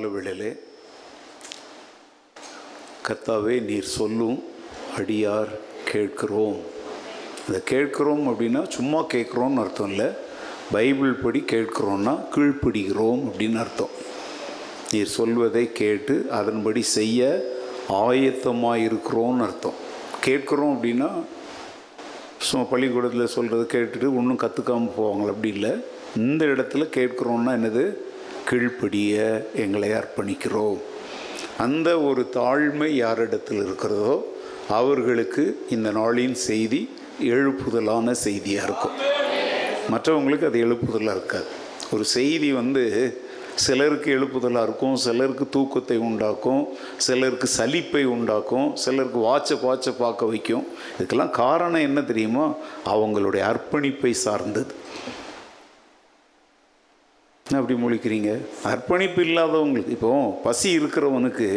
இந்த காலவேளையிலே நீர் சொல்லும் அடியார் கேட்கிறோம். அதை கேட்குறோம் அப்படின்னா சும்மா கேட்குறோம்னு அர்த்தம் இல்லை. பைபிள் படி கேட்குறோன்னா கீழ்ப்பிடிக்கிறோம் அப்படின்னு அர்த்தம். நீர் சொல்வதை கேட்டு அதன்படி செய்ய ஆயத்தமாக இருக்கிறோம்னு அர்த்தம். கேட்குறோம் அப்படின்னா சும்மா பள்ளிக்கூடத்தில் சொல்கிறத கேட்டுட்டு ஒன்றும் கற்றுக்காமல் போவாங்களே அப்படி இல்லை. இந்த இடத்துல கேட்குறோன்னா என்னது? கீழ்ப்படிய எங்களை அர்ப்பணிக்கிறோம் அந்த ஒரு தாழ்மை யாரிடத்தில் இருக்கிறதோ அவர்களுக்கு இந்த நாளின் செய்தி எழுப்புதலான செய்தியாக இருக்கும். மற்றவங்களுக்கு அது எழுப்புதலாக இருக்காது. ஒரு செய்தி வந்து சிலருக்கு எழுப்புதலாக இருக்கும் சிலருக்கு தூக்கத்தை உண்டாக்கும் சிலருக்கு சலிப்பை உண்டாக்கும் சிலருக்கு வாட்சை வாட்சை பார்க்க வைக்கும். இதுக்கெல்லாம் காரணம் என்ன தெரியுமா? அவங்களுடைய அர்ப்பணிப்பை சார்ந்தது. அப்படி முழிக்கிறீங்க? அர்ப்பணிப்பு இல்லாதவங்களுக்கு இப்போ பசி இருக்கிறவனுக்கு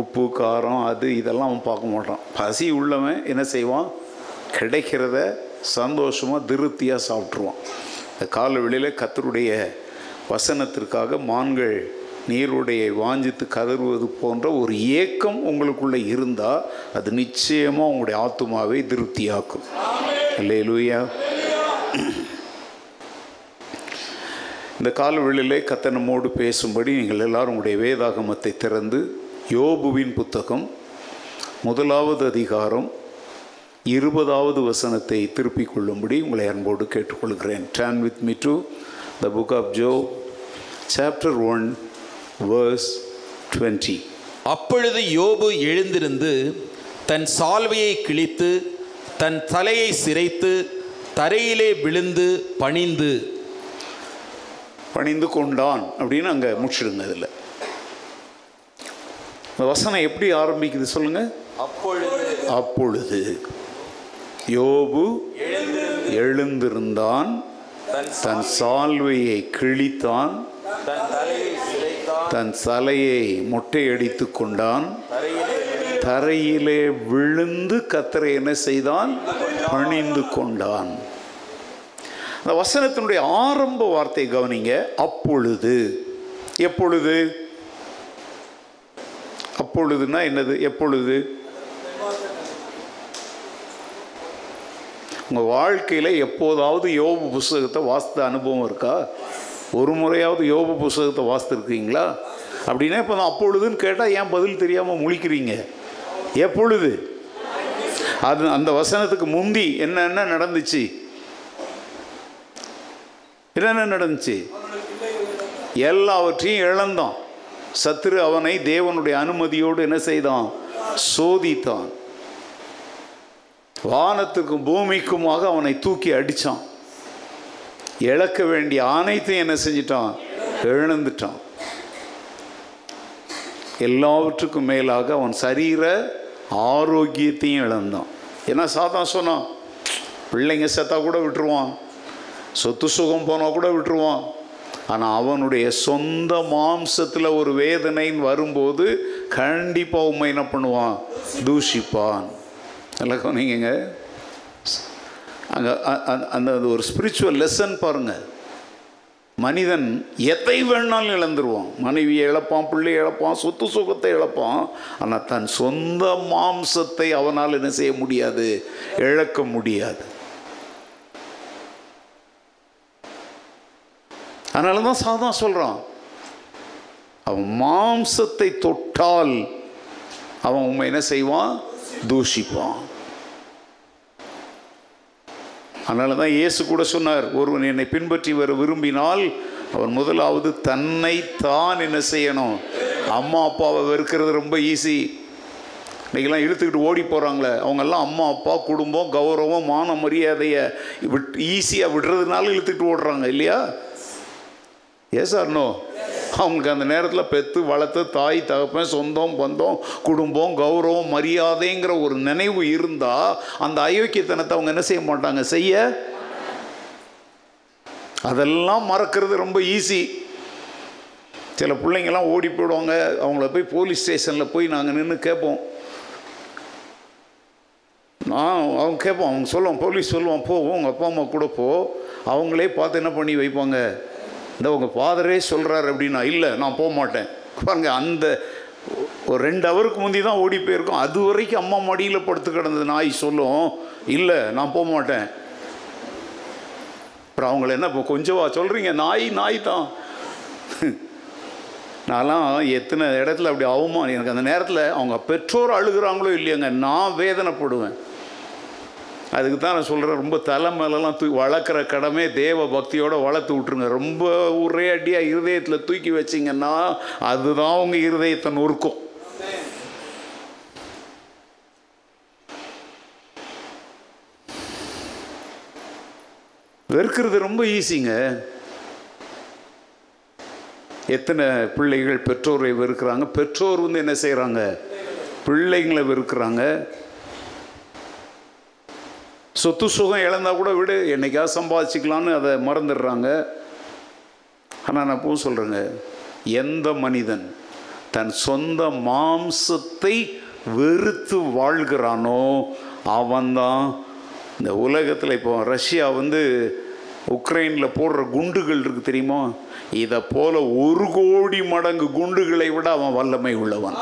உப்பு காரம் அது இதெல்லாம் அவன் பார்க்க மாட்டான். பசி உள்ளவன் என்ன செய்வான்? கிடைக்கிறத சந்தோஷமாக திருப்தியாக சாப்பிட்ருவான் இந்த கால வெளியில் கத்தருடைய வசனத்திற்காக மான்கள் நீருடைய வாஞ்சித்து கதறுவது போன்ற ஒரு ஏக்கம் உங்களுக்குள்ளே இருந்தால் அது நிச்சயமாக உங்களுடைய ஆத்துமாவை திருப்தியாக்கும். இல்லையா இந்த காலவெளியிலே கத்த நம்மோடு பேசும்படி நீங்கள் எல்லாரும் உங்களுடைய வேதாகமத்தை திறந்து யோபுவின் புத்தகம் முதலாவது அதிகாரம் இருபதாவது வசனத்தை திருப்பிக் கொள்ளும்படி உங்களை அன்போடு கேட்டுக்கொள்கிறேன். Turn with me to the book of Job chapter one verse twenty அப்பொழுது யோபு எழுந்திருந்து தன் சால்வையை கிழித்து தன் தலையை சிரைத்து தரையிலே விழுந்து பணிந்து பணிந்து கொண்டான் அப்படின்னு அங்கே முடிச்சிடுங்க அதில் இந்த வசனம் எப்படி ஆரம்பிக்குது சொல்லுங்க? அப்பொழுது. அப்பொழுது யோபு எழுந்திருந்தான். தன் சால்வையை கிழித்தான். தன் தலையை சிரைத்தான் தன் தலையை மொட்டையடித்து கொண்டான். தரையிலே விழுந்து கத்தரை என்ன செய்தான்? பணிந்து கொண்டான். அந்த வசனத்தினுடைய ஆரம்ப வார்த்தை கவனிங்க. அப்பொழுது. எப்பொழுது? அப்பொழுதுனா என்னது? எப்பொழுது? உங்கள் வாழ்க்கையில் எப்போதாவது யோபு புஸ்தகத்தை வாசித்த அனுபவம் இருக்கா? ஒரு முறையாவது யோபு புஸ்தகத்தை வாசித்துருக்கீங்களா? அப்படின்னா இப்போ நான் அப்பொழுதுன்னு கேட்டால் ஏன் பதில் தெரியாமல் முழிக்கிறீங்க? எப்பொழுது? அது அந்த வசனத்துக்கு முந்தி என்னென்ன நடந்துச்சு? என்னென்ன நடந்துச்சு? எல்லாவற்றையும் இழந்தான். சத்துரு அவனை தேவனுடைய அனுமதியோடு என்ன செய்தான்? சோதித்தான். வானத்துக்கும் பூமிக்குமாக அவனை தூக்கி அடித்தான் இழக்க வேண்டிய அனைத்தையும் என்ன செஞ்சிட்டான்? இழந்துட்டான். எல்லாவற்றுக்கும் மேலாக அவன் சரீர ஆரோக்கியத்தையும் இழந்தான். ஏன்னா சாதான் சொன்னான் பிள்ளைங்க செத்தா கூட விட்டுருவான். சொத்து சுகம் போனால் கூட விட்டுருவான். ஆனால் அவனுடைய சொந்த மாம்சத்தில் ஒரு வேதனைன்னு வரும்போது கண்டிப்பாக உண்மை என்ன பண்ணுவான்? தூஷிப்பான். நல்லா கவனிங்க அங்கே அந்த அது ஒரு ஸ்பிரிச்சுவல் லெசன் பாருங்கள் மனிதன் எதை வேணாலும் இழந்துருவான். மனைவியை இழப்பான் பிள்ளை இழப்பான் சொத்து சுகத்தை இழப்பான். ஆனால் தன் சொந்த மாம்சத்தை அவனால் என்ன செய்ய முடியாது? இழக்க முடியாது. அதனால தான் சாதா சொல்கிறான் அவன் மாம்சத்தை தொட்டால் அவன் உண்மை என்ன செய்வான்? தூஷிப்பான். அதனால தான் இயேசு கூட சொன்னார் ஒருவன் என்னை பின்பற்றி வர விரும்பினால் அவன் முதலாவது தன்னை தான் என்ன செய்யணும்? அம்மா அப்பாவை வெறுக்கிறது ரொம்ப ஈஸி இன்றைக்கெல்லாம் இழுத்துக்கிட்டு ஓடி போகிறாங்களே அவங்கெல்லாம் அம்மா அப்பா குடும்பம் கௌரவம் மான மரியாதையை விட் ஈஸியாக விடுறதுனால இழுத்துக்கிட்டு ஓடுறாங்க இல்லையா? எஸ் நோ அவங்களுக்கு அந்த நேரத்தில் பெற்று வளர்த்து தாய் தகப்பன் சொந்தம் பந்தம் குடும்பம் கௌரவம் மரியாதைங்கிற ஒரு நினைவு இருந்தால் அந்த அயோக்கியத்தனத்தை அவங்க என்ன செய்ய மாட்டாங்க? செய்ய? அதெல்லாம் மறக்கிறது ரொம்ப ஈஸி சில பிள்ளைங்கள்லாம் ஓடி போயிடுவாங்க. அவங்கள போய் போலீஸ் ஸ்டேஷனில் போய் நாங்கள் நின்று கேட்போம். நான் அவங்க கேட்போம். அவங்க சொல்லுவான் போலீஸ் சொல்லுவான் போ உங்கள் அப்பா அம்மா கூட போ. அவங்களே பார்த்து என்ன பண்ணி வைப்பாங்க? இந்த உங்கள் ஃபாதரே சொல்கிறார் அப்படின்னா இல்லை நான் போக மாட்டேன். பாருங்க அந்த ஒரு ரெண்டு ஹவருக்கு முந்தி தான் ஓடி போயிருக்கோம். அது வரைக்கும் அம்மா மடியில் படுத்து கிடந்தது நாய் சொல்லும் இல்லை நான் போக மாட்டேன். அப்புறம் அவங்கள என்ன இப்போ கொஞ்சவா சொல்கிறீங்க நாய் நாய் தான். நான்லாம் எத்தனை இடத்துல அப்படி அவமானம் எனக்கு அந்த நேரத்தில் அவங்க பெற்றோர் அழுகுறாங்களோ இல்லையாங்க நான் வேதனைப்படுவேன். அதுக்கு தான் நான் சொல்கிறேன் ரொம்ப தலை மேலெல்லாம் வளர்க்குற கடமை தேவ பக்தியோடு வளர்த்து விட்ருங்க ரொம்ப ஒரே அடியாக இருதயத்தில் தூக்கி வச்சிங்கன்னா அதுதான் உங்கள் இருதயத்தை நொறுக்கும். வெறுக்கிறது ரொம்ப ஈஸிங்க. எத்தனை பிள்ளைகள் பெற்றோரை வெறுக்கிறாங்க? பெற்றோர் வந்து என்ன செய்கிறாங்க பிள்ளைங்களை வெறுக்கிறாங்க. சொத்து சுகம் இழந்தா கூட விடு என்னைக்காவது சம்பாதிச்சிக்கலான்னு அதை மறந்துடுறாங்க. ஆனால் நான் பூ சொல்கிறேங்க எந்த மனிதன் தன் சொந்த மாம்சத்தை வெறுத்து வாழ்கிறானோ அவன்தான் இந்த உலகத்தில் இப்போ ரஷ்யா வந்து உக்ரைனில் போடுற குண்டுகள் இருக்குது தெரியுமா? இதை போல ஒரு கோடி மடங்கு குண்டுகளை விட அவன் வல்லமை உள்ளவன்.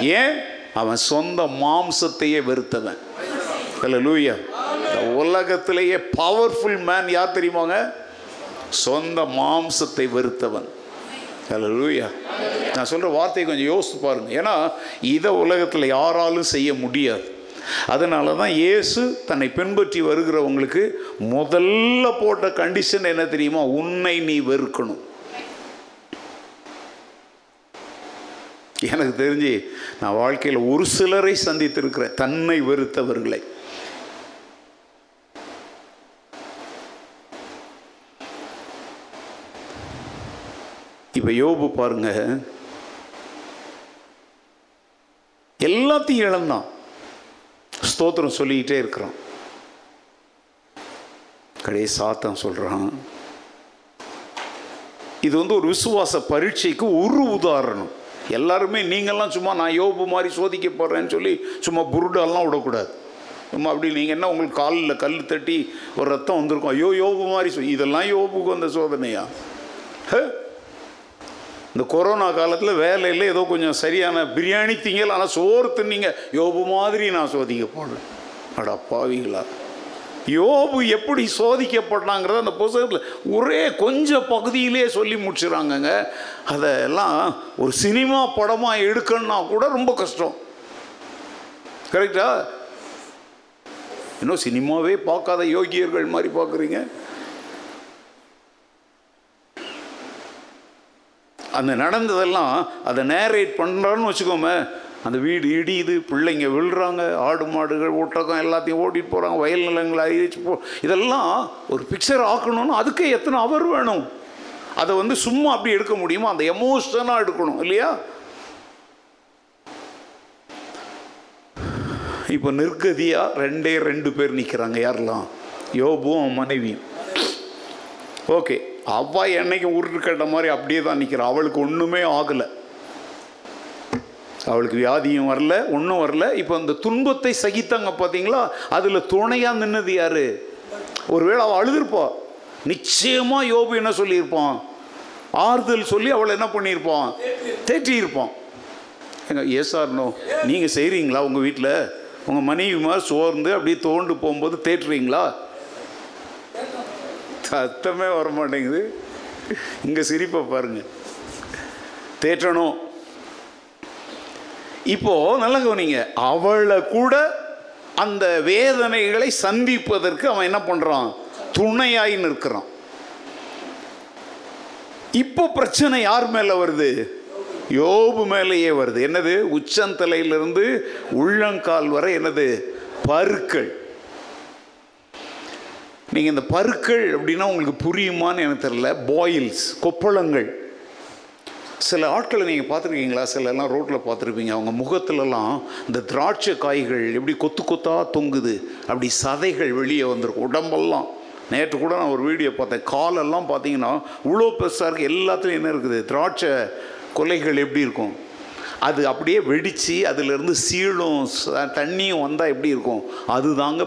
ஏன்? அவன் சொந்த மாம்சத்தையே வெறுத்தவன். அல்ல லூயா உலகத்திலேயே பவர்ஃபுல் மேன் யார் தெரியுமாங்க? சொந்த மாம்சத்தை வெறுத்தவன். ஹலோ லூயா நான் சொல்கிற வார்த்தையை கொஞ்சம் யோசித்து பாருங்க. ஏன்னா இதை உலகத்தில் யாராலும் செய்ய முடியாது. அதனால தான் இயேசு தன்னை பின்பற்றி வருகிறவங்களுக்கு முதல்ல போட்ட கண்டிஷன் என்ன தெரியுமா? உன்னை நீ வெறுக்கணும். எனக்கு தெரிஞ்சு நான் வாழ்க்கையில் ஒரு சிலரை சந்தித்திருக்கிறேன். தன்னை வெறுத்தவர்களை. இப்போ யோபு பாருங்க. எல்லாத்தையும் இழந்தான். ஸ்தோத்திரம் சொல்லிக்கிட்டே இருக்கிறான். கடைசி சாத்தம் சொல்கிறான் இது வந்து ஒரு விசுவாச பரீட்சைக்கு ஒரு உதாரணம். எல்லாருமே நீங்கள்லாம் சும்மா நான் யோபு மாதிரி சோதிக்க போகிறேன்னு சொல்லி சும்மா புருடெல்லாம் விடக்கூடாது. சும்மா அப்படி நீங்கள் என்ன உங்களுக்கு காலில் கல் தட்டி ஒரு ரத்தம் வந்திருக்கும். ஐயோ யோபு மாதிரி இதெல்லாம் யோபுக்கு வந்த சோதனையா? ஹே? இந்த கொரோனா காலத்தில் வேலையில் ஏதோ கொஞ்சம் சரியான பிரியாணி திங்கல் ஆனால் சோறு தின்னீங்க. யோபு மாதிரி நான் சோதிக்க போடுறேன் அடா பாவிங்களா யோபு எப்படி சோதிக்கப்பட்டாங்கிறத அந்த புத்தகத்தில் ஒரே கொஞ்சம் பகுதியிலே சொல்லி முடிச்சுறாங்கங்க. அதெல்லாம் ஒரு சினிமா படமாக எடுக்கணும்னா கூட ரொம்ப கஷ்டம். கரெக்டா? இன்னும் சினிமாவே பார்க்காத யோகியர்கள் மாதிரி பார்க்குறீங்க. அந்த நடந்ததெல்லாம் அதை நேரேட் பண்ணுறான்னு வச்சுக்கோமே அந்த வீடு இடியுது பிள்ளைங்க விழுறாங்க ஆடு மாடுகள் ஒட்டகம் எல்லாத்தையும் ஓட்டிட்டு போகிறாங்க வயல் நிலங்களை அழிச்சு போ இதெல்லாம் ஒரு பிக்சர் ஆக்கணும்னா அதுக்கே எத்தனை அவர் வேணும்? அதை வந்து சும்மா அப்படி எடுக்க முடியுமோ? அந்த எமோஷனாக எடுக்கணும் இல்லையா? இப்போ நிர்கதியாக ரெண்டே ரெண்டு பேர் நிற்கிறாங்க யாரெல்லாம்? யோபும் மனைவியும். ஓகே. அவ என்னைக்கும் உருட்டுக்கட்ட மாதிரி அப்படியே தான் நிற்கிறாள் அவளுக்கு ஒன்றுமே ஆகலை. அவளுக்கு வியாதியும் வரல ஒன்றும் வரல. இப்போ அந்த துன்பத்தை சகித்தாங்க பார்த்தீங்களா அதில் துணையாக நின்னது யார்? ஒருவேளை அவள் அழுதுருப்பா. நிச்சயமாக யோபு என்ன சொல்லியிருப்பான்? ஆறுதல் சொல்லி அவளை என்ன பண்ணியிருப்பான்? தேற்றியிருப்பான். எங்க எஸ் ஆர்னோ நீங்கள் செய்கிறீங்களா உங்கள் வீட்டில் உங்கள் மனைவி மாதிரி சோர்ந்து அப்படியே தோண்டு போகும்போது தேற்றுறீங்களா? சத்தமே வர மாட்டேங்குது இங்கே சிரிப்பை பாருங்கள் தேற்றணும். இப்போ நல்ல கவனிங்க. அவளை கூட அந்த வேதனைகளை சந்திப்பதற்கு அவன் என்ன பண்ணுறான் துணையாய் நிற்கிறான். இப்போ பிரச்சனை யார் மேலே வருது? யோபு மேலேயே வருது. என்னது? உச்சந்தலையிலிருந்து உள்ளங்கால் வரை என்னது? பருக்கள் நீங்கள் இந்த பருக்கள் அப்படின்னா உங்களுக்கு புரியுமான்னு எனக்கு தெரியல. பாயில்ஸ் கொப்பளங்கள். சில ஆட்களை நீங்கள் பார்த்துருக்கீங்களா? சில எல்லாம் ரோட்டில் பார்த்துருப்பீங்க. அவங்க முகத்துலலாம் இந்த திராட்சை காய்கள் எப்படி கொத்து கொத்தாக தொங்குது. அப்படி சதைகள் வெளியே வந்திருக்கும். உடம்பெல்லாம். நேற்று கூட நான் ஒரு வீடியோ பார்த்தேன். காலெல்லாம் பார்த்தீங்கன்னா இவ்வளோ பெருசாக இருக்குது எல்லாத்துலேயும் என்ன இருக்குது? திராட்சை கொலைகள் எப்படி இருக்கும்? அது அப்படியே வெடித்து அதிலிருந்து சீழும் தண்ணியும் வந்தால் எப்படி இருக்கும்? அதுதாங்க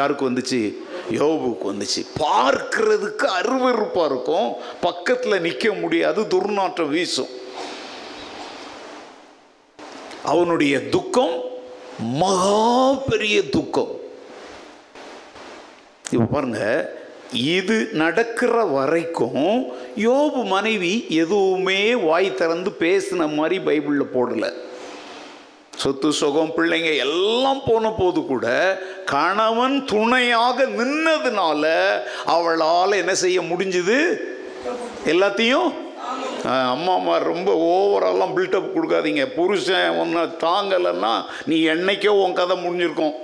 யாருக்கு வந்துச்சு? யோபுக்கு வந்துச்சு. பார்க்கறதுக்கு அருவருப்பாக இருக்கும். பக்கத்தில் நிற்க முடியாது. துர்நாற்றம் வீசும். அவனுடைய துக்கம் மகா பெரிய துக்கம். இப்போ பாருங்க. இது நடக்கிற வரைக்கும் யோபு மனைவி எதுவுமே வாய் திறந்து பேசின மாதிரி பைபிளில் போடலை. சொத்து சுகம் பிள்ளைங்க எல்லாம் போன போது கூட கணவன் துணையாக நின்னதுனால அவளால் என்ன செய்ய முடிஞ்சுது? எல்லாத்தையும்? அம்மா அம்மா ரொம்ப ஓவரெல்லாம் பில்டப் கொடுக்காதீங்க. புருஷன் ஒன்று தாங்கலைன்னா நீ என்னைக்கோ உன் கதை முடிஞ்சிருக்கோம்.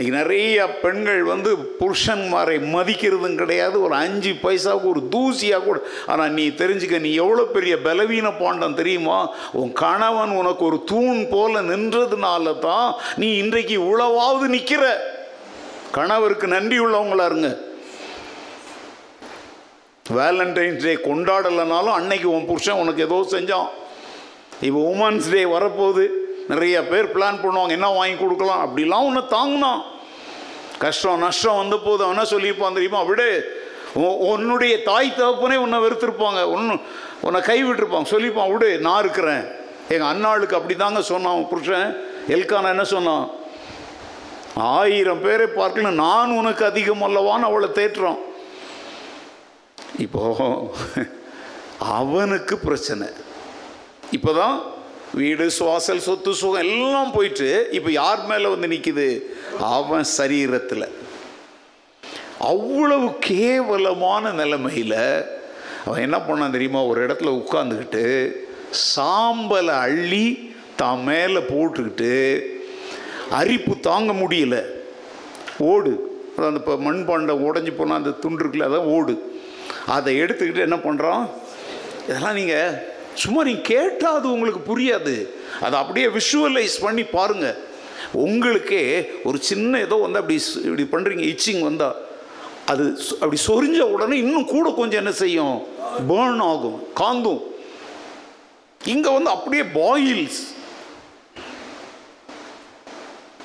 இன்றைக்கி நிறைய பெண்கள் வந்து புருஷன்மாரை மதிக்கிறதும் கிடையாது. ஒரு அஞ்சு பைசாவுக்கு ஒரு தூசியாக கூட. ஆனால் நீ தெரிஞ்சுக்க நீ எவ்வளோ பெரிய பலவீன பாண்டம் தெரியுமா? உன் கணவன் உனக்கு ஒரு தூண் போல நின்றதுனால தான் நீ இன்றைக்கு உழவாவது நிற்கிற கணவருக்கு நன்றி உள்ளவங்களா இருங்க. வேலண்டைன்ஸ் டே கொண்டாடலைனாலும் அன்னைக்கு உன் புருஷன் உனக்கு ஏதோ செஞ்சான். இப்போ உமன்ஸ் டே வரப்போகுது. நிறைய பேர் பிளான் பண்ணுவாங்க என்ன வாங்கி கொடுக்கலாம்? அப்படிலாம் ஒன்று தாங்கினான் கஷ்டம் நஷ்டம் வந்த போது அவன் என்ன சொல்லியிருப்பான் தெரியுமா? விடு. உன்னுடைய தாய் தகப்பனே உன்னை வெறுத்திருப்பாங்க. ஒன்று உன்னை கைவிட்டிருப்பாங்க. சொல்லிப்பான் விடு நான் இருக்கிறேன். எங்கள் அண்ணாளுக்கு அப்படி தாங்க சொன்னான் புருஷன். எல்கான என்ன சொன்னான்? ஆயிரம் பேரை பார்க்கணும் நான் உனக்கு அதிகம் அல்லவான்னு அவளை தேற்றுறான் இப்போ அவனுக்கு பிரச்சனை. இப்போதான் வீடு சுவாசல் சொத்து சுகம் எல்லாம் போயிட்டு இப்போ யார் மேலே வந்து நிற்கிது அவன் சரீரத்தில். அவ்வளவு கேவலமான நிலைமையில் அவன் என்ன பண்ணான் தெரியுமா? ஒரு இடத்துல உட்காந்துக்கிட்டு சாம்பலை அள்ளி தான் மேலே போட்டுக்கிட்டு அரிப்பு தாங்க முடியல. ஓடு. அதான் அந்த இப்போ மண்பாண்டம் உடஞ்சி போனால் அந்த துண்டு இருக்குல்ல அதான் ஓடு. அதை எடுத்துக்கிட்டு என்ன பண்ணுறான் இதெல்லாம் நீங்கள் சும்மா நீங்கள் கேட்டால் அது உங்களுக்கு புரியாது. அதை அப்படியே விஷுவலைஸ் பண்ணி பாருங்கள் உங்களுக்கே ஒரு சின்ன ஏதோ வந்து அப்படி இப்படி பண்ணுறீங்க இச்சிங் வந்தால் அது அப்படி சொரிஞ்ச உடனே இன்னும் கூட கொஞ்சம் என்ன செய்யும்? பேர்ன் ஆகும் காந்தும். இங்கே வந்து அப்படியே பாயில்ஸ்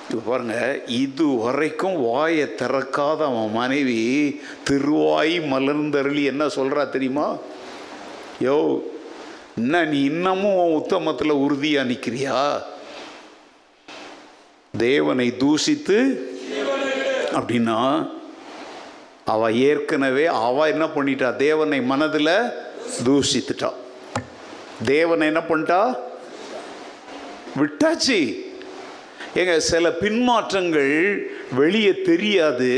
இப்போ பாருங்க இது வரைக்கும் வாயை திறக்காத அவன் மனைவி திருவாய் மலர்ந்தருளி என்ன சொல்கிறா தெரியுமா? யோ என்ன நீ இன்னமும் உன் உத்தமத்தில் உறுதியாக நிற்கிறியா தேவனை தூஷித்து அப்படின்னா அவ ஏற்கனவே அவ என்ன பண்ணிட்டா? தேவனை மனதில் தூஷித்துட்டா. தேவனை என்ன பண்ணிட்டா? விட்டாச்சு. ஏங்க சில பின்மாற்றங்கள் வெளியே தெரியாது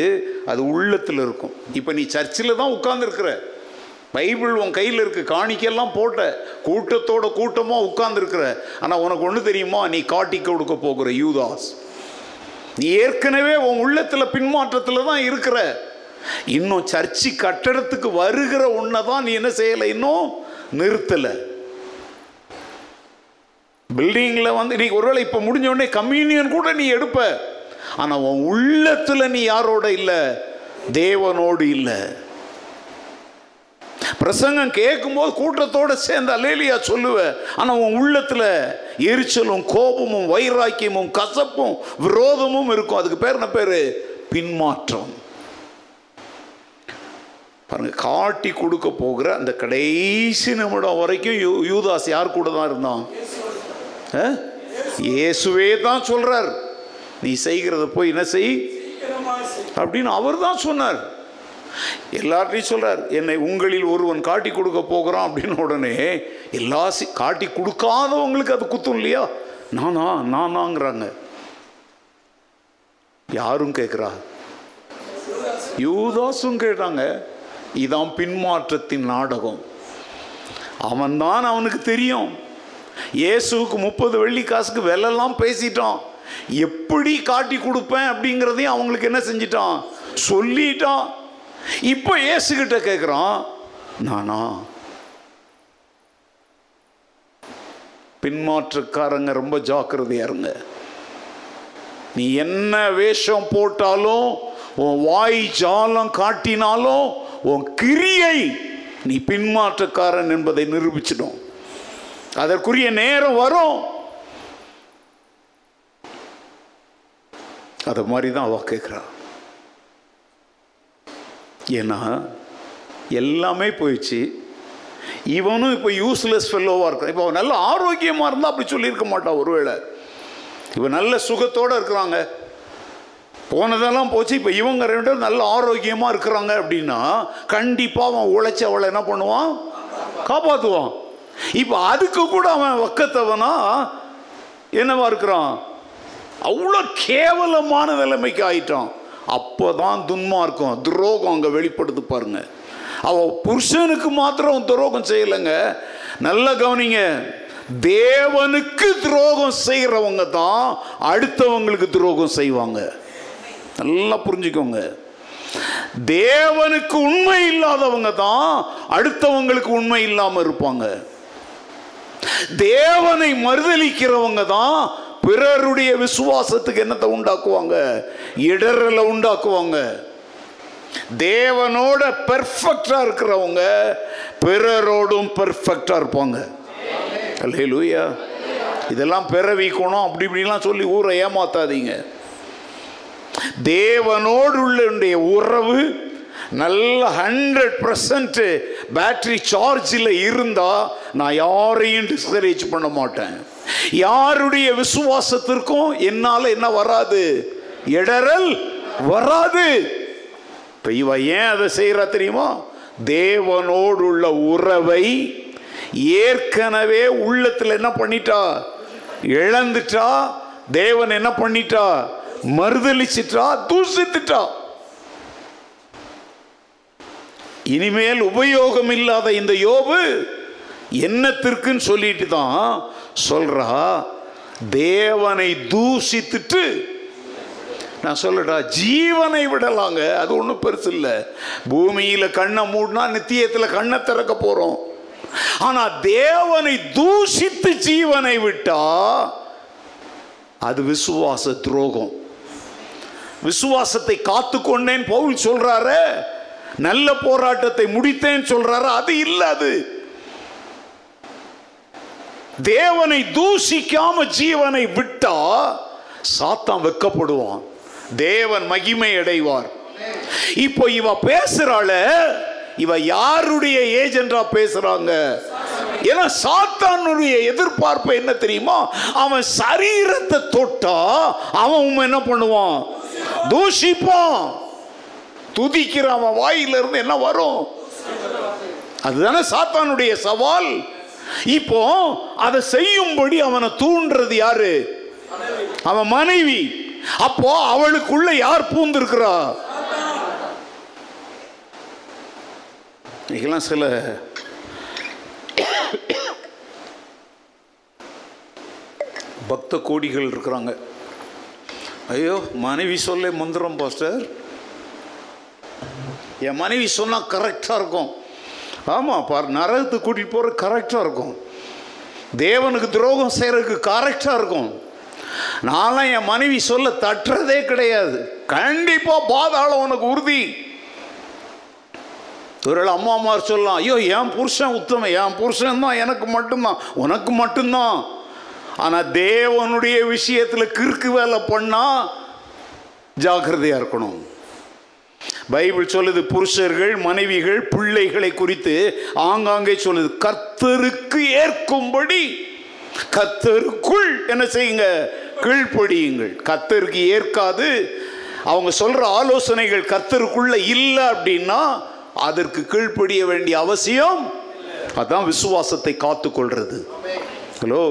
அது உள்ளத்தில் இருக்கும். இப்போ நீ சர்ச்சில் தான் உட்கார்ந்துருக்கிற. பைபிள் உன் கையில் இருக்கு. காணிக்கெல்லாம் போட்ட. கூட்டத்தோட கூட்டமாக உட்கார்ந்துருக்குற. ஆனால் உனக்கு ஒன்று தெரியுமா? நீ காட்டி கொடுக்க போகிற யூதாஸ். நீ ஏற்கனவே உன் உள்ளத்தில் பின்மாற்றத்தில் தான் இருக்கிற. இன்னும் சர்ச்சி கட்டடத்துக்கு வருகிற உன்னை தான் நீ என்ன செய்யலை? இன்னும் நிறுத்தலை. பில்டிங்கில் வந்து நீ ஒருவேளை இப்போ முடிஞ்ச உடனே கம்யூனியன் கூட நீ எடுப்ப. ஆனால் உன் உள்ளத்தில் நீ யாரோட இல்லை? தேவனோடு இல்லை. பிரசங்கம் கேட்கும்போது கூட்டத்தோட சேர்ந்து அலேலியா சொல்லுவ ஆனால் உன் உள்ளத்தில் எரிச்சலும் கோபமும் வைராக்கியமும் கசப்பும் விரோதமும் இருக்கும். அதுக்கு பேர் என்ன பேர்? பின்மாற்றம். பாருங்க காட்டி கொடுக்க போகிற அந்த கடைசி நிமிடம் வரைக்கும் யூ- யூதாஸ் யார் கூட தான் இருந்தான்? ஆ? இயேசுவே தான் சொல்றார். நீ செய்கிறத போய் என்ன செய்? அப்படின்னு அவர் தான் சொன்னார். எல்லார்ட்டையும் சொல்கிறார் என்னை உங்களில் ஒருவன் காட்டி கொடுக்க போகிறான் அப்படின்னு உடனே எல்லா சி- காட்டி கொடுக்காதவங்களுக்கு அது குத்தும் இல்லையா? நானா நானாங்கிறாங்க. யாரும் கேட்குறா? யூதாசும் கேட்டாங்க இதான் பின்மாற்றத்தின் நாடகம். அவன்தான் அவனுக்கு தெரியும். இயேசுவுக்கு முப்பது வெள்ளி காசுக்கு விலைலாம் பேசிட்டான். எப்படி காட்டி கொடுப்பேன் அப்படிங்கிறதையும் அவங்களுக்கு என்ன செஞ்சிட்டான்? சொல்லிட்டான். இப்போ ஏசுகிட்ட கேட்குறான் நானா? பின்மாற்றக்காரங்க ரொம்ப ஜாக்கிரதையா இருங்க. நீ என்ன வேஷம் போட்டாலும் உன் வாய் ஜாலம் காட்டினாலும் உன் கிரியை நீ பின்மாற்றக்காரன் என்பதை நிரூபிச்சிடும். அதற்குரிய நேரம் வரும். அதை மாதிரி தான் அவ கேட்குறான் ஏன்னா எல்லாமே போயிடுச்சு. இவனும் இப்போ யூஸ்லெஸ் ஃபெல்லோவாக இருக்கான். இப்போ அவன் நல்ல ஆரோக்கியமாக இருந்தால் அப்படி சொல்லியிருக்க மாட்டான் ஒருவேளை. இப்போ நல்ல சுகத்தோடு இருக்கிறாங்க. போனதெல்லாம் போச்சு இப்போ இவங்க ரெண்டு பேரும் நல்ல ஆரோக்கியமாக இருக்கிறாங்க அப்படின்னா கண்டிப்பாக அவன் உழைச்சி அவளை என்ன பண்ணுவான்? காப்பாற்றுவான் இப்போ அதுக்கு கூட அவன் வக்கத்தவனா என்னவா இருக்கிறான்? அவ்வளோ கேவலமான நிலைமைக்கு ஆயிட்டான். அப்போ தான் துன்மார்க்கம் துரோகம் அங்கே வெளிப்படுத்து பாருங்க. அவ புருஷனுக்கு மாத்திரம் துரோகம் செய்யலைங்க. நல்லா கவனிங்க. தேவனுக்கு துரோகம் செய்கிறவங்க தான் அடுத்தவங்களுக்கு துரோகம் செய்வாங்க. நல்லா புரிஞ்சுக்கோங்க. தேவனுக்கு உண்மை இல்லாதவங்க தான் அடுத்தவங்களுக்கு உண்மை இல்லாமல் இருப்பாங்க. தேவனை மறுதலிக்கிறவங்க தான் பிறருடைய விசுவாசத்துக்கு என்னத்தை உண்டாக்குவாங்க? இடரலை உண்டாக்குவாங்க. தேவனோட பெர்ஃபெக்டாக இருக்கிறவங்க பிறரோடும் பெர்ஃபெக்டாக இருப்பாங்க. அல்லேலூயா இதெல்லாம் பிறவிக்கணும் அப்படி இப்படிலாம் சொல்லி ஊரை ஏமாத்தாதீங்க. தேவனோடு உள்ள உறவு நல்ல ஹண்ட்ரட் பர்சன்ட் பேட்டரி சார்ஜில் இருந்தால் நான் யாரையும் டிஸ்கரேஜ் பண்ண மாட்டேன். யாருடைய விசுவாசத்திற்கும் என்னால் என்ன வராது? இடரல் வராது. இப்போ இவ ஏன் அதை செய்கிறா தெரியுமா? தேவனோடு உள்ள உறவை ஏற்கனவே உள்ளத்தில் என்ன பண்ணிட்டா? இழந்துட்டா. தேவன் என்ன பண்ணிட்டா? மறுதளிச்சிட்டா தூசித்துட்டா. இனிமேல் உபயோகம் இல்லாத இந்த யோபு என்னத்திற்குன்னு சொல்லிட்டு தான் சொல்றா தேவனை தூசித்துட்டு நான் சொல்லட்டா ஜீவனை விடலாங்க. அது ஒன்றும் பெருசு இல்லை. பூமியில் கண்ணை மூடினா நித்தியத்தில் கண்ணை திறக்க போகிறோம் ஆனால் தேவனை தூஷித்து ஜீவனை விட்டா அது விசுவாச துரோகம். விசுவாசத்தை காத்து கொண்டேன் பவுல் சொல்றாரு. நல்ல போராட்டத்தை முடித்தேன் சொல்றாரு. அது இல்லை அது. தேவனை தூஷிக்காம ஜீவனை விட்டா சாத்தான் வெக்கப்படுவான். தேவன் மகிமை அடைவார். இப்போ இவ பேசுறாள இவ யாருடைய ஏஜென்டா பேசுறாங்க? ஏன்னா சாத்தானுடைய எதிர்பார்ப்பு என்ன தெரியுமா? அவன் சரீரத்தை தொட்டா அவன் உண்மை என்ன பண்ணுவான்? தூஷிப்பான். துதிக்கிற அவன் வாயிலிருந்து என்ன வரும்? அதுதானே சாத்தானுடைய சவால். இப்போ அதை செய்யும்படி அவனை தூண்டுறது யாரு? அவன் மனைவி. அப்போ அவளுக்குள்ள யார் பூந்திருக்கிறா? இன்னைக்கெல்லாம் சில பக்த கோடிகள் இருக்கிறாங்க. ஐயோ மனைவி சொல்ல மந்திரம் பாஸ்டர். என் மனைவி சொன்னால் கரெக்டாக இருக்கும். ஆமாம் பார் நரகத்துக்கு கூட்டிகிட்டு போகிற கரெக்டாக இருக்கும். தேவனுக்கு துரோகம் செய்கிறதுக்கு கரெக்டாக இருக்கும். நான்லாம் என் மனைவி சொல்ல தட்டுறதே கிடையாது. கண்டிப்பாக பாதாளம் உனக்கு உறுதி. ஒருவேளை அம்மா அம்மார் சொல்லலாம் ஐயோ என் புருஷன் உத்தம என் புருஷன் தான் எனக்கு மட்டும்தான் உனக்கு மட்டும்தான். ஆனால் தேவனுடைய விஷயத்தில் கிறுக்கு வேலை பண்ணால் ஜாக்கிரதையாக இருக்கணும். பைபிள் சொல்லுது புருஷர்கள் மனைவிகள் பிள்ளைகளை குறித்து ஆங்காங்கே சொல்லுது கர்த்தருக்கு ஏற்கும்படி கத்தருக்குள் என்ன செய்யுங்க? கீழ்ப்படியுங்கள். கத்தருக்கு ஏற்காது. அவங்க சொல்ற ஆலோசனைகள் கத்தருக்குள்ளே இல்லை அப்படின்னா அதற்கு கீழ்ப்படிய வேண்டிய அவசியம் அதான் விசுவாசத்தை காத்துக்கொள்றது. ஹலோ?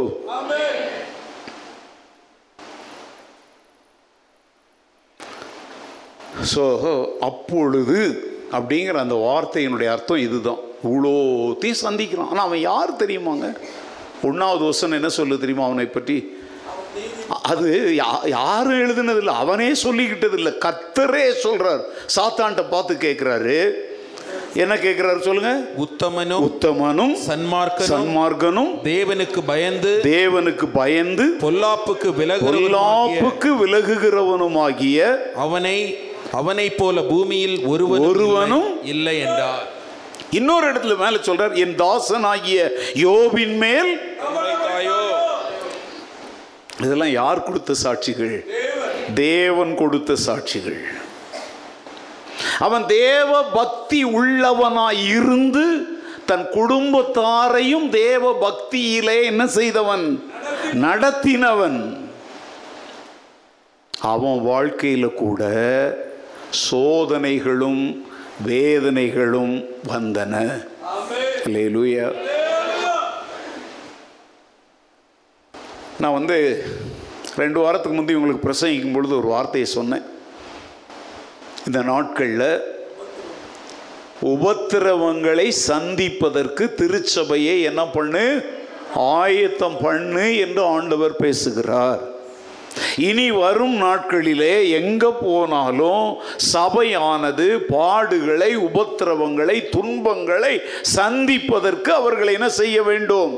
ஸோ அப்பொழுது அப்படிங்கிற அந்த வார்த்தையினுடைய அர்த்தம் இதுதான். இவ்வளோத்தையும் சந்திக்கிறான். ஆனால் அவன் யார் தெரியுமாங்க? ஒன்றாவது வசனம் என்ன சொல்லு தெரியுமா அவனை பற்றி? அது யாரும் எழுதுனதில்லை. அவனே சொல்லிக்கிட்டது இல்லை கத்தரே சொல்றார். சாத்தான்ட்ட பார்த்து கேட்குறாரு என்ன கேட்குறாரு சொல்லுங்க? உத்தமனும் உத்தமனும் சன்மார்க்கனும் சன்மார்க்கனும் தேவனுக்கு பயந்து தேவனுக்கு பயந்து பொல்லாப்புக்கு விலகுகிறவனுமாகிய பொல்லாப்புக்கு விலகுகிறவனுமாகிய அவனை அவனைப் போல பூமியில் ஒருவனும் ஒருவனும் இல்லை என்றார். இன்னொரு இடத்துல மேல சொல்றார் என் தாசன் ஆகிய யோபின் மேல் இதெல்லாம் யார் கொடுத்த சாட்சிகள்? தேவன் கொடுத்த சாட்சிகள். அவன் தேவ பக்தி உள்ளவனாய் இருந்து தன் குடும்பத்தாரையும் தேவ பக்தியிலே என்ன செய்தவன்? நடத்தினவன். அவன் வாழ்க்கையில் கூட சோதனைகளும் வேதனைகளும் வந்தன. லூயா நான் வந்து ரெண்டு வாரத்துக்கு முந்தைய உங்களுக்கு பிரசங்கிக்கும் பொழுது ஒரு வார்த்தையை சொன்னேன். இந்த நாட்களில் உபத்திரவங்களை சந்திப்பதற்கு திருச்சபையை என்ன பண்ணு? ஆயத்தம் பண்ணு என்று ஆண்டவர் பேசுகிறார். இனி வரும் நாட்களிலே எங்க போனாலும் சபையானது பாடுகளை உபத்திரவங்களை துன்பங்களை சந்திப்பதற்கு அவர்கள் என்ன செய்ய வேண்டும்?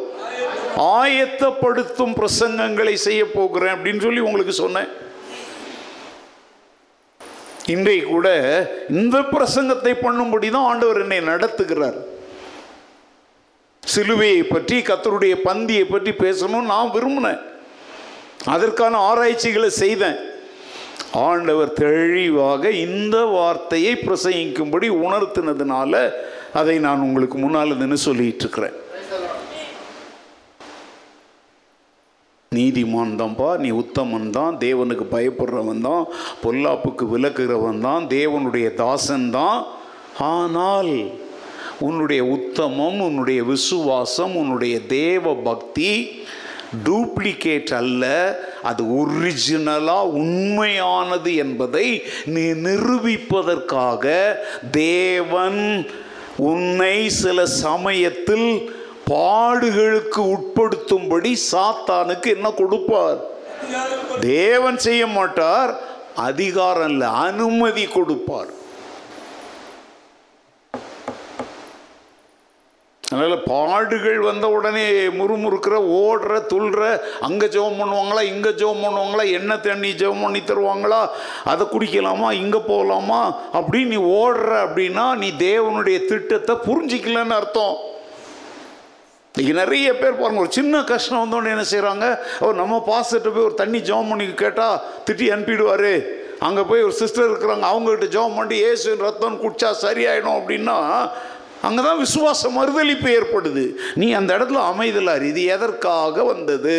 ஆயத்தப்படுத்தும் பிரசங்கங்களை செய்ய போகிறேன் அப்படின்னு சொல்லி உங்களுக்கு சொன்னேன். இன்றைக்கு கூட இந்த பிரசங்கத்தை பண்ணும்படி தான் ஆண்டவர் என்னை நடத்துகிறார். சிலுவையை பற்றி கத்தருடைய பந்தியை பற்றி பேசணும்னு நான் விரும்பினேன். அதற்கான ஆராய்ச்சிகளை செய்தேன். ஆண்டவர் தெளிவாக இந்த வார்த்தையை பிரசங்கிக்கும்படி உணர்த்தினதுனால அதை நான் உங்களுக்கு முன்னால் நின்று சொல்லிட்டு இருக்கிறேன் நீதிமான் தான்ப்பா நீ உத்தமன் தான் தேவனுக்கு பயப்படுறவன் தான் பொல்லாப்புக்கு விளக்குகிறவன் தான் தேவனுடைய தாசன் தான். ஆனால் உன்னுடைய உத்தமம் உன்னுடைய விசுவாசம் உன்னுடைய தேவ பக்தி டூப்ளிகேட் அல்ல அது ஒரிஜினலாக உண்மையானது என்பதை நீ நிரூபிப்பதற்காக தேவன் உன்னை சில சமயத்தில் பாடுகளுக்கு உட்படுத்தும்படி சாத்தானுக்கு என்ன கொடுப்பார்? தேவன் செய்ய மாட்டார் அதிகாரம் இல்லை அனுமதி கொடுப்பார். அதனால் பாடுகள் வந்த உடனே முறுமுறுக்கிற ஓடுற துள்ளுற அங்கே ஜெபம் பண்ணுவாங்களா இங்கே ஜெபம் பண்ணுவாங்களா என்ன தண்ணி ஜெபம் பண்ணி தருவாங்களா அதை குடிக்கலாமா இங்கே போகலாமா அப்படின்னு நீ ஓடுற அப்படின்னா நீ தேவனுடைய திட்டத்தை புரிஞ்சிக்கலன்னு அர்த்தம். இன்னைக்கு நிறைய பேர் பாருங்கள் ஒரு சின்ன கஷ்டம் வந்தோடனே என்ன செய்கிறாங்க அவர் நம்ம பாஸ்டர்கிட்ட போய் ஒரு தண்ணி ஜெபம் பண்ணி கேட்டால் திட்டி அனுப்பிடுவார். அங்கே போய் ஒரு சிஸ்டர் இருக்கிறாங்க அவங்ககிட்ட ஜெபம் பண்ணி ஏசு ரத்தம் குடிச்சா சரியாயிடும் அப்படின்னா அங்கே தான் விசுவாச மறுதளிப்பு ஏற்படுது. நீ அந்த இடத்துல அமைதலார் இது எதற்காக வந்தது?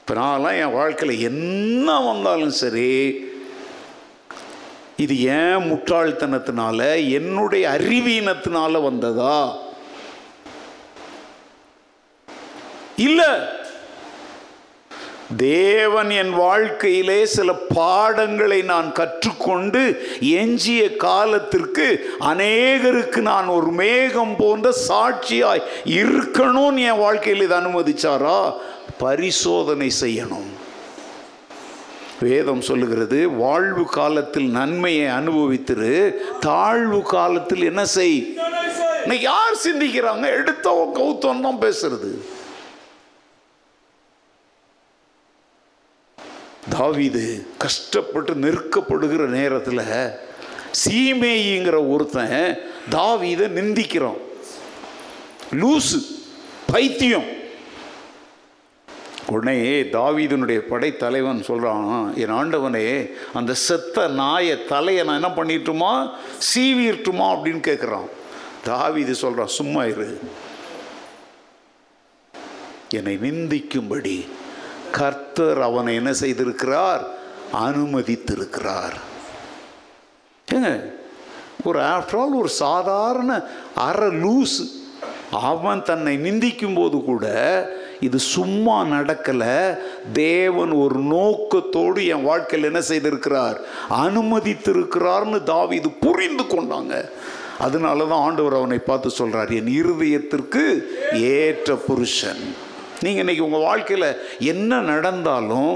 இப்போ நான்லாம் என் வாழ்க்கையில் என்ன வந்தாலும் சரி இது ஏன் முட்டாள்தனத்தினால என்னுடைய அறிவீனத்தினால வந்ததா? இல்லை தேவன் என் வாழ்க்கையிலே சில பாடங்களை நான் கற்றுக்கொண்டு எஞ்சிய காலத்திற்கு அநேகருக்கு நான் ஒரு மேகம் போன்ற சாட்சியாய் இருக்கணும்னு என் வாழ்க்கையில் இதை அனுமதிச்சாரா? பரிசோதனை செய்யணும். வேதம் சொல்லுகிறது வாழ்வு காலத்தில் நன்மையை அனுபவித்திரு தாழ்வு காலத்தில் என்ன செய்? யார் சிந்திக்கிறாங்க? எடுத்தவன் கௌத்தம் தான் பேசுறது. தாவிது கஷ்டப்பட்டு நெருக்கப்படுகிற நேரத்தில் சீமேயிங்கிற ஒருத்தன் தாவீதை நிந்திக்கிறான். லூசு பைத்தியம். உடனே தாவீதனுடைய படைத்தலைவன் சொல்கிறான் என் ஆண்டவனே அந்த செத்த நாயை தலையை நான் என்ன பண்ணிட்டுமா? சீவிட்டுமா அப்படின்னு கேட்குறான் தாவீது சொல்கிறான் சும்மா இரு. என்னை நிந்திக்கும்படி கர்த்தர் அவனை என்ன செய்திருக்கிறார்? அனுமதித்திருக்கிறார். ஏங்க ஒரு ஆஃப்டர் ஆல் ஒரு சாதாரண அற லூஸ் அவன் தன்னை நிந்திக்கும் போது கூட இது சும்மா நடக்கலை. தேவன் ஒரு நோக்கத்தோடு என் வாழ்க்கையில் என்ன செய்திருக்கிறார்? அனுமதித்திருக்கிறார்னு இது புரிந்து கொண்டாங்க. அதனால தான் ஆண்டவர் அவனை பார்த்து சொல்கிறார் என் இருதயத்திற்கு ஏற்ற புருஷன். நீங்கள் இன்னைக்கு உங்கள் வாழ்க்கையில் என்ன நடந்தாலும்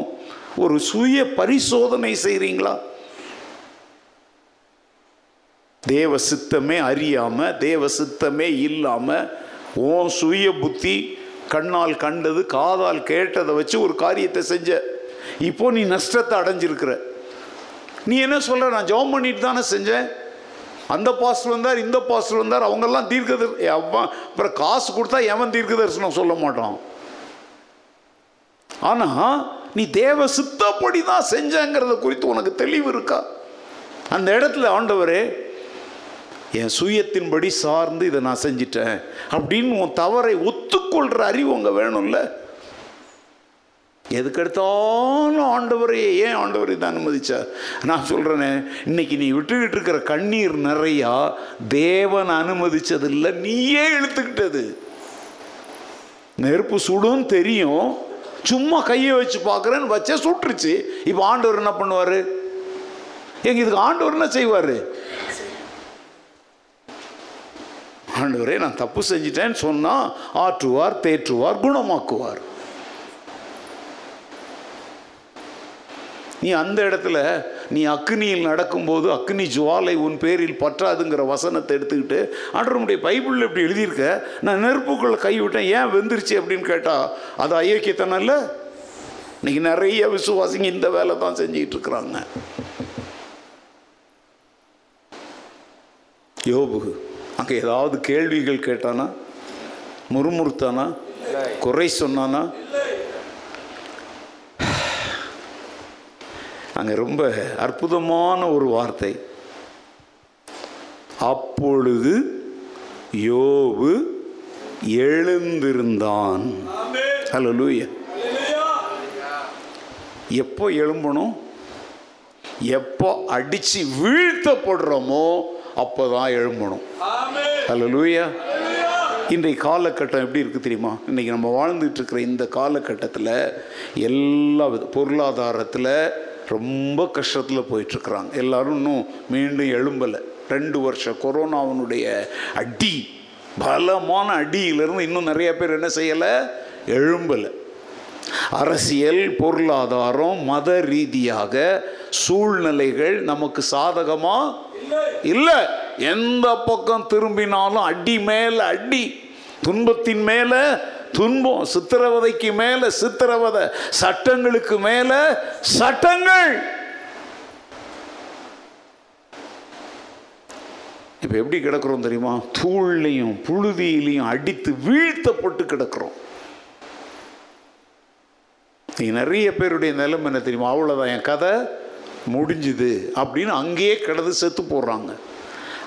ஒரு சுய பரிசோதனை செய்கிறீங்களா தேவ சித்தமே அறியாமல் தேவ சித்தமே இல்லாமல் உன் சுய புத்தி கண்ணால் கண்டது காதால் கேட்டதை வச்சு ஒரு காரியத்தை செஞ்ச. இப்போ நீ நஷ்டத்தை அடைஞ்சிருக்கிற. நீ என்ன சொல்ல நான் ஜெபம் பண்ணிட்டு தானே செஞ்சேன். அந்த பாஸ்டர் வந்தார் இந்த பாஸ்டர் வந்தார் அவங்கெல்லாம் தீர்க்கதர் அவன் அப்புறம் காசு கொடுத்தா எவன் தீர்க்க தரிசனம் சொல்ல மாட்டான். ஆனால் நீ தேவ சித்தப்படி தான் செஞ்சங்கிறத குறித்து உனக்கு தெளிவு இருக்கா? அந்த இடத்துல ஆண்டவரே என் சுயத்தின்படி சார்ந்து இதை நான் செஞ்சிட்டேன் அப்படின்னு உன் தவறை ஒத்துக்கொள்கிற அறிவு அங்கே வேணும்ல? எதுக்கெடுத்தாலும் ஆண்டவரையே ஏன் ஆண்டவர் இதை அனுமதிச்சா நான் சொல்கிறேனே இன்னைக்கு நீ விட்டுக்கிட்டு இருக்கிற கண்ணீர் நிறையா தேவன் அனுமதிச்சதில்லை நீயே இழுத்துக்கிட்டது. நெருப்பு சுடும் தெரியும் சும்மா கையை வச்சு பார்க்குறேன்னு வச்சே சுட்டுருச்சு. இப்போ ஆண்டவர் என்ன பண்ணுவார்? எங்க இதுக்கு ஆண்டவர் என்ன செய்வார்? ஆண்டவரே நான் தப்பு செஞ்சிட்டேன்னு சொன்னால் ஆற்றுவார் தேற்றுவார் குணமாக்குவார். நீ அந்த இடத்துல நீ அக்னியில் நடக்கும்போது அக்னி ஜுவாலை உன் பேரில் பற்றாதுங்கிற வசனத்தை எடுத்துக்கிட்டு ஆண்டவருடைய பைபிளில் இப்படி எழுதியிருக்க? நான் நெருப்புக்குள்ளே கைவிட்டேன் ஏன் வெந்துருச்சு? அப்படின்னு கேட்டால் அது அயோக்கியத்தனம் இல்லை. இன்னைக்கு நிறைய விசுவாசிங்க இந்த வேலை தான் செஞ்சுக்கிட்டு இருக்கிறாங்க. யோபு அங்கே ஏதாவது கேள்விகள் கேட்டானா? முறுமுறுத்தானா? குறை சொன்னானா? அங்கே ரொம்ப அற்புதமான ஒரு வார்த்தை. அப்பொழுது யோபு எழுந்திருந்தான். ஹalleluya. எப்போ எழும்பணும் எப்போ அடிச்சு வீழ்த்தப்படுறோமோ அப்போதான் எழும்பணும் ஹalleluya. இன்றைய காலகட்டம் எப்படி இருக்குது தெரியுமா? இன்றைக்கி நம்ம வாழ்ந்துட்டு இருக்கிற இந்த காலகட்டத்தில் எல்லா பொருளாதாரத்தில் ரொம்ப கஷ்டத்தில் போயிட்டுருக்குறாங்க. எல்லோரும் இன்னும் மீண்டும் எழும்பலை. ரெண்டு வருஷம் கொரோனாவினுடைய அடி பலமான அடியிலிருந்து இன்னும் நிறைய பேர் என்ன செய்யலை? எழும்பலை. அரசியல் பொருளாதாரம் மத ரீதியாக சூழ்நிலைகள் நமக்கு சாதகமாக இல்லை. எந்த பக்கம் திரும்பினாலும் அடி மேலே அடி துன்பத்தின் மேலே துன்பம் சித்திரவதைக்கு மேல சித்திரவதை சட்டங்களுக்கு மேல சட்டங்கள். இப்போ எப்படி கிடக்கிறோம் தெரியுமா? தூள்லையும் புழுதியிலையும் அடித்து வீழ்த்தப்பட்டு கிடக்கிறோம். நீ நிறைய பேருடைய நிலைமை என்ன தெரியுமா? அவ்வளோதான் என் கதை முடிஞ்சுது அப்படின்னு அங்கேயே கிடந்து செத்து போடுறாங்க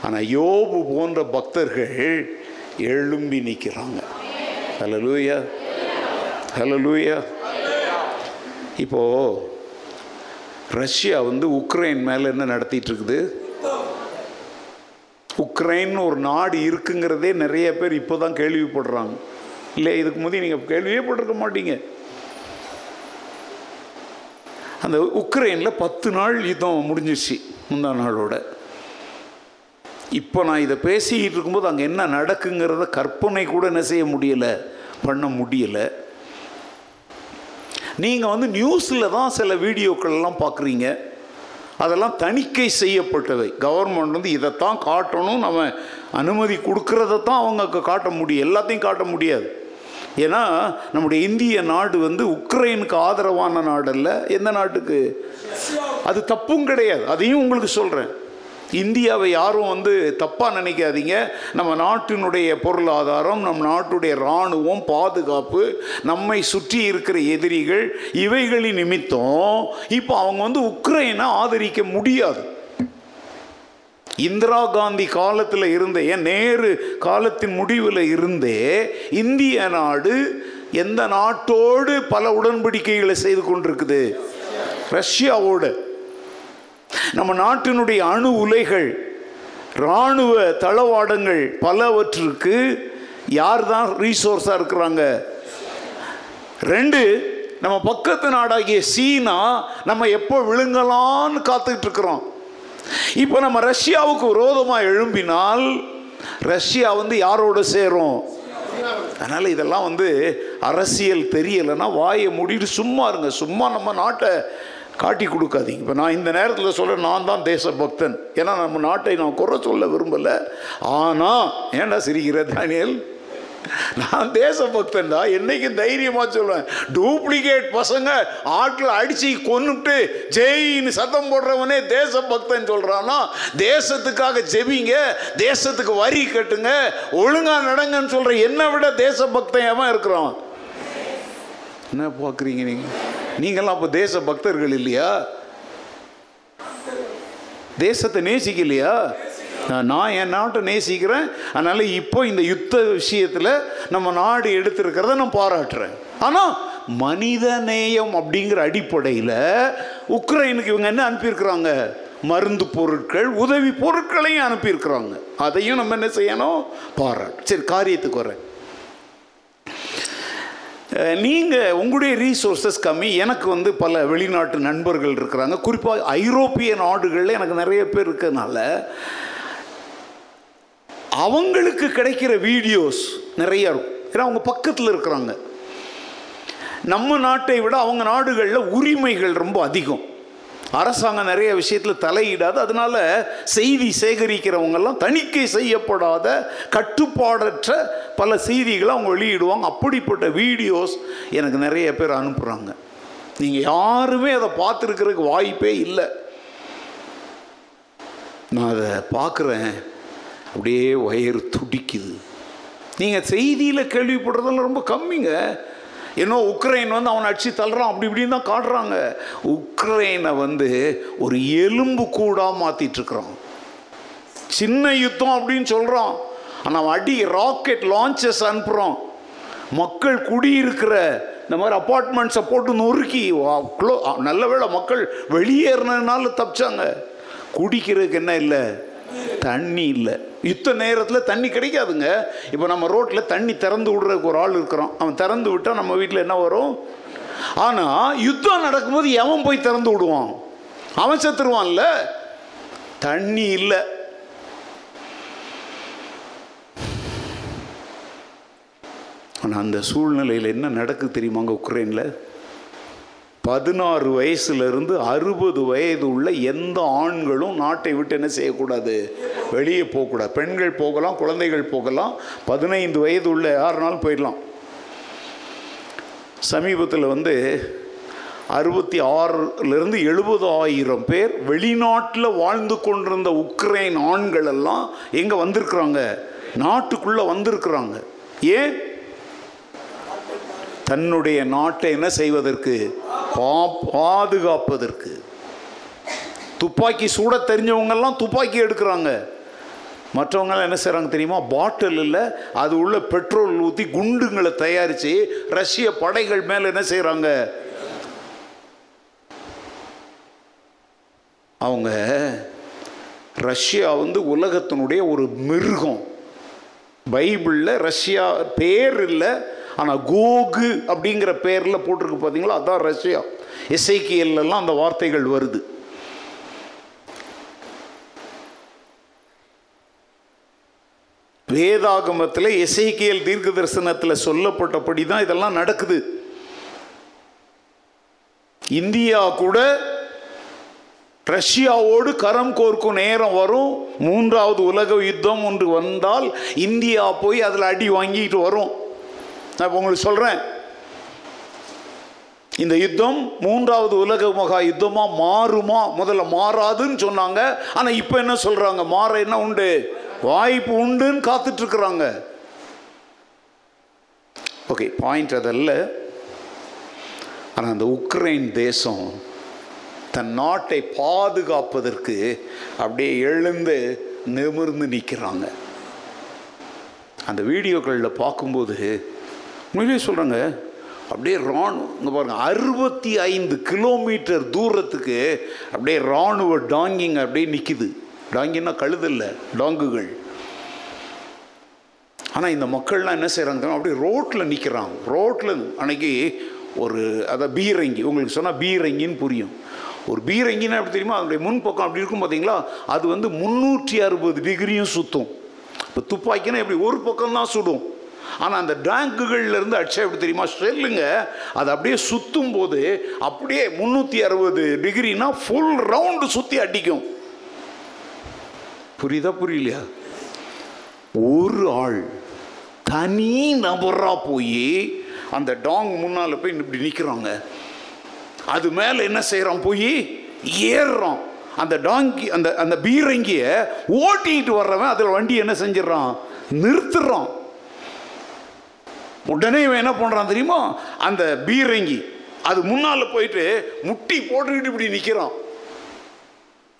ஆனால் யோபு போன்ற பக்தர்கள் எழும்பி நிற்கிறாங்க ஹலலூயா ஹலலூயா இப்போ ரஷ்யா வந்து உக்ரைன் மேலே என்ன நடத்திட்டு இருக்குது உக்ரைன் ஒரு நாடு இருக்குங்கிறதே நிறைய பேர் இப்போ தான் கேள்விப்படுறாங்க. இல்லை இதுக்கு முந்தைய நீங்கள் கேள்வியே போட்டிருக்க மாட்டீங்க. அந்த உக்ரைனில் பத்து நாள் யுத்தம் முடிஞ்சிச்சு முந்தா நாளோட. இப்போ நான் இதை பேசிக்கிட்டு இருக்கும்போது அங்கே என்ன நடக்குங்கிறத கற்பனை கூட என்ன செய்ய முடியலை பண்ண முடியலை. நீங்கள் வந்து நியூஸில் தான் சில வீடியோக்கள் எல்லாம் பார்க்குறீங்க அதெல்லாம் தணிக்கை செய்யப்பட்டவை. கவர்மெண்ட் வந்து இதைத்தான் காட்டணும் நம்ம அனுமதி கொடுக்கறத தான் அவங்க காட்ட முடியும். எல்லாத்தையும் காட்ட முடியாது. ஏன்னா நம்முடைய இந்திய நாடு வந்து உக்ரைனுக்கு ஆதரவான நாடல்ல. எந்த நாட்டுக்கு? அது தப்பும் கிடையாது. அதையும் உங்களுக்கு சொல்கிறேன் இந்தியாவை யாரும் வந்து தப்பாக நினைக்காதீங்க. நம்ம நாட்டினுடைய பொருளாதாரம் நம் நாட்டுடைய இராணுவம் பாதுகாப்பு நம்மை சுற்றி இருக்கிற எதிரிகள் இவைகளின் நிமித்தம் இப்போ அவங்க வந்து உக்ரைனை ஆதரிக்க முடியாது. இந்திரா காந்தி காலத்தில் இருந்த நேரு காலத்தின் முடிவில் இருந்தே இந்திய நாடு எந்த நாட்டோடு பல உடன்படிக்கைகளை செய்து கொண்டிருக்குது. ரஷ்யாவோடு. நம்ம நாட்டினுடைய அணு உலைகள் இராணுவ தளவாடங்கள் பலவற்றிற்கு யார் தான் ரீசோர்ஸாக இருக்கிறாங்க? ரெண்டு நம்ம பக்கத்து நாடாகிய சீனா நம்ம எப்போ விழுங்கலான்னு காத்துக்கிட்டு இருக்கிறோம் இப்போ நம்ம ரஷ்யாவுக்கு விரோதமாக எழும்பினால் ரஷ்யா வந்து யாரோட சேரும்? அதனால் இதெல்லாம் வந்து அரசியல் தெரியலைன்னா வாயை மூடிட்டு சும்மா இருங்க. சும்மா நம்ம நாட்டை காட்டி கொடுக்காதீங்க. இப்போ நான் இந்த நேரத்தில் சொல்ல நான் தான் தேசபக்தன். ஏன்னா நம்ம நாட்டை நான் குறை சொல்ல விரும்பலை. ஆனால் ஏன்டா சிரிக்கிற தானியல்? நான் தேசபக்தன் தான். என்னைக்கும் தைரியமாக சொல்லுவேன் டூப்ளிகேட் பசங்க ஆட்களை அடித்து கொன்னுட்டு ஜெயின்னு சத்தம் போடுறவனே தேசபக்தன் சொல்கிறான்னா தேசத்துக்காக ஜெபிங்க தேசத்துக்கு வரி கட்டுங்க ஒழுங்காக நடங்கன்னு சொல்கிற என்னை விட தேசபக்தன் எவன் இருக்கிறான்? என்ன பார்க்குறீங்க நீங்கள் நீங்களாம் அப்போ தேச பக்தர்கள் இல்லையா? தேசத்தை நேசிக்கலையா? நான் என் நாட்டை நேசிக்கிறேன். அதனால் இப்போ இந்த யுத்த விஷயத்தில் நம்ம நாடு எடுத்திருக்கிறத நான் பாராட்டுறேன். ஆனால் மனித நேயம் அப்படிங்கிற அடிப்படையில் உக்ரைனுக்கு இவங்க என்ன அனுப்பியிருக்கிறாங்க? மருந்து பொருட்கள் உதவி பொருட்களையும் அனுப்பியிருக்கிறாங்க. அதையும் நம்ம என்ன செய்யணும்? பாராட்டு. சரி காரியத்துக்கு வரேன். நீங்கள் உங்களுடைய ரீசோர்ஸஸ் கம்மி. எனக்கு வந்து பல வெளிநாட்டு நண்பர்கள் இருக்கிறாங்க. குறிப்பாக ஐரோப்பிய நாடுகளில் எனக்கு நிறைய பேர் இருக்கிறதுனால அவங்களுக்கு கிடைக்கிற வீடியோஸ் நிறையா இருக்கும். ஏன்னா அவங்க பக்கத்தில் இருக்கிறாங்க. நம்ம நாட்டை விட அவங்க நாடுகளில் உரிமைகள் ரொம்ப அதிகம். அரசாங்கம் நிறைய விஷயத்தில் தலையிடாது. அதனால செய்தி சேகரிக்கிறவங்கெல்லாம் தணிக்கை செய்யப்படாத கட்டுப்பாடற்ற பல செய்திகளை அவங்க வெளியிடுவாங்க. அப்படிப்பட்ட வீடியோஸ் எனக்கு நிறைய பேர் அனுப்புகிறாங்க நீங்கள் யாருமே அதை பார்த்துருக்கிறதுக்கு வாய்ப்பே இல்லை. நான் அதை பார்க்குறேன். அப்படியே வயிறு துடிக்குது. நீங்கள் செய்தியில் கேள்விப்படுறதெல்லாம் ரொம்ப கம்மிங்க. ஏன்னோ உக்ரைன் வந்து அவனை அடிச்சு தள்ளுறான் அப்படி இப்படின்னு தான் காட்டுறாங்க. உக்ரைனை வந்து ஒரு எலும்பு கூடாக மாற்றிட்டுருக்குறான் சின்ன யுத்தம் அப்படின்னு சொல்கிறான் ஆனால் அடி ராக்கெட் லான்ச்சஸ் அனுப்புகிறோம் மக்கள் குடியிருக்கிற இந்த மாதிரி அப்பார்ட்மெண்ட்ஸை போட்டு நொறுக்கி க்ளோ நல்ல வேளை மக்கள் வெளியேறினதுனால தப்பிச்சாங்க. குடிக்கிறதுக்கு என்ன இல்லை? தண்ணி இல்லை. யுத்த நேரத்தில் தண்ணி கிடைக்காதுங்க. இப்போ நம்ம ரோட்டில் தண்ணி திறந்து விடுறதுக்கு ஒரு ஆள் இருக்கிறோம் அவன் திறந்து விட்டால் நம்ம வீட்டில் என்ன வரும்? ஆனால் யுத்தம் நடக்கும்போது எவன் போய் திறந்து விடுவான்? அவன் செத்துருவான்ல? தண்ணி இல்லை. ஆனால் அந்த சூழ்நிலையில் என்ன நடக்குது தெரியுமாங்க உக்ரைனில்? பதினாறு வயசுலேருந்து அறுபது வயது உள்ள எந்த ஆண்களும் நாட்டை விட்டு என்ன செய்யக்கூடாது? வெளியே போகக்கூடாது. பெண்கள் போகலாம் குழந்தைகள் போகலாம். பதினைந்து வயது உள்ள யாருனாலும் போயிடலாம். சமீபத்தில் வந்து அறுபத்தி ஆறுலேருந்து எழுபது ஆயிரம் பேர் வெளிநாட்டில் வாழ்ந்து கொண்டிருந்த உக்ரைன் ஆண்கள் எல்லாம் எங்கே வந்திருக்கிறாங்க? நாட்டுக்குள்ளே வந்திருக்கிறாங்க. ஏன்? தன்னுடைய நாட்டை என்ன செய்வதற்கு? பா பாதுகாப்பதற்கு. துப்பாக்கி சூட தெரிஞ்சவங்கெல்லாம் துப்பாக்கி எடுக்கிறாங்க. மற்றவங்கெல்லாம் என்ன செய்கிறாங்க தெரியுமா? பாட்டிலில் அது உள்ள பெட்ரோல் ஊற்றி குண்டுங்களை தயாரித்து ரஷ்ய படைகள் மேலே என்ன செய்கிறாங்க அவங்க ரஷ்யா வந்து உலகத்தினுடைய ஒரு மிருகம். பைபிளில் ரஷ்யா பேர் இல்லை ஆனால் கோகு அப்படிங்கிற பேரில் போட்டிருக்கு பார்த்தீங்களா அதான் ரஷ்யா. இசைக்கியல்லாம் அந்த வார்த்தைகள் வருது. வேதாகமத்தில் இசைக்கியல் தீர்க்க தரிசனத்தில் சொல்லப்பட்டபடி தான் இதெல்லாம் நடக்குது. இந்தியா கூட ரஷ்யாவோடு கரம் கோர்க்கும் நேரம் வரும். மூன்றாவது உலக யுத்தம் ஒன்று வந்தால் இந்தியா போய் அதில் அடி வாங்கிட்டு வரும். நான் இப்போ உங்களுக்கு சொல்கிறேன் இந்த யுத்தம் மூன்றாவது உலக மகா யுத்தமாக மாறுமா? முதல்ல மாறாதுன்னு சொன்னாங்க. ஆனால் இப்போ என்ன சொல்கிறாங்க மாற என்ன உண்டு? வாய்ப்பு உண்டுன்னு காத்துட்ருக்குறாங்க. ஓகே பாயிண்ட் அதல்ல. ஆனால் அந்த உக்ரைன் தேசம் தன் நாட்டை பாதுகாப்பதற்கு அப்படியே எழுந்து நிமிர்ந்து நிற்கிறாங்க அந்த வீடியோக்களில் பார்க்கும்போது உண்மையிலேயே சொல்கிறாங்க அப்படியே ராணுவம் இங்கே பாருங்கள் அறுபத்தி ஐந்து கிலோமீட்டர் தூரத்துக்கு அப்படியே இராணுவ டாங்கிங் அப்படியே நிற்கிது டாங்கின்னா கழுதில்ல டாங்குகள். ஆனால் இந்த மக்கள்லாம் என்ன செய்கிறாங்க அப்படியே ரோட்டில் நிற்கிறாங்க ரோட்டில் அன்னைக்கு ஒரு அதை பீரங்கி உங்களுக்கு சொன்னால் பீரங்கின்னு புரியும். ஒரு பீரங்கின்னா எப்படி தெரியுமா? அதனுடைய முன்பக்கம் அப்படி இருக்கும் பார்த்தீங்களா அது வந்து முந்நூற்றி அறுபது டிகிரியும் சுற்றும் இப்போ துப்பாக்கினா எப்படி ஒரு பக்கம் தான் சுடும். ஆனால் அந்த டேங்குகள்லேருந்து அடிச்சா எப்படி தெரியுமா? செல்லுங்க. அது அப்படியே சுற்றும் போது அப்படியே முந்நூற்றி அறுபது டிகிரினா ஃபுல் ரவுண்டு சுற்றி அடிக்கும். புரியுதா புரியலையா? ஒரு ஆள் தனி நபராக போய் அந்த டாங் முன்னால் போய் இப்படி நிற்கிறாங்க அது மேலே என்ன செய்கிறான் போய் ஏறுறான். அந்த டாங்கி அந்த அந்த பீரங்கியை ஓட்டிக்கிட்டு வர்றவன் அதில் வண்டி என்ன செஞ்சிடறான்? நிறுத்துறான். உடனே இவன் என்ன பண்ணுறான் தெரியுமா? அந்த பீரங்கி அது முன்னால் போயிட்டு முட்டி போட்டுக்கிட்டு இப்படி நிற்கிறான்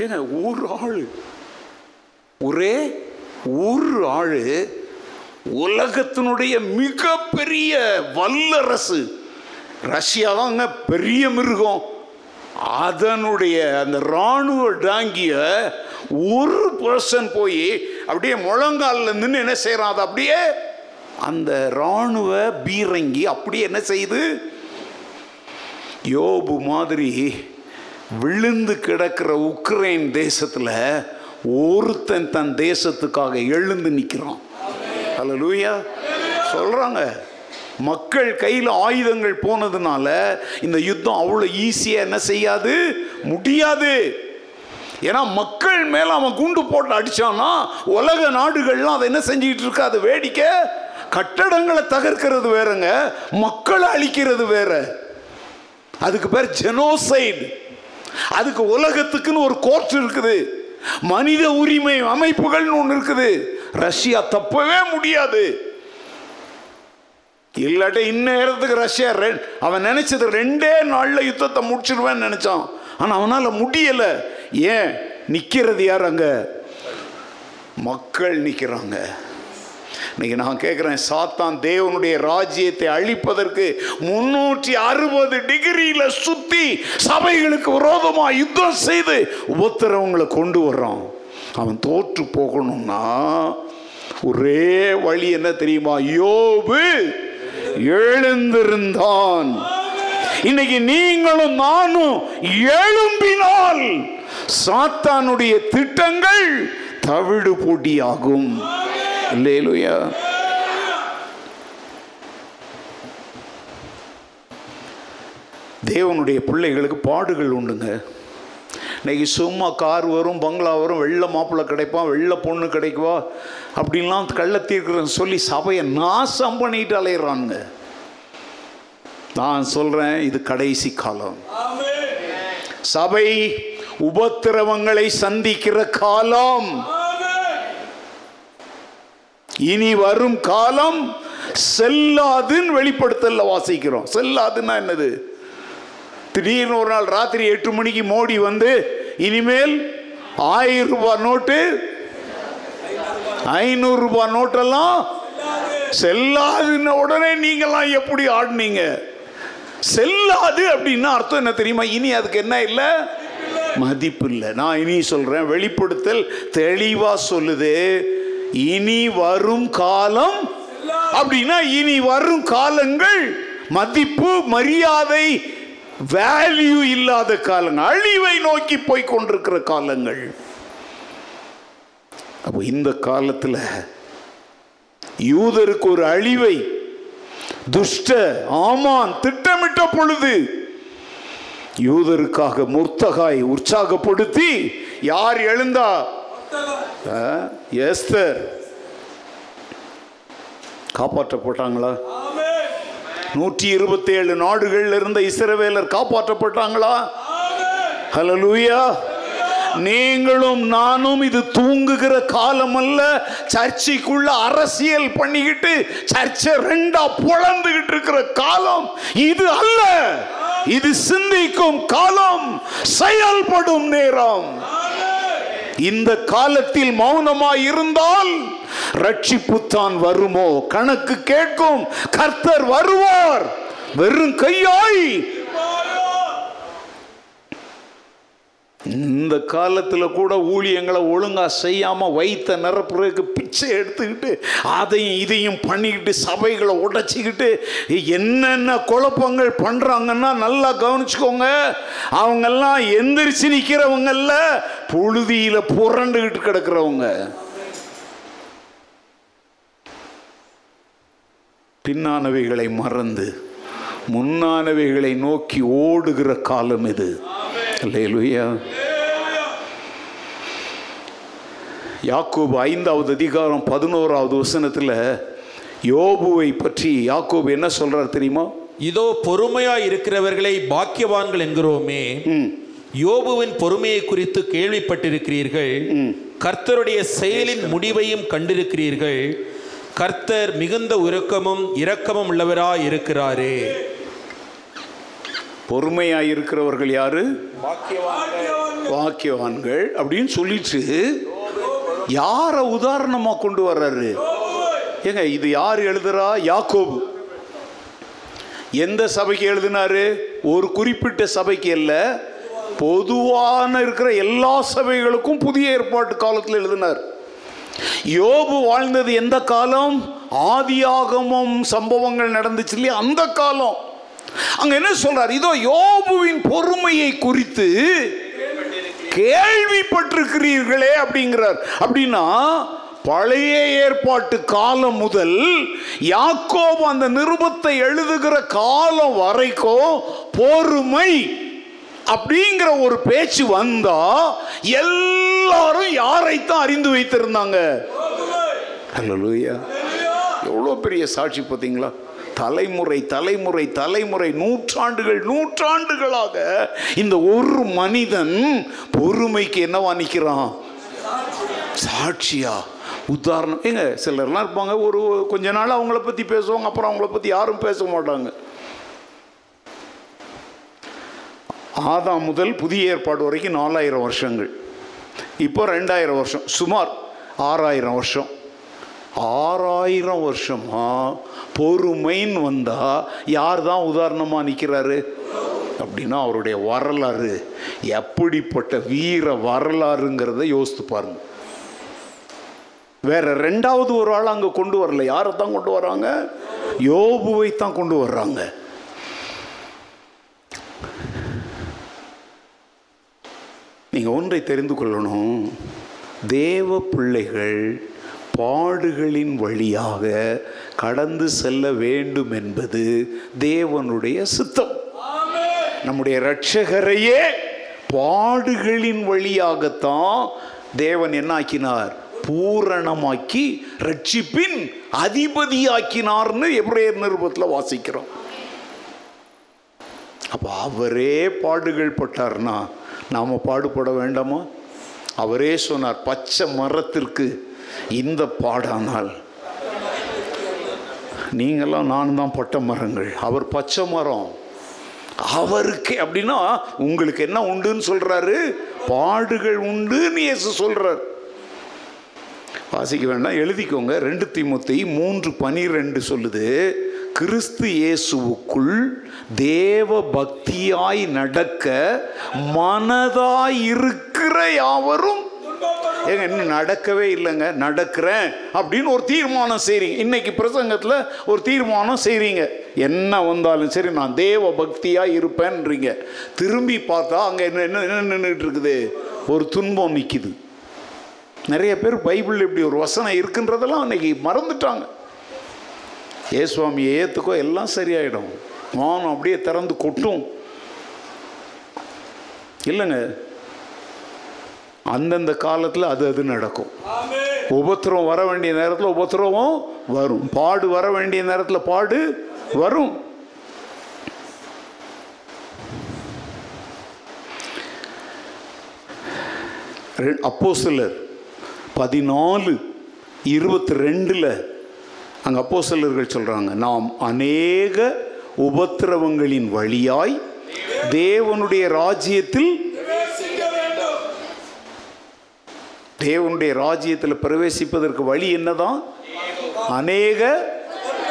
ஏங்க ஒரு ஆள். ஒரே ஒரு ஆள் உலகத்தினுடைய மிகப்பெரிய வல்லரசு. ரஷ்யா தாங்க பெரிய மிருகம். அதனுடைய அந்த இராணுவ டாங்கிய ஒரு பர்சன் போய் அப்படியே முழங்காலில் நின்று என்ன செய்கிறான் அதை அப்படியே அந்த இராணுவ பீரங்கி அப்படியே என்ன செய்யுது யோபு மாதிரி விழுந்து கிடக்கிற உக்ரைன் தேசத்தில் ஒருத்தன் தன் தேசத்துக்காக எழுந்து நிற்கிறான் ஹலோ லூயா சொல்கிறாங்க மக்கள் கையில் ஆயுதங்கள் போனதுனால இந்த யுத்தம் அவ்வளோ ஈஸியாக என்ன செய்யாது? முடியாது. ஏன்னா மக்கள் மேலே அவன் குண்டு போட்டு அடித்தான்னா உலக நாடுகள்லாம் அதை என்ன செஞ்சுக்கிட்டு இருக்கு? அது வேடிக்கை கட்டடங்களை தகர்க்கிறது வேறங்க மக்களை அழிக்கிறது வேற. அதுக்கு பேர் ஜெனோசைடு அதுக்கு உலகத்துக்குன்னு ஒரு கோர்ட் இருக்குது. மனித உரிமை அமைப்புகள்னு ஒன்று இருக்குது. ரஷ்யா தப்பவே முடியாது. இல்லாட்டி இந்நேரத்துக்கு ரஷ்யா அவன் நினைச்சது ரெண்டே நாளில் யுத்தத்தை முடிச்சிருவேன்னு நினைச்சான். ஆனால் அவனால் முடியல. ஏன்? நிற்கிறது யார் அங்க? மக்கள் நிற்கிறாங்க இன்னைக்கு நான் கேட்குறேன் சாத்தான் தேவனுடைய ராஜ்யத்தை அழிப்பதற்கு முன்னூற்றி அறுபது டிகிரியில சுத்தி சபைகளுக்கு விரோதமாக யுத்தம் செய்து உபத்திரவங்களை கொண்டு வர்றான். அவன் தோற்று போகணும்னா ஒரே வழி என்ன தெரியுமா? யோபு எழுந்திருந்தான். இன்னைக்கு நீங்களும் நானும் எழும்பினால் சாத்தானுடைய திட்டங்கள் தவிடு பொடியாகும் இல்லையா தேவனுடைய பிள்ளைகளுக்கு பாடுகள் உண்டுங்க. இன்னைக்கு சும்மா கார் வரும் பங்களா வரும் வெள்ளை மாப்பிள்ளை கிடைப்பான் வெள்ளை பொண்ணு கிடைக்குவா அப்படின்லாம் கள்ள தீர்க்கிறேன்னு சொல்லி சபையை நாசம் பண்ணிட்டு அலையிறானுங்க. நான் சொல்றேன் இது கடைசி காலம். சபை உபத்திரவங்களை சந்திக்கிற காலம். இனி வரும் காலம் செல்லாதுன்னு வெளிப்படுத்தல வாசிக்கிறோம். செல்லாதுன்னா என்னது? திடீர்னு ஒரு நாள் ராத்திரி எட்டு மணிக்கு மோடி வந்து இனிமேல் ஆயிரம் ரூபாய் நோட்டு ஐநூறு ரூபாய் நோட்டெல்லாம் செல்லாதுன்ன உடனே நீங்களாம் எப்படி ஆடினீங்க? செல்லாது அப்படின்னா அர்த்தம் என்ன தெரியுமா? இனி அதுக்கு என்ன இல்லை? மதிப்பு இல்லை நான் இனி சொல்றேன் வெளிப்படுத்தல் தெளிவாக சொல்லுது. இனி வரும் காலம் அப்படின்னா இனி வரும் காலங்கள் மதிப்பு மரியாதை வேல்யூ இல்லாத காலங்கள் அழிவை நோக்கி போய் கொண்டிருக்கிற காலங்கள். அப்போ இந்த காலத்தில் யூதருக்கு ஒரு அழிவை துஷ்ட ஆமான் திட்டமிட்ட பொழுது யூதருக்காக முர்த்தகாய் உற்சாகப்படுத்தி யார் எழுந்தா எஸ்தர். காப்பாற்றப்பட்டாங்களா? நூற்றி இருபத்தி ஏழு நாடுகள்ல இருந்த இஸ்ரவேலர் காப்பாற்றப்பட்டாங்களா? ஹalleluya. நீங்களும் நானும் இது தூங்குகிற காலம் அல்ல சர்ச்சைக்குள்ள அரசியல் பண்ணிக்கிட்டு சர்ச்சை ரெண்டா பொழந்துகிட்டு இருக்கிற காலம் இது அல்ல. இது சிந்திக்கும் காலம் செயல்படும் நேரம். இந்த காலத்தில் மௌனமாய் இருந்தால் ரட்சிப்புத்தான் வருமோ? கணக்கு கேட்கும். கர்த்தர் வருவார். வெறும் கையாய். இந்த காலத்தில் கூட ஊழியங்களை ஒழுங்காக செய்யாமல் வைத்த நிரப்புறதுக்கு பிச்சை எடுத்துக்கிட்டு அதையும் இதையும் பண்ணிக்கிட்டு சபைகளை உடைச்சிக்கிட்டு என்னென்ன குழப்பங்கள் பண்ணுறாங்கன்னா நல்லா கவனிச்சுக்கோங்க. அவங்கெல்லாம் எந்திரிச்சு நிற்கிறவங்கல்ல புழுதியில் புரண்டுக்கிட்டு கிடக்கிறவங்க. பின்னானவைகளை மறந்து முன்னானவைகளை நோக்கி ஓடுகிற காலம் இது. அல்லேலூயா யாக்கோபு ஐந்தாவது அதிகாரம் பதினோராவது வசனத்தில் யோபுவை பற்றி யாக்கோபு என்ன சொல்றார் தெரியுமா? இதோ பொறுமையாய் இருக்கிறவர்களை பாக்கியவான்கள் என்கிறோமே. யோபுவின் பொறுமையை குறித்து கேள்விப்பட்டிருக்கிறீர்கள். கர்த்தருடைய செயலின் முடிவையும் கண்டிருக்கிறீர்கள். கர்த்தர் மிகுந்த உருக்கமும் இரக்கமும் உள்ளவராய் இருக்கிறாரே பொறுமையாக இருக்கிறவர்கள் யாரு? வாக்கியவான்கள். அப்படின்னு சொல்லிட்டு யாரை உதாரணமாக கொண்டு வர்றாரு? ஏங்க இது யார் எழுதுறா? யாக்கோபு. எந்த சபைக்கு எழுதினாரு? ஒரு குறிப்பிட்ட சபைக்கு இல்லை பொதுவான இருக்கிற எல்லா சபைகளுக்கும் புதிய ஏற்பாட்டு காலத்தில் எழுதினார். யோபு வாழ்ந்தது எந்த காலம்? ஆதியாகமம் சம்பவங்கள் நடந்துச்சு இல்லையா? அந்த காலம். அங்க என்ன சொல்றார்? இதோ யோபுவின் பொறுமையை குறித்து கேள்விப்பட்டிருக்கிறீர்களே அப்படிங்கிறார். அப்படின்னா பழைய ஏற்பாட்டு காலம் முதல் யாக்கோபு அந்த நிருபத்தை எழுதுகிற காலம் வரைக்கும் பொறுமை அப்படிங்கிற ஒரு பேச்சு வந்தா எல்லாரும் யாரைத்தான் அறிந்து வைத்திருந்தாங்க? எவ்வளோ பெரிய சாட்சி பார்த்தீங்களா? தலைமுறை தலைமுறை தலைமுறை நூற்றாண்டுகள் நூற்றாண்டுகளாக இந்த ஒரு மனிதன் பொறுமைக்கு என்னவா நிற்கிறான் சாட்சியா. உதாரணம் ஏங்க சிலர்லாம் இருப்பாங்க ஒரு கொஞ்ச நாள் அவங்கள பற்றி பேசுவாங்க அப்புறம் அவங்கள பற்றி யாரும் பேச மாட்டாங்க. ஆதாம் முதல் புதிய ஏற்பாடு வரைக்கும் நாலாயிரம் வருஷங்கள். இப்போ ரெண்டாயிரம் வருஷம் சுமார் ஆறாயிரம் வருஷம். ஆறாயிரம் வருஷமா பொறுமைன்னு வந்தா யார் தான் உதாரணமாக நிற்கிறாரு அப்படின்னா அவருடைய வரலாறு. எப்படிப்பட்ட வீர வரலாறுங்கிறத யோசித்து பாருங்க. வேற ரெண்டாவது ஒரு ஆள் அங்கே கொண்டு வரல. யாரை தான் கொண்டு வராங்க? யோபுவை தான் கொண்டு வர்றாங்க. நீங்கள் ஒன்றை தெரிந்து கொள்ளணும். தேவ பிள்ளைகள் பாடுகளின் வழியாக கடந்து செல்ல வேண்டும் என்பது தேவனுடைய சித்தம். நம்முடைய இரட்சகரையே பாடுகளின் வழியாகத்தான் தேவன் என்ன ஆக்கினார் பூரணமாக்கி ரட்சிப்பின் அதிபதியாக்கினார்னு எப்ரேயர் நிருபத்தில் வாசிக்கிறோம். அப்போ அவரே பாடுகள் பட்டார்னா நாம் பாடுபட வேண்டாமா? அவரே சொன்னார் பச்சை மரத்திற்கு இந்த பாடானால் நீங்களாம் நானும் தான் பட்ட மரங்கள். அவர் பச்சை மரம். அவருக்கு அப்படின்னா உங்களுக்கு என்ன உண்டுன்னு சொல்றாரு? பாடுகள் உண்டுன்னு இயேசு சொல்கிறார் வாசிக்க வேண்டாம் எழுதிக்கோங்க. ரெண்டு திமுத்தி மூன்று பனிரெண்டு சொல்லுது கிறிஸ்து இயேசுவுக்குள் தேவ பக்தியாய் நடக்க மனதாய் இருக்கிற யாவரும் ஏங்க இன்னும் நடக்கவே இல்லைங்க. நடக்கிறேன் அப்படின்னு ஒரு தீர்மானம் செய்கிறீங்க இன்னைக்கு பிரசங்கத்தில் ஒரு தீர்மானம் செய்கிறீங்க என்ன வந்தாலும் சரி நான் தேவ பக்தியாக இருப்பேன்றீங்க. திரும்பி பார்த்தா அங்கே என்ன என்ன என்ன நின்றுட்டு இருக்குது? ஒரு துன்பம் நிற்கிது நிறைய பேர் பைபிள் இப்படி ஒரு வசனம் இருக்குன்றதெல்லாம் அன்னைக்கு மறந்துட்டாங்க. ஏசுவாமியை ஏற்றுக்கோ எல்லாம் சரியாயிடும். வானம் அப்படியே திறந்து கொட்டும். இல்லைங்க அந்தந்த காலத்தில் அது அது நடக்கும். உபத்திரம் வர வேண்டிய நேரத்தில் உபத்திரவம் வரும். பாடு வர வேண்டிய நேரத்தில் பாடு வரும். அப்போ சிலர் பதினாலு இருபத்தி ரெண்டில் அங்கே அப்போ சிலர்கள் சொல்கிறாங்க நாம் அநேக உபத்திரவங்களின் வழியாய் தேவனுடைய ராஜ்யத்தில் தேவனுடைய ராஜ்யத்தில் பிரவேசிப்பதற்கு வழி என்னதான்? அநேக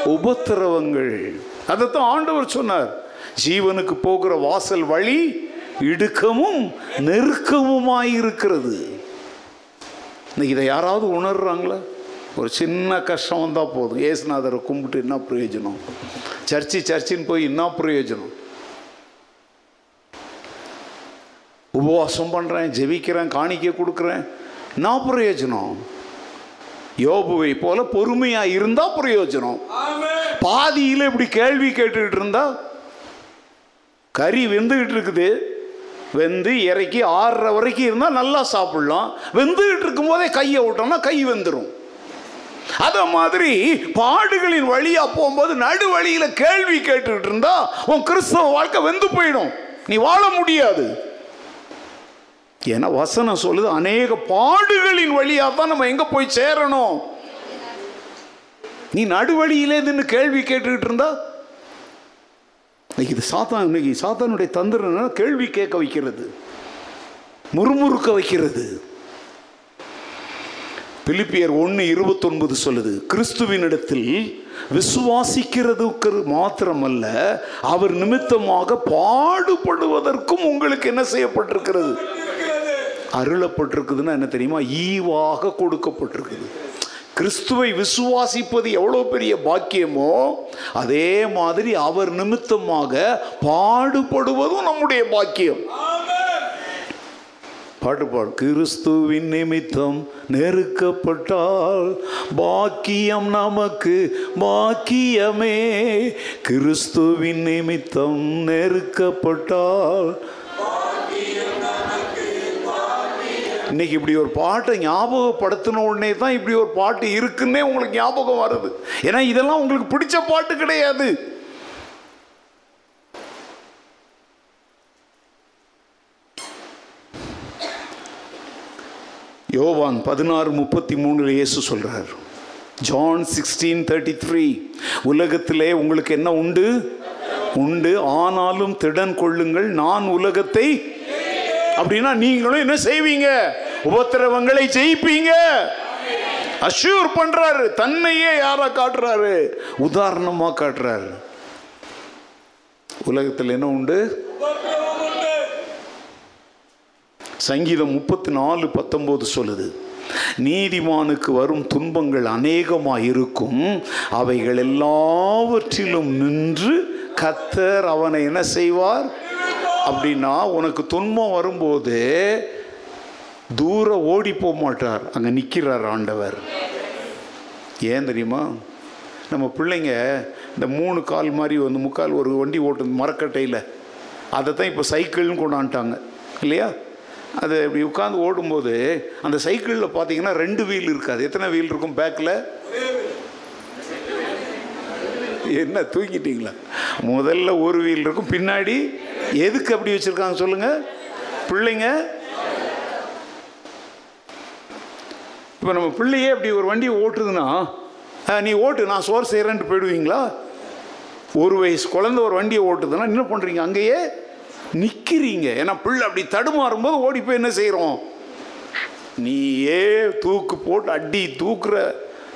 உபத்திரவங்கள். அதைத்தான் ஆண்டவர் சொன்னார். ஜீவனுக்கு போகிற வாசல் வழி இடுக்கமும் நெருக்கமுமாயிருக்கிறது இன்னைக்கு இதை யாராவது உணர்றாங்களா? ஒரு சின்ன கஷ்டம் வந்தால் போதும். ஏசுநாதரை கும்பிட்டு என்ன பிரயோஜனம்? சர்ச்சு சர்ச்சின்னு போய் என்ன பிரயோஜனம்? உபவாசம் பண்ணுறேன் ஜெபிக்கிறேன் காணிக்க கொடுக்குறேன். நான் பிரயோஜனம். யோபுவை போல பொறுமையா இருந்தா பிரயோஜனம். பாதியில் இப்படி கேள்வி கேட்டுக்கிட்டு இருந்தா கறி வெந்துகிட்டு இருக்குது. வெந்து இறக்கி ஆறரை வரைக்கும் இருந்தால் நல்லா சாப்பிடலாம். வெந்துகிட்டு இருக்கும்போதே கையை விட்டோம்னா கை வெந்துடும் அத மாதிரி பாடுகளின் வழியா போகும்போது நடு வழியில கேள்வி கேட்டுக்கிட்டு இருந்தா உன் கிறிஸ்தவ வாழ்க்கை வெந்து போயிடும். நீ வாழ முடியாது. ஏன்னா வசனம் சொல்லுது அநேக பாடுகளின் வழியாக தான் நம்ம எங்கே போய் சேரணும். நீ நடுவழியிலே நின்று கேள்வி கேட்டுக்கிட்டு இருந்தா? இன்னைக்கு இது சாத்தான் இன்னைக்கு சாத்தானுடைய தந்திரம்னா கேள்வி கேட்க வைக்கிறது. முறுமுறுக்க வைக்கிறது. பிலிப்பியர் ஒன்று இருபத்தொன்பது சொல்லுது கிறிஸ்துவினிடத்தில் விசுவாசிக்கிறதுக்கு மாத்திரமல்ல அவர் நிமித்தமாக பாடுபடுவதற்கும் உங்களுக்கு என்ன செய்யப்பட்டிருக்கிறது? அருளப்பட்டிருக்குதுன்னா என்ன தெரியுமா? ஈவாக கொடுக்கப்பட்டிருக்குது. கிறிஸ்துவை விசுவாசிப்பது எவ்வளோ பெரிய பாக்கியமோ அதே மாதிரி அவர் நிமித்தமாக பாடுபடுவதும் நம்முடைய பாக்கியம். பாட்டு பாடு. கிறிஸ்துவின் நிமித்தம் நெருக்கப்பட்டால் பாக்கியம் நமக்கு பாக்கியமே. கிறிஸ்துவின் நிமித்தம் நெருக்கப்பட்டால் இன்னைக்கு இப்படி ஒரு பாட்டை ஞாபகப்படுத்தின உடனே தான் இப்படி ஒரு பாட்டு இருக்குன்னே உங்களுக்கு ஞாபகம் வருது. ஏன்னா இதெல்லாம் உங்களுக்கு பிடிச்ச பாட்டு கிடையாது. யோவான் பதினாறு முப்பத்தி மூணுல இயேசு சொல்றார் ஜான் சிக்ஸ்டீன் தேர்ட்டி த்ரீ உலகத்திலே உங்களுக்கு என்ன உண்டு? உண்டு. ஆனாலும் திடன் கொள்ளுங்கள். நான் உலகத்தை அப்படின்னா நீங்களும் என்ன செய்வீங்க? உபத்திரவங்களை ஜெயிப்பீங்க. அஷ்யூர் பண்றாரு. தன்னையே யாரா காட்டுறாரு? உதாரணமா காட்டுறாரு. உலகத்தில் என்ன உண்டு? சங்கீதம் முப்பத்தி நாலு பத்தொம்போது சொல்லுது நீதிமானுக்கு வரும் துன்பங்கள் அநேகமாக இருக்கும் அவைகள் எல்லாவற்றிலும் நின்று கத்தர் அவனை என்ன செய்வார்? அப்படின்னா உனக்கு துன்பம் வரும்போது தூர ஓடி போக மாட்டார். அங்கே நிற்கிறார் ஆண்டவர். ஏன் தெரியுமா? நம்ம பிள்ளைங்க இந்த மூணு கால் மாதிரி வந்து முக்கால் ஒரு வண்டி ஓட்டுது மரக்கட்டையில். அதை தான் இப்போ சைக்கிள்னு கொண்டாண்டாங்க இல்லையா? அது இப்படி உட்காந்து ஓடும்போது அந்த சைக்கிளில் பார்த்தீங்கன்னா ரெண்டு வீல் இருக்காது. எத்தனை வீல் இருக்கும் பேக்கில் என்ன தூங்கிட்டீங்களா? முதல்ல ஒரு வீல் இருக்கும். பின்னாடி எதுக்கு அப்படி வச்சுருக்காங்க சொல்லுங்கள் பிள்ளைங்க. இப்போ நம்ம பிள்ளையே அப்படி ஒரு வண்டி ஓட்டுதுன்னா "ஆ, நீ ஓட்டு நான் சோறு செய்கிறேன்ட்டு போயிடுவீங்களா? ஒரு வயசு குழந்தை ஒரு வண்டியை ஓட்டுதுன்னா என்ன பண்ணுறீங்க அங்கேயே நிற்கிறீங்க ஏன்னா பிள்ளை அப்படி தடுமாறும் போது ஓடி போய் என்ன செய்கிறோம் நீயே தூக்கு போட்டு அடி தூக்குற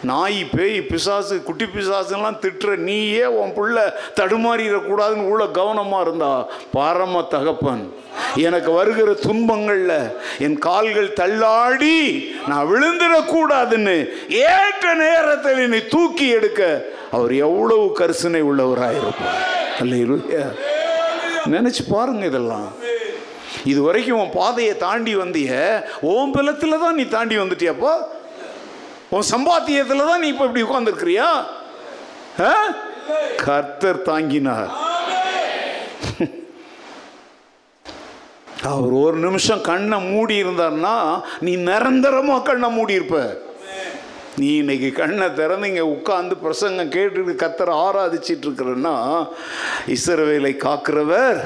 நாய் பேய் பிசாசு குட்டி பிசாசுலாம் திட்டுற நீயே உன் புள்ள தடுமாறிடக்கூடாதுன்னு உள்ள கவனமாக இருந்தா? பாரம தகப்பன் எனக்கு வருகிற துன்பங்களில் என் கால்கள் தள்ளாடி நான் விழுந்துடக்கூடாதுன்னு ஏற்ற நேரத்தில் என்னை தூக்கி எடுக்க அவர் எவ்வளவு கரிசனை உள்ளவராயிருப்பார். அல்ல நினச்சி பாருங்க இதெல்லாம். இது வரைக்கும் உன் பாதையை தாண்டி வந்திய உன் தான் நீ தாண்டி வந்துட்டியாப்பா? உன் சம்பாத்தியத்தில் தான் நீ இப்போ இப்படி உட்காந்துருக்கிறியா கர்த்தர் தாங்கினார். அவர் ஒரு நிமிஷம் கண்ணை மூடி இருந்தார்னா நீ நிரந்தரமாக கண்ணை மூடி இருப்ப. நீ இன்னைக்கு கண்ணை திறந்து இங்கே உட்காந்து பிரசங்கம் கேட்டுட்டு கத்தரை ஆராதிச்சிட்டு இருக்கிறன்னா இசரவேலை காக்கிறவர்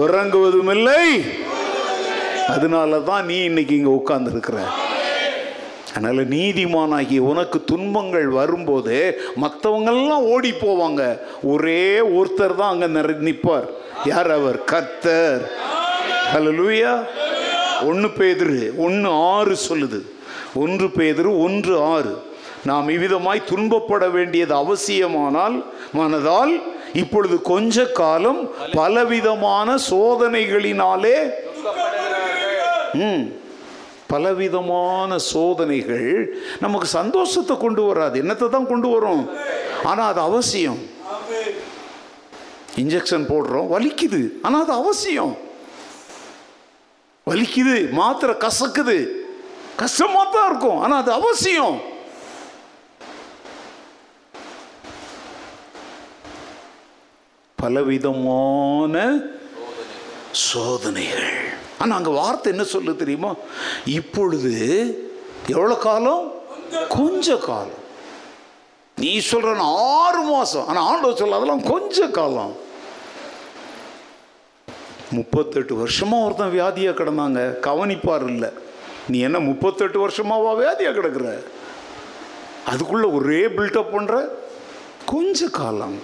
உறங்குவதும் இல்லை அதனால தான் நீ இன்னைக்கு இங்கே உட்கார்ந்துருக்கிற. அதனால் நீதிமானாகி உனக்கு துன்பங்கள் வரும்போது மற்றவங்கெல்லாம் ஓடி போவாங்க. ஒரே ஒருத்தர் தான் அங்கே நிற நிற்பார் யார் அவர்? கர்த்தர். லூயா ஒன்று பேதிரு ஒன்று ஆறு சொல்லுது. ஒன்று பேதிரு ஒன்று ஆறு. நாம் இவ்விதமாய் துன்பப்பட வேண்டியது அவசியமானால் மனதால் இப்பொழுது கொஞ்ச காலம் பலவிதமான சோதனைகளினாலே ம். பலவிதமான சோதனைகள் நமக்கு சந்தோஷத்தை கொண்டு வராது. என்னத்தை தான் கொண்டு வரும்? ஆனால் அது அவசியம். இன்ஜெக்ஷன் போடுறோம் வலிக்குது. ஆனால் அது அவசியம். வலிக்குது மாத்திரை கசக்குது. கஷ்டமாக தான் இருக்கும் ஆனால் அது அவசியம். பலவிதமான சோதனைகள். ஆனால் அங்கே வார்த்தை என்ன சொல்லு தெரியுமா? இப்பொழுது எவ்வளோ காலம்? கொஞ்ச காலம். நீ சொல்ற ஆறு மாதம் ஆனால் ஆண்டவர் சொல்ல அதெல்லாம் கொஞ்ச காலம். முப்பத்தெட்டு வருஷமா ஒருத்தன் வியாதியாக கிடந்தாங்க. கவனிப்பார் இல்லை. நீ என்ன முப்பத்தெட்டு வருஷமாவா வியாதியாக கிடக்குற? அதுக்குள்ள ஒரே பில்டப் பண்ற? கொஞ்ச காலம்.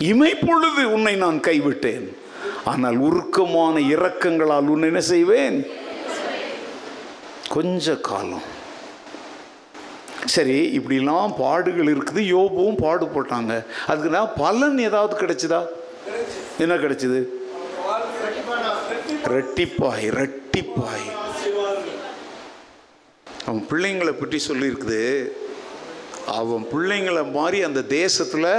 இமைப்பொழுது உன்னை நான் கைவிட்டேன். ஆனால் உருக்கமான இரக்கங்களால் உன்னை என்ன செய்வேன்? கொஞ்ச காலம். சரி இப்படிலாம் பாடுகள் இருக்குது. யோபுவும் பாடுபட்டாங்க அதுக்கு நான் பலன் ஏதாவது கிடைச்சதா? என்ன கிடைச்சது? ரெட்டிப்பாய் ரெட்டிப்பாய். அவன் பிள்ளைங்களை பற்றி சொல்லியிருக்குது. அவன் பிள்ளைங்களை மாதிரி அந்த தேசத்தில்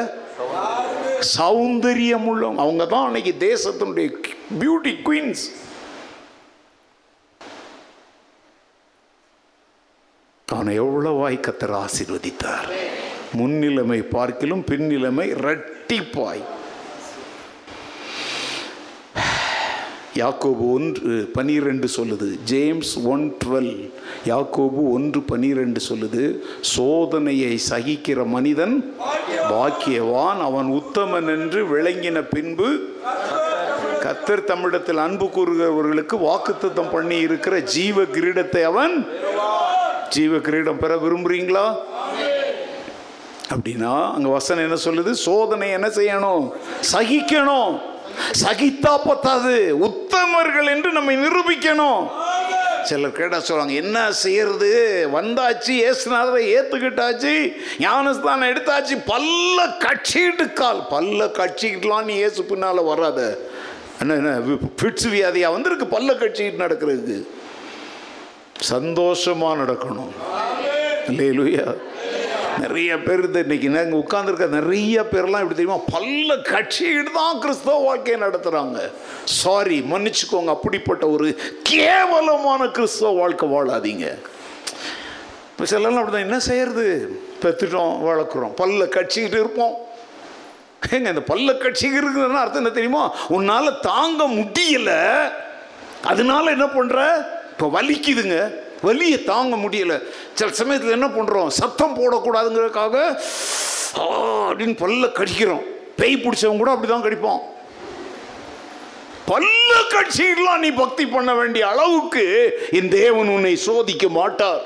சௌந்தரியம் உள்ள அவங்க தான் அன்னைக்கு தேசத்தினுடைய பியூட்டி குயின்ஸ் அவனை எவ்வளவாய் கத்தர் ஆசீர்வதித்தார். முன்னிலைமை பார்க்கிலும் பின்னிலைமை இரட்டிப்பாய். யாக்கோபு ஒன்று பனிரெண்டு சொல்லுது. James one twelve. யாக்கோபு ஒன்று பனிரெண்டு சொல்லுது. சோதனையை சகிக்கிற மனிதன் பாக்கியவான். அவன் உத்தமன் என்று விளங்கின பின்பு கத்தர் தமிழத்தில் அன்பு கூறுகிறவர்களுக்கு வாக்குத்தத்தம் பண்ணி இருக்கிற ஜீவ கிரீடத்தை அவன் ஜீவ கிரீடம் பெற விரும்புறீங்களா? அப்படின்னா அங்கே வசனம் என்ன சொல்லுது? சோதனை என்ன செய்யணும்? சகிக்கணும். சகித்தா பத்தாது உத்தமர்கள் என்று நம்மை நிரூபிக்கணும். சிலர் கேட்டா சொல்லுவாங்க என்ன செய்யறது? வந்தாச்சு ஏசுனாரை ஏத்துக்கிட்டாச்சு ஞானஸ்தானம் எடுத்தாச்சு பல்ல கட்சிட்டு கால் பல்ல கட்சிக்கிட்டுலாம் நீ ஏசு பின்னால வராத. என்ன என்ன ஃபிட்ஸ் வியாதியா வந்திருக்கு? பல்ல கட்சிக்கிட்டு நடக்கிறதுக்கு. சந்தோஷமா நடக்கணும். இல்லையா நிறைய பேர் இந்த இன்னைக்கு நாங்கள் உட்காந்துருக்க நிறைய பேர்லாம் இப்படி தெரியுமா பல்ல கட்சியிட்டு தான் கிறிஸ்தவ வாழ்க்கையை நடத்துகிறாங்க சாரி மன்னிச்சுக்கோங்க அப்படிப்பட்ட ஒரு கேவலமான கிறிஸ்தவ வாழ்க்கை வாழாதீங்க. இப்போ சிலர்லாம் அப்படி என்ன செய்யறது? பெற்றுட்டோம் வளர்க்குறோம் பல்ல கட்சிக்கிட்டு இருப்போம். ஏங்க இந்த பல்ல கட்சிக்கு இருக்குதுன்னா அர்த்தம் என்ன தெரியுமா? உன்னால் தாங்க முடியல. அதனால என்ன பண்ணுற இப்போ வலிக்குதுங்க. வலியை தாங்க முடியலை. சில சமயத்தில் என்ன பண்ணுறோம் சத்தம் போடக்கூடாதுங்கிறதுக்காக அப்படின்னு பல்ல கடிக்கிறோம். பேய் பிடிச்சவங்க கூட அப்படி தான் கடிப்பான் பல்ல கட்சியெல்லாம் நீ பக்தி பண்ண வேண்டிய அளவுக்கு என் தேவன் உன்னை சோதிக்க மாட்டார்.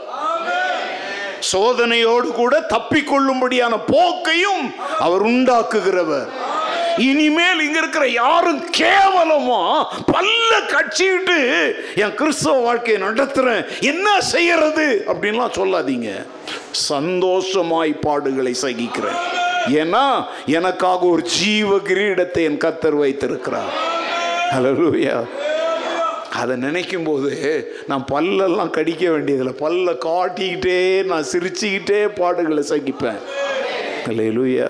சோதனையோடு கூட தப்பிக்கொள்ளும்படியான போக்கையும் அவர் உண்டாக்குகிறவர். இனிமேல் இங்க இருக்கிற யாரும் கேவலமா பல்ல கட்சிட்டு என் கிறிஸ்தவ வாழ்க்கையை நடத்துறேன். என்ன செய்யறது அப்படின்லாம் சொல்லாதீங்க. சந்தோஷமாய் பாடுகளை சகிக்கிறேன். ஏன்னா எனக்காக ஒரு ஜீவ கிரீடத்தை என் கத்தர் வைத்திருக்கிறார். ஹalleluya அதை நினைக்கும் போது நான் பல்லெல்லாம் கடிக்க வேண்டியதில்லை. பல்ல காட்டிக்கிட்டே நான் சிரிச்சுக்கிட்டே பாடுகளை சகிப்பேன். ஹalleluya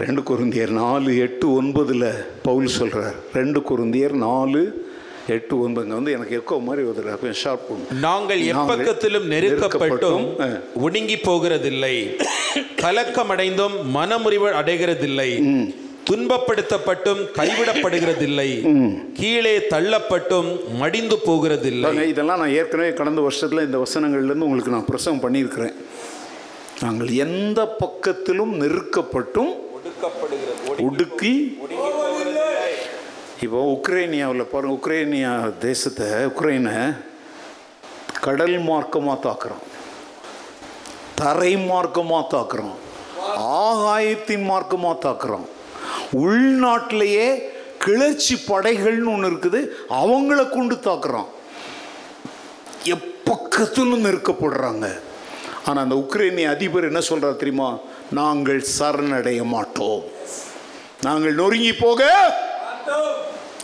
ரெண்டு குருந்தியர் நாலு எட்டு ஒன்பதுல பவுல் சொல்றார். ரெண்டு குருந்தியர் நாலு எட்டு ஒன்பதுங்க வந்து எனக்கு எக்கோ மாதிரி வருது கொஞ்சம் ஷார்ப் நாங்கள் எப்பக்கத்திலும் நெருக்கப்பட்டும். ஒடுங்கி போகிறதில்லை. கலக்கமடைந்தும் மனமுறிவு அடைகிறதில்லை. துன்பப்படுத்தப்பட்டும் கைவிடப்படுகிறதில்லை. கீழே தள்ளப்பட்டும் மடிந்து போகிறதில்லை. இதெல்லாம் நான் ஏற்கனவே கடந்த வருஷத்தில் இந்த வசனங்கள்லேருந்து உங்களுக்கு நான் பிரசவம் பண்ணியிருக்கிறேன். நாங்கள் எந்த பக்கத்திலும் நெருக்கப்பட்டும் ஒடுக்கி இப்போ உக்ரைனியாவில் பாருங்க உக்ரைனியா தேசத்தை உக்ரைனை கடல் மார்க்கமாக தாக்குறோம். தரை மார்க்கமாக தாக்குறோம். ஆகாயத்தின் மார்க்கமாக தாக்குறோம். உள்நாட்டிலேயே கிளர்ச்சி படைகள்னு ஒன்று இருக்குது அவங்கள கொண்டு தாக்குறோம். எப்பக்கத்திலும் நெருக்கப்படுறாங்க. ஆனால் அந்த உக்ரைனிய அதிபர் என்ன சொல்றார் தெரியுமா? நாங்கள் சரணடைய மாட்டோம். நாங்கள் நொறுங்கி போக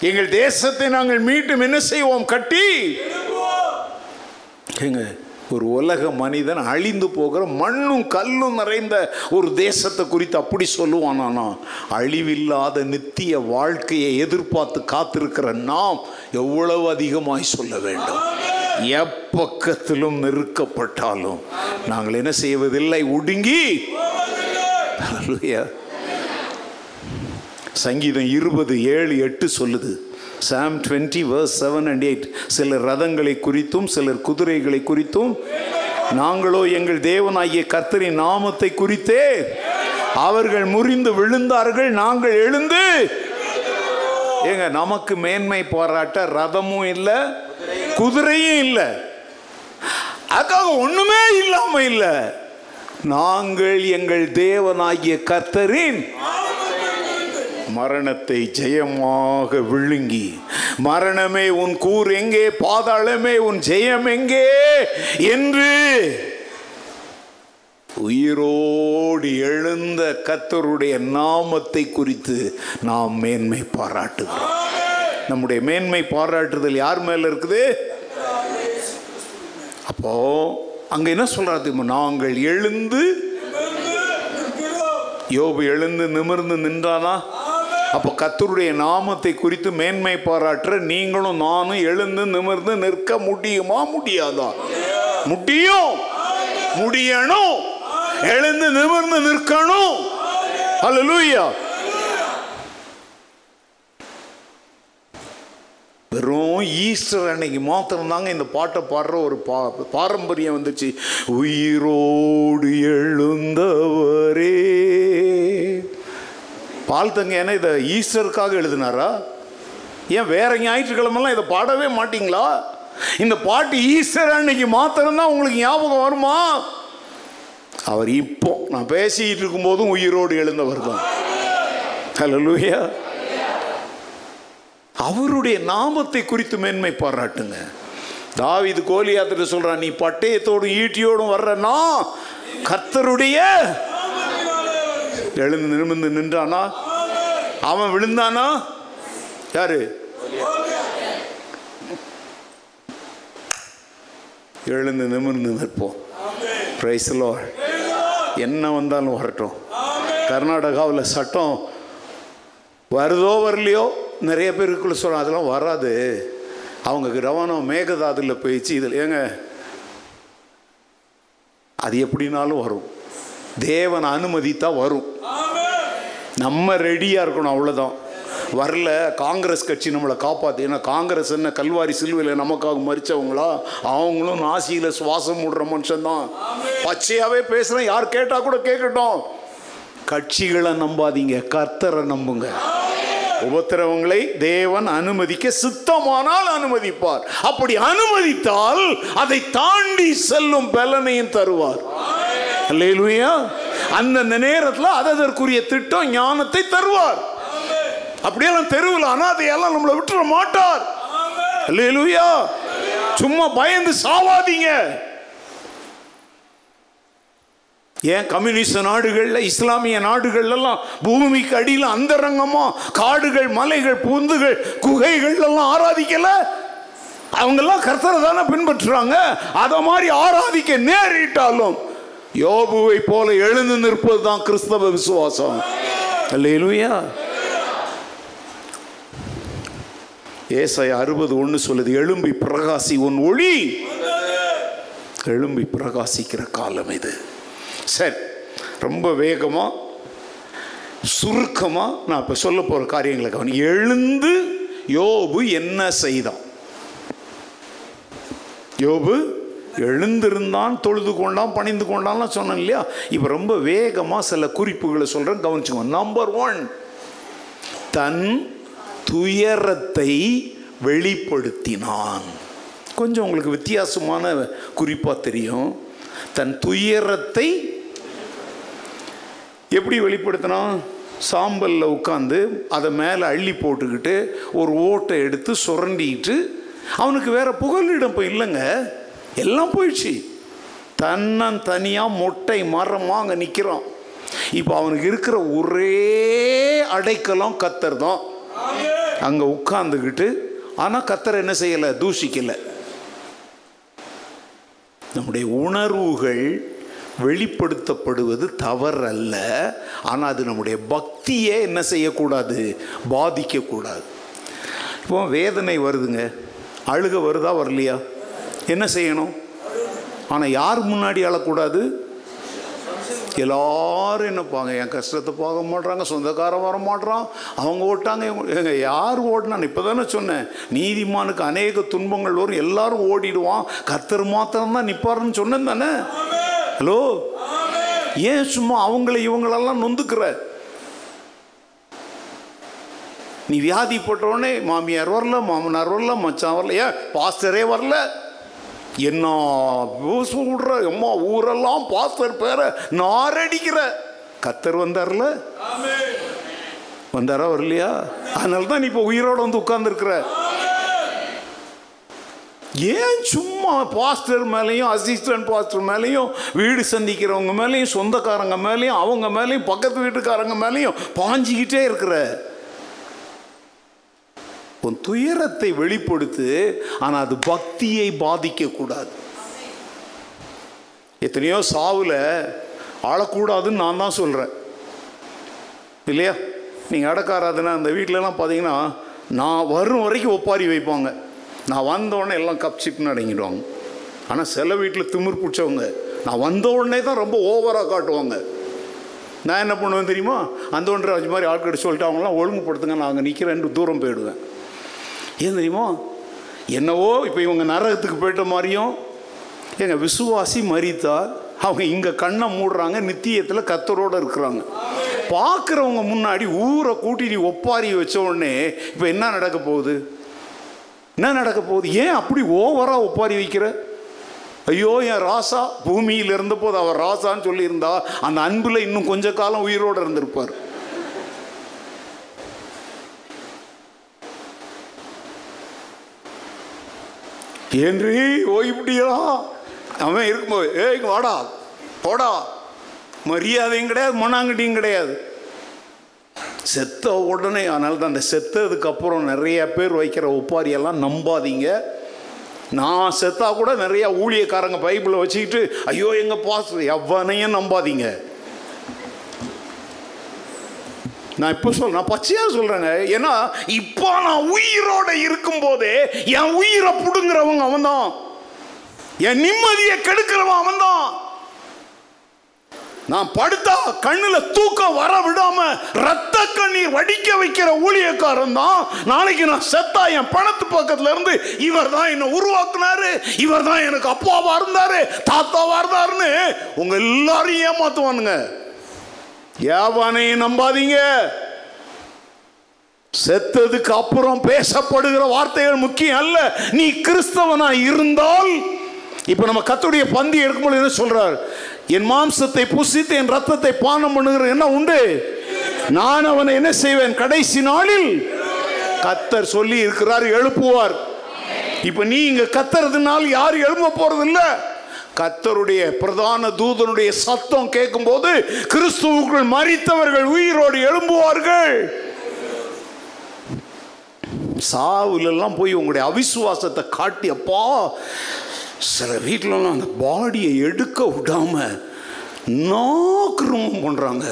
எங்கள் தேசத்தை நாங்கள் மீண்டும் என்ன செய்வோம்? கட்டி எங்க ஒரு உலக மனிதன் அழிந்து போகிற மண்ணும் கல்லும் நிறைந்த ஒரு தேசத்தை குறித்து அப்படி சொல்லுவானா அழிவில்லாத நித்திய வாழ்க்கையை எதிர்பார்த்து காத்திருக்கிற நாம் எவ்வளவு அதிகமாய் சொல்ல வேண்டும். எப்பக்கத்திலும் நெருக்கப்பட்டாலும் நாங்கள் என்ன செய்வதில்லை? ஒடுங்கி சங்கீதம் இருபது ஏழு எட்டு சொல்லுது. Psalm twenty verse seven and eight சிலர் ரதங்களை குறித்தும் சிலர் குதிரைகளை குறித்தும் நாங்களோ எங்கள் தேவனாகிய கர்த்தரின் நாமத்தை குறித்தே அவர்கள் முறிந்து விழுந்தார்கள் நாங்கள் எழுந்து. ஏங்க நமக்கு மேன்மை பாராட்ட ரதமும் இல்லை குதிரையும் இல்லை. அதுக்காக ஒண்ணுமே இல்லாம இல்லை. நாங்கள் எங்கள் தேவனாகிய கர்த்தரின் மரணத்தை ஜெயமாக விழுங்கி மரணமே உன் கூர் எங்கே பாதாளமே உன் ஜெயம் எங்கே என்று உயிரோடு எழுந்த கத்தருடைய நாமத்தை குறித்து நாம் மேன்மை பாராட்டுகிறோம். நம்முடைய மேன்மை பாராட்டுதல் யார் மேல இருக்குது? அப்போ அங்கே என்ன சொல்கிறாரு நாங்கள் எழுந்து யோபு எழுந்து நிமிர்ந்து நின்றானா? அப்போ கத்தருடைய நாமத்தை குறித்து மேன்மை பாராட்டுற நீங்களும் நானும் எழுந்து நிமிர்ந்து நிற்க முடியுமா? முடியாதா? முடியும். முடியணும். எழுந்து நிமிர்ந்து நிற்கணும். அல்லேலூயா வெறும் ஈஸ்டர் அன்னைக்கு மாத்திரம்தாங்க இந்த பாட்டை பாடுற ஒரு பா பாரம்பரியம் வந்துச்சு. உயிரோடு எழுந்தவரே. பால் தங்க என்ன இதை ஈஸ்டருக்காக எழுதினாரா? ஏன் வேற ஞாயிற்றுக்கிழமெல்லாம் இதை பாடவே மாட்டிங்களா? இந்த பாட்டு ஈஸ்டர் அன்னைக்கு மாத்திரம்தான் உங்களுக்கு ஞாபகம் வருமா? அவர் இப்போ நான் பேசிக்கிட்டு இருக்கும்போதும் உயிரோடு எழுந்தவர் தான். ஹலோ லூயா அவருடைய நாமத்தை குறித்து மேன்மை பாராட்டுங்க. தாவிது கோலியாத்திர சொல்கிறான் நீ பட்டயத்தோடும் ஈட்டியோடும் வர்றனா கர்த்தருடைய எழுந்து நிமிர்ந்து நின்றானா? அவன் விழுந்தானா? யாரு? எழுந்து நிமிர்ந்து நிற்போம். பிரைஸ்லோ என்ன வந்தாலும் வரட்டும். கர்நாடகாவில் சட்டம் வருதோ வரலையோ நிறைய பேருக்குள்ள சொல்கிறோம் அதெல்லாம் வராது. அவங்க ரவணம் மேகதாதுல போயிடுச்சு. இதில் ஏங்க அது எப்படினாலும் வரும். தேவன் அனுமதித்தா வரும். நம்ம ரெடியாக இருக்கணும் அவ்வளோதான் வரல காங்கிரஸ் கட்சி நம்மளை காப்பாற்று ஏன்னா காங்கிரஸ் என்ன கல்வாரி சிலுவையில் நமக்காக மறிச்சவங்களா? அவங்களும் நாசியில் சுவாசம் விடுற மனுஷன்தான். பச்சையாகவே பேசுகிறேன் யார் கேட்டால் கூட கேட்கட்டும். கட்சிகளை நம்பாதீங்க கர்த்தரை நம்புங்க. உபத்திரவங்களை தேவன் அனுமதிக்க சித்தமானால் அனுமதிப்பார். அப்படி அனுமதித்தால் அதை தாண்டி செல்லும் பலனையும் தருவார். அல்லேலூயா. அந்தந்த நேரத்தில் அதற்குரிய திட்டம் ஞானத்தை தருவார். அப்படியெல்லாம் தெருவில் அனாதையெல்லாம் நம்மளை விட்டுற மாட்டார். அல்லேலூயா. சும்மா பயந்து சாவாதீங்க. ஏன் கம்யூனிஸ்ட் நாடுகளில் இஸ்லாமிய நாடுகள்லாம் பூமிக்கு அடியில் அந்தரங்கமா காடுகள் மலைகள் பூந்துகள் குகைகள்லாம் ஆராதிக்கலை? ஆராதிக்கல அவங்கெல்லாம் கர்த்தரை தானே பின்பற்றுறாங்க? அதை மாதிரி ஆராதிக்க நேரிட்டாலும் யோபுவை போல எழுந்து நிற்பது தான் கிறிஸ்தவ விசுவாசம். அல்லேலூயா. ஏசாய அறுபது ஒன்று சொல்லுது எழும்பி பிரகாசி உன் ஒளி. எழும்பி பிரகாசிக்கிற காலம் இது. சரி ரொம்ப வேகமாக சுருக்கமாக நான் இப்போ சொல்ல போகிற காரியங்களை கவனி எழுந்து யோபு என்ன செய்தான்? யோபு எழுந்திருந்தான் தொழுது கொண்டான் பணிந்து கொண்டான்லாம் சொன்னேன் இல்லையா? இப்போ ரொம்ப வேகமாக சில குறிப்புகளை சொல்கிறேன் கவனிச்சுக்கோங்க. நம்பர் ஒன் தன் துயரத்தை வெளிப்படுத்தினான். கொஞ்சம் உங்களுக்கு வித்தியாசமான குறிப்பாக தெரியும். தன் துயரத்தை எப்படி வெளிப்படுத்தினோம் சாம்பலில் உட்காந்து அதை மேலே அள்ளி போட்டுக்கிட்டு ஒரு ஓட்டை எடுத்து சுரண்டிக்கிட்டு அவனுக்கு வேறு புகலிடம் இப்போ இல்லைங்க. எல்லாம் போயிடுச்சு. தன்னன் தனியாக மொட்டை மரமாக அங்கே நிற்கிறான் இப்போ அவனுக்கு இருக்கிற ஒரே அடைக்கலம் கத்தர் தான். அங்கே உட்காந்துக்கிட்டு ஆனால் கத்தர் என்ன செய்யலை? தூஷிக்கலை. நம்முடைய உணர்வுகள் வெளிப்படுத்தப்படுவது தவறல்ல. ஆனால் அது நம்முடைய பக்தியே என்ன செய்யக்கூடாது? பாதிக்கக்கூடாது. இப்போ வேதனை வருதுங்க. அழுக வருதா வரலையா? என்ன செய்யணும்? ஆனால் யார் முன்னாடி அழக்கூடாது? எல்லாரும் என்னப்பாங்க என் கஷ்டத்தை பார்க்க மாட்றாங்க சொந்தக்காரன் வர மாட்றான் அவங்க ஓட்டாங்க எங்க யார் ஓடினான் இப்போ தானே சொன்னேன் நீதிமானுக்கு அநேக துன்பங்கள் வரும் எல்லாரும் ஓடிடுவான் கர்த்தர் மாத்திரம்தான் நிற்பாருன்னு சொன்னேன் தானே? ஹலோ? ஏன் சும்மா அவங்கள இவங்களெல்லாம் நொந்துக்கிற? நீ வியாதி போட்டவுடனே மாமியார் வரல மாமனார் வரல மச்சான் வரல. ஏன்? பாஸ்டரே வரல. என்ன சொல்ற அம்மா ஊரெல்லாம் பாஸ்டர் பேரை நாரடிக்கிற. கத்தர் வந்தார்ல? வந்தாரா வரலையா? அதனால தான் நீ இப்போ உயிரோட வந்து உட்கார்ந்துருக்கிற. ஏன் சும்மா பாஸ்டர் மேலேயும் அசிஸ்டன்ட் பாஸ்டர் மேலேயும் வீடு சந்திக்கிறவங்க மேலேயும் சொந்தக்காரங்க மேலேயும் அவங்க மேலேயும் பக்கத்து வீட்டுக்காரங்க மேலேயும் பாஞ்சிக்கிட்டே இருக்கிற. உன் துயரத்தை வெளிப்படுத்து ஆனால் அது பக்தியை பாதிக்கக்கூடாது. எத்தனையோ சாவில் ஆளக்கூடாதுன்னு நான் தான் சொல்கிறேன் இல்லையா? நீங்கள் அடக்காராதுன்னா அந்த வீட்டிலலாம் பார்த்தீங்கன்னா நான் வரும் வரைக்கும் ஒப்பாரி வைப்பாங்க. நான் வந்தோடனே எல்லாம் கப் சிப்னு அடங்கிடுவாங்க. ஆனால் சில வீட்டில் திமிர் பிடிச்சவங்க நான் வந்த உடனே தான் ரொம்ப ஓவராக காட்டுவாங்க. நான் என்ன பண்ணுவேன் தெரியுமா? அந்த ஒன்று அது மாதிரி ஆட்கிட்ட சொல்லிட்டு அவங்களாம் ஒழுங்குபடுத்துங்க நான் அங்கே நிற்கிறேன் தூரம் போயிடுவேன். ஏன் தெரியுமா? என்னவோ இப்போ இவங்க நரகத்துக்கு போயிட்ட மாதிரியும் எங்கள் விசுவாசி மறித்தா அவங்க இங்கே கண்ணை மூடுறாங்க நித்தியத்தில் கத்தரோடு இருக்கிறாங்க. பார்க்குறவங்க முன்னாடி ஊரை கூட்டிட்டு ஒப்பாரி வச்ச உடனே இப்போ என்ன நடக்க போகுது? என்ன நடக்க போகுது? ஏன் அப்படி ஓவராக ஒப்பாரி வைக்கிற? ஐயோ என் ராசா பூமியில் இருந்தபோது அவர் ராசான்னு சொல்லியிருந்தா அந்த அன்பில் இன்னும் கொஞ்ச காலம் உயிரோடு இருந்திருப்பார். ஏன்றி ஓ இப்படியா? அவன் இருக்கும்போது ஏய் வாடா போடா. மரியாதையும் கிடையாது மொனாங்கட்டியும் கிடையாது. செத்த உடனே அதனால தான் அந்த செத்ததுக்கு அப்புறம் நிறைய பேர் வைக்கிற ஒப்பாரியெல்லாம் நம்பாதீங்க. நான் செத்தா கூட நிறைய ஊழியக்காரங்க பைபிளை வச்சுக்கிட்டு ஐயோ எங்க பாஸ் எவ்வனையும் நம்பாதீங்க. நான் இப்போ சொல்ல நான் பச்சையாக சொல்கிறேங்க ஏன்னா இப்போ நான் உயிரோட இருக்கும்போதே என் உயிரை பிடுங்குறவங்க அவன்தான். என் நிம்மதியை கெடுக்கிறவன் அவன்தான். நான் படுத்தா கண்ணுல தூக்கம் வர விடாம ரத்த கண்ணீர் வடிக்க வைக்கிற ஊழியக்காரன் தான். நாளைக்கு நான் செத்தா என் பணத்து பக்கத்துல இருந்து இவர் தான் என்னை உருவாக்குனாரு. இவர் தான் எனக்கு அப்பாவா இருந்தாரு தாத்தாவா இருந்தாருன்னு உங்க எல்லாரும் ஏமாத்துவானுங்க. ஏவானையும் நம்பாதீங்க. செத்ததுக்கு அப்புறம் பேசப்படுகிற வார்த்தைகள் முக்கியம் அல்ல. நீ கிறிஸ்தவனா இருந்தால் இப்ப நம்ம கத்துடைய பந்தி எடுக்கும்போது என்ன சொல்றாரு? என் மாம்சத்தை புசித்து என் ரத்தத்தை பானம் பண்ணுகிற என்ன உண்டு. நான் அவனை என்ன செய்வேன்? கடைசி நாளில் கத்தர் சொல்லி இருக்கிறார் எழுப்புவார். இப்ப நீ இங்க கத்துறதுனால யாரும் எழும்ப போறது இல்ல கத்தருடைய பிரதான தூதனுடைய சத்தம் கேட்கும்போது கிறிஸ்துவுக்குள் மறித்தவர்கள் உயிரோடு எழும்புவார்கள். சாவுலெல்லாம் போய் உங்களுடைய அவிசுவாசத்தை காட்டி அப்பா சில வீட்டிலலாம் அந்த பாடியை எடுக்க விடாமல் நாக்கிரமம் பண்ணுறாங்க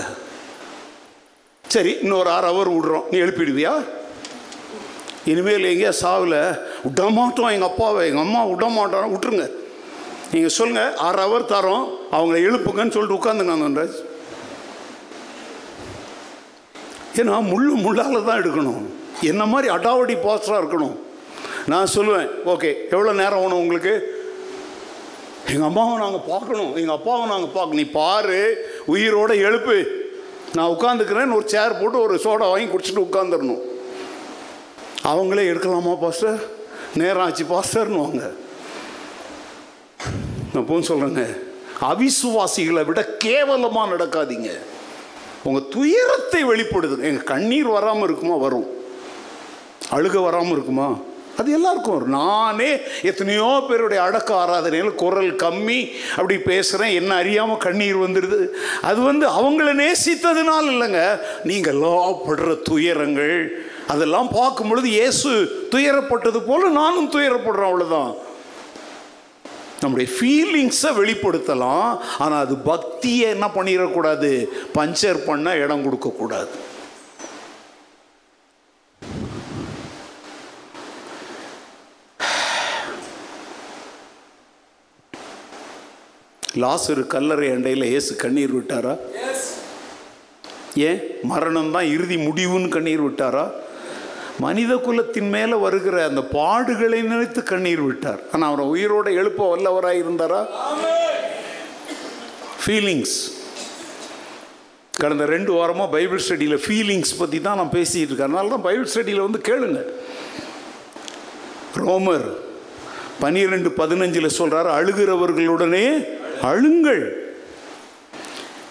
சரி இன்னொரு ஆறு அவர் விடுறோம். நீ எழுப்பிடுவியா? இனிமேல் எங்கேயா சாவில்? விடமாட்டோம். எங்கள் அப்பாவை எங்கள் அம்மா விடமாட்டோம். விட்டுருங்க. நீங்கள் சொல்லுங்கள் ஆறு அவர் தரோம். அவங்கள எழுப்புங்கன்னு சொல்லிட்டு உட்காந்துங்க அந்த ஏன்னா முள்ளு முள்ளால் தான் எடுக்கணும். என்ன மாதிரி அடாவடி பாஸ்டராக இருக்கணும். நான் சொல்லுவேன். ஓகே எவ்வளோ நேரம் ஆகணும் உங்களுக்கு? எங்கள் அம்மாவை நாங்கள் பார்க்கணும். எங்கள் அப்பாவை நாங்கள் பார்க்கணும் நீ பாரு உயிரோட எழுப்பு. நான் உட்காந்துக்கிறேன்னு ஒரு சேர் போட்டு ஒரு சோடா வாங்கி குடிச்சிட்டு உட்காந்துடணும் அவங்களே எடுக்கலாமா பாஸ்டர் நேரம் ஆச்சு பாஸ்டர்னுவாங்க நான் போன்னு சொல்கிறேங்க அவிசுவாசிகளை விட கேவலமாக நடக்காதீங்க. உங்கள் துயரத்தை வெளிப்படுது எங்கள் கண்ணீர் வராமல் இருக்குமா? வரும். அழுக வராமல் இருக்குமா? அது எல்லாருக்கும். வரும் நானே எத்தனையோ பேருடைய அடக்க ஆராதனையில் குரல் கம்மி அப்படி பேசுகிறேன் என்ன அறியாமல் கண்ணீர் வந்துடுது அது வந்து அவங்கள நேசித்ததுனால இல்லைங்க. நீங்கள் படுற துயரங்கள் அதெல்லாம் பார்க்கும் பொழுது இயேசு துயரப்பட்டது போல நானும் துயரப்படுறேன் அவ்வளோதான் நம்முடைய ஃபீலிங்ஸை வெளிப்படுத்தலாம். ஆனால் அது பக்தியை என்ன பண்ணிடக்கூடாது? பஞ்சர் பண்ண இடம் கொடுக்கக்கூடாது. லாசரு கல்லறை அண்டையில் இயேசு கண்ணீர் விட்டாரா? ஏன்? மரணம் தான் இறுதி முடிவுன்னு கண்ணீர் விட்டாரா? மனித குலத்தின் மேலே வருகிற அந்த பாடுகளை நினைத்து கண்ணீர் விட்டார். ஆனால் அவரை உயிரோட எழுப்ப வல்லவராக இருந்தாரா? ஃபீலிங்ஸ் கடந்த ரெண்டு வாரமாக பைபிள் ஸ்டடியில் ஃபீலிங்ஸ் பற்றி தான் நான் பேசிகிட்டு இருக்கேன். அதனால தான் பைபிள் ஸ்டடியில் வந்து கேளுங்க. ரோமர் பனிரெண்டு பதினஞ்சில் சொல்கிறார் அழுகிறவர்களுடனே அழுங்கள்.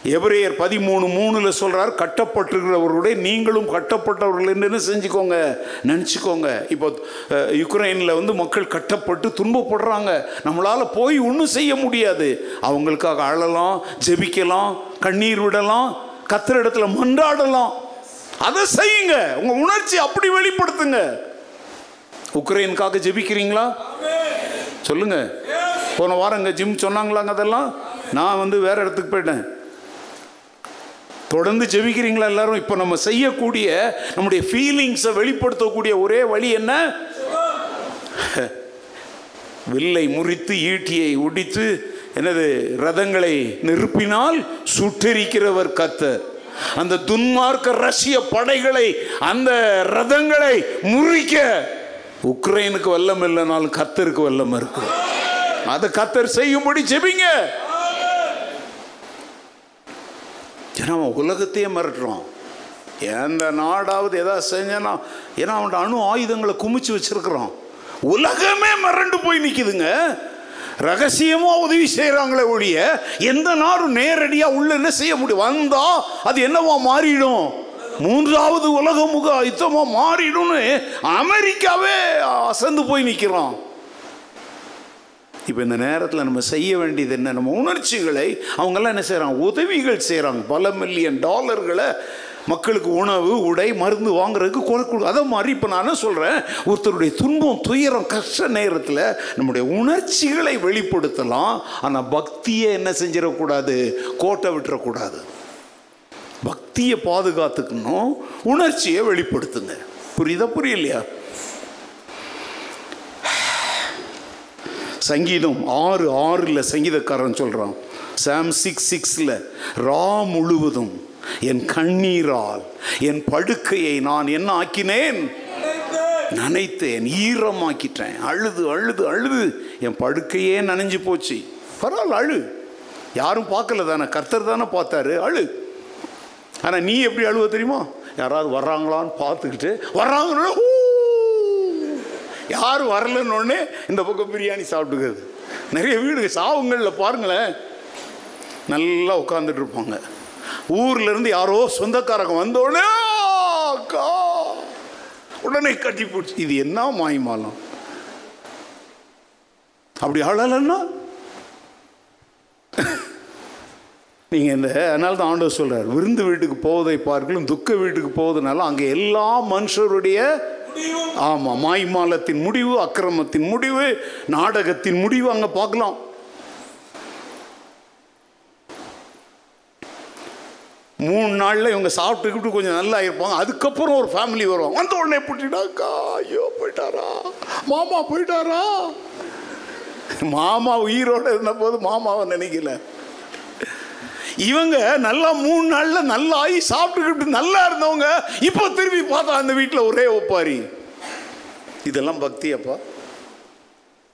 எபிரேயர் பதிமூணு மூணுல சொல்றார் கட்டப்பட்டிருக்கிறவர்களுடைய நீங்களும் கட்டப்பட்டவர்கள் என்று செஞ்சுக்கோங்க? நினச்சிக்கோங்க. இப்போ யுக்ரைனில் வந்து மக்கள் கட்டப்பட்டு துன்பப்படுறாங்க. நம்மளால் போய் ஒன்றும் செய்ய முடியாது. அவங்களுக்காக அழலாம் ஜெபிக்கலாம் கண்ணீர் விடலாம் கத்திர இடத்துல மன்றாடலாம். அதை செய்யுங்க. உங்கள் உணர்ச்சி அப்படி வெளிப்படுத்துங்க. உக்ரைனுக்காக ஜெபிக்கிறீங்களா? சொல்லுங்க. போன வாரம் இங்கே ஜிம் சொன்னாங்களாங்க அதெல்லாம்? நான் வந்து வேற இடத்துக்கு போயிட்டேன். தொடர்ந்து ஜெபிக்கிறீங்களா எல்லாரும்? இப்போ நம்ம செய்யக்கூடிய நம்முடைய ஃபீலிங்ஸை வெளிப்படுத்தக்கூடிய ஒரே வழி என்ன? வில்லை முறித்து ஈட்டியை ஒடித்து என்னது ரதங்களை நிறுப்பினால் சுட்டெரிக்கிறவர் கத்தர் அந்த துன்மார்க்க ரஷ்ய படைகளை அந்த ரதங்களை முறிக்க உக்ரைனுக்கு வல்லம் இல்லைனாலும் கத்தருக்கு வல்லம் இருக்கு அதை கத்தர் செய்யும்படி ஜெபிங்க. ஏன்னா அவன் உலகத்தையே மிரட்டுறான். எந்த நாடாவது ஏதாவது செஞ்சனா ஏன்னா அவன் அணு ஆயுதங்களை குமிச்சு வச்சிருக்கிறான். உலகமே மிரண்டு போய் நிற்குதுங்க ரகசியமா உதவி செய்கிறாங்களே ஒழிய எந்த நாடும் நேரடியாக உள்ள என்ன செய்ய முடியும்? வந்தா அது என்னவா மாறிடும்? மூன்றாவது உலக முக யுத்தமாக மாறிடும்னு அமெரிக்காவே அசந்து போய் நிற்கிறோம் இப்போ இந்த நேரத்தில் நம்ம செய்ய வேண்டியது என்ன? நம்ம உணர்ச்சிகளை அவங்கெல்லாம் என்ன செய்கிறாங்க உதவிகள் செய்கிறாங்க பல மில்லியன் டாலர்களை மக்களுக்கு உணவு உடை மருந்து வாங்குறதுக்கு கொலை கொடு அதை மாதிரி இப்போ நான் சொல்கிறேன் ஒருத்தருடைய துன்பம் துயரம் கஷ்ட நேரத்தில் நம்முடைய உணர்ச்சிகளை வெளிப்படுத்தலாம். ஆனால் பக்தியை என்ன செஞ்சிடக்கூடாது? கோட்டை விட்டுறக்கூடாது. பக்தியை பாதுகாத்துக்கணும் உணர்ச்சியை வெளிப்படுத்துங்க. புரியுதா புரியலையா? சங்கீதம் ஆறு ஆறில் சங்கீதக்காரன் சொல்கிறான் சாம் சிக்ஸ் சிக்ஸில் ரா முழுவதும் என் கண்ணீரால் என் படுக்கையை நான் என்ன ஆக்கினேன்? நனைத்தேன். ஈரமாக்கிட்டேன். அழுது அழுது அழுது. என் படுக்கையே நனைஞ்சு போச்சு. பரவாயில்ல அழு. யாரும் பார்க்கல தானே? கர்த்தர் தானே பார்த்தாரு. அழு. ஆனால் நீ எப்படி அழுவ தெரியுமா? யாராவது வர்றாங்களான்னு பார்த்துக்கிட்டு வர்றாங்கன்னா "ஊ!" யார் வரலன்னு இந்த பக்கம் பிரியாணி சாப்பிட்டுக்கிறது. நிறைய வீடு சாவுங்களில் பாருங்களேன். நல்லா உட்காந்துட்டு இருப்பாங்க. ஊர்லேருந்து யாரோ சொந்தக்காரங்க வந்தோடனே அக்கா உடனே கட்டி போச்சு இது என்ன மாய்மாலம்? அப்படி அழலைன்னா? நீங்கள் இந்த அதனால தான் ஆண்டவர் சொல்கிறார் விருந்து வீட்டுக்கு போவதை பார்க்கலும் துக்க வீட்டுக்கு போவதனால அங்கே எல்லா மனுஷருடைய ஆமாம் மாய்மாலத்தின் முடிவு அக்கிரமத்தின் முடிவு நாடகத்தின் முடிவு அங்கே பார்க்கலாம். மூணு நாளில் இவங்க சாப்பிட்டுக்கிட்டு கொஞ்சம் நல்லா இருப்பாங்க. அதுக்கப்புறம் ஒரு ஃபேமிலி வருவாங்க வந்த உடனே புட்டிட்டாக்கா ஐயோ போயிட்டாரா? மாமா போயிட்டாரா? மாமா உயிரோட இருந்த போது மாமாவை நினைக்கல. இவங்க நல்லா மூணு நாளில் நல்லா ஆகி சாப்பிட்டுக்கிட்டு நல்லா இருந்தவங்க இப்போ திரும்பி பார்த்தா அந்த வீட்டில் ஒரே ஒப்பாரி. இதெல்லாம் பக்தி அப்பா.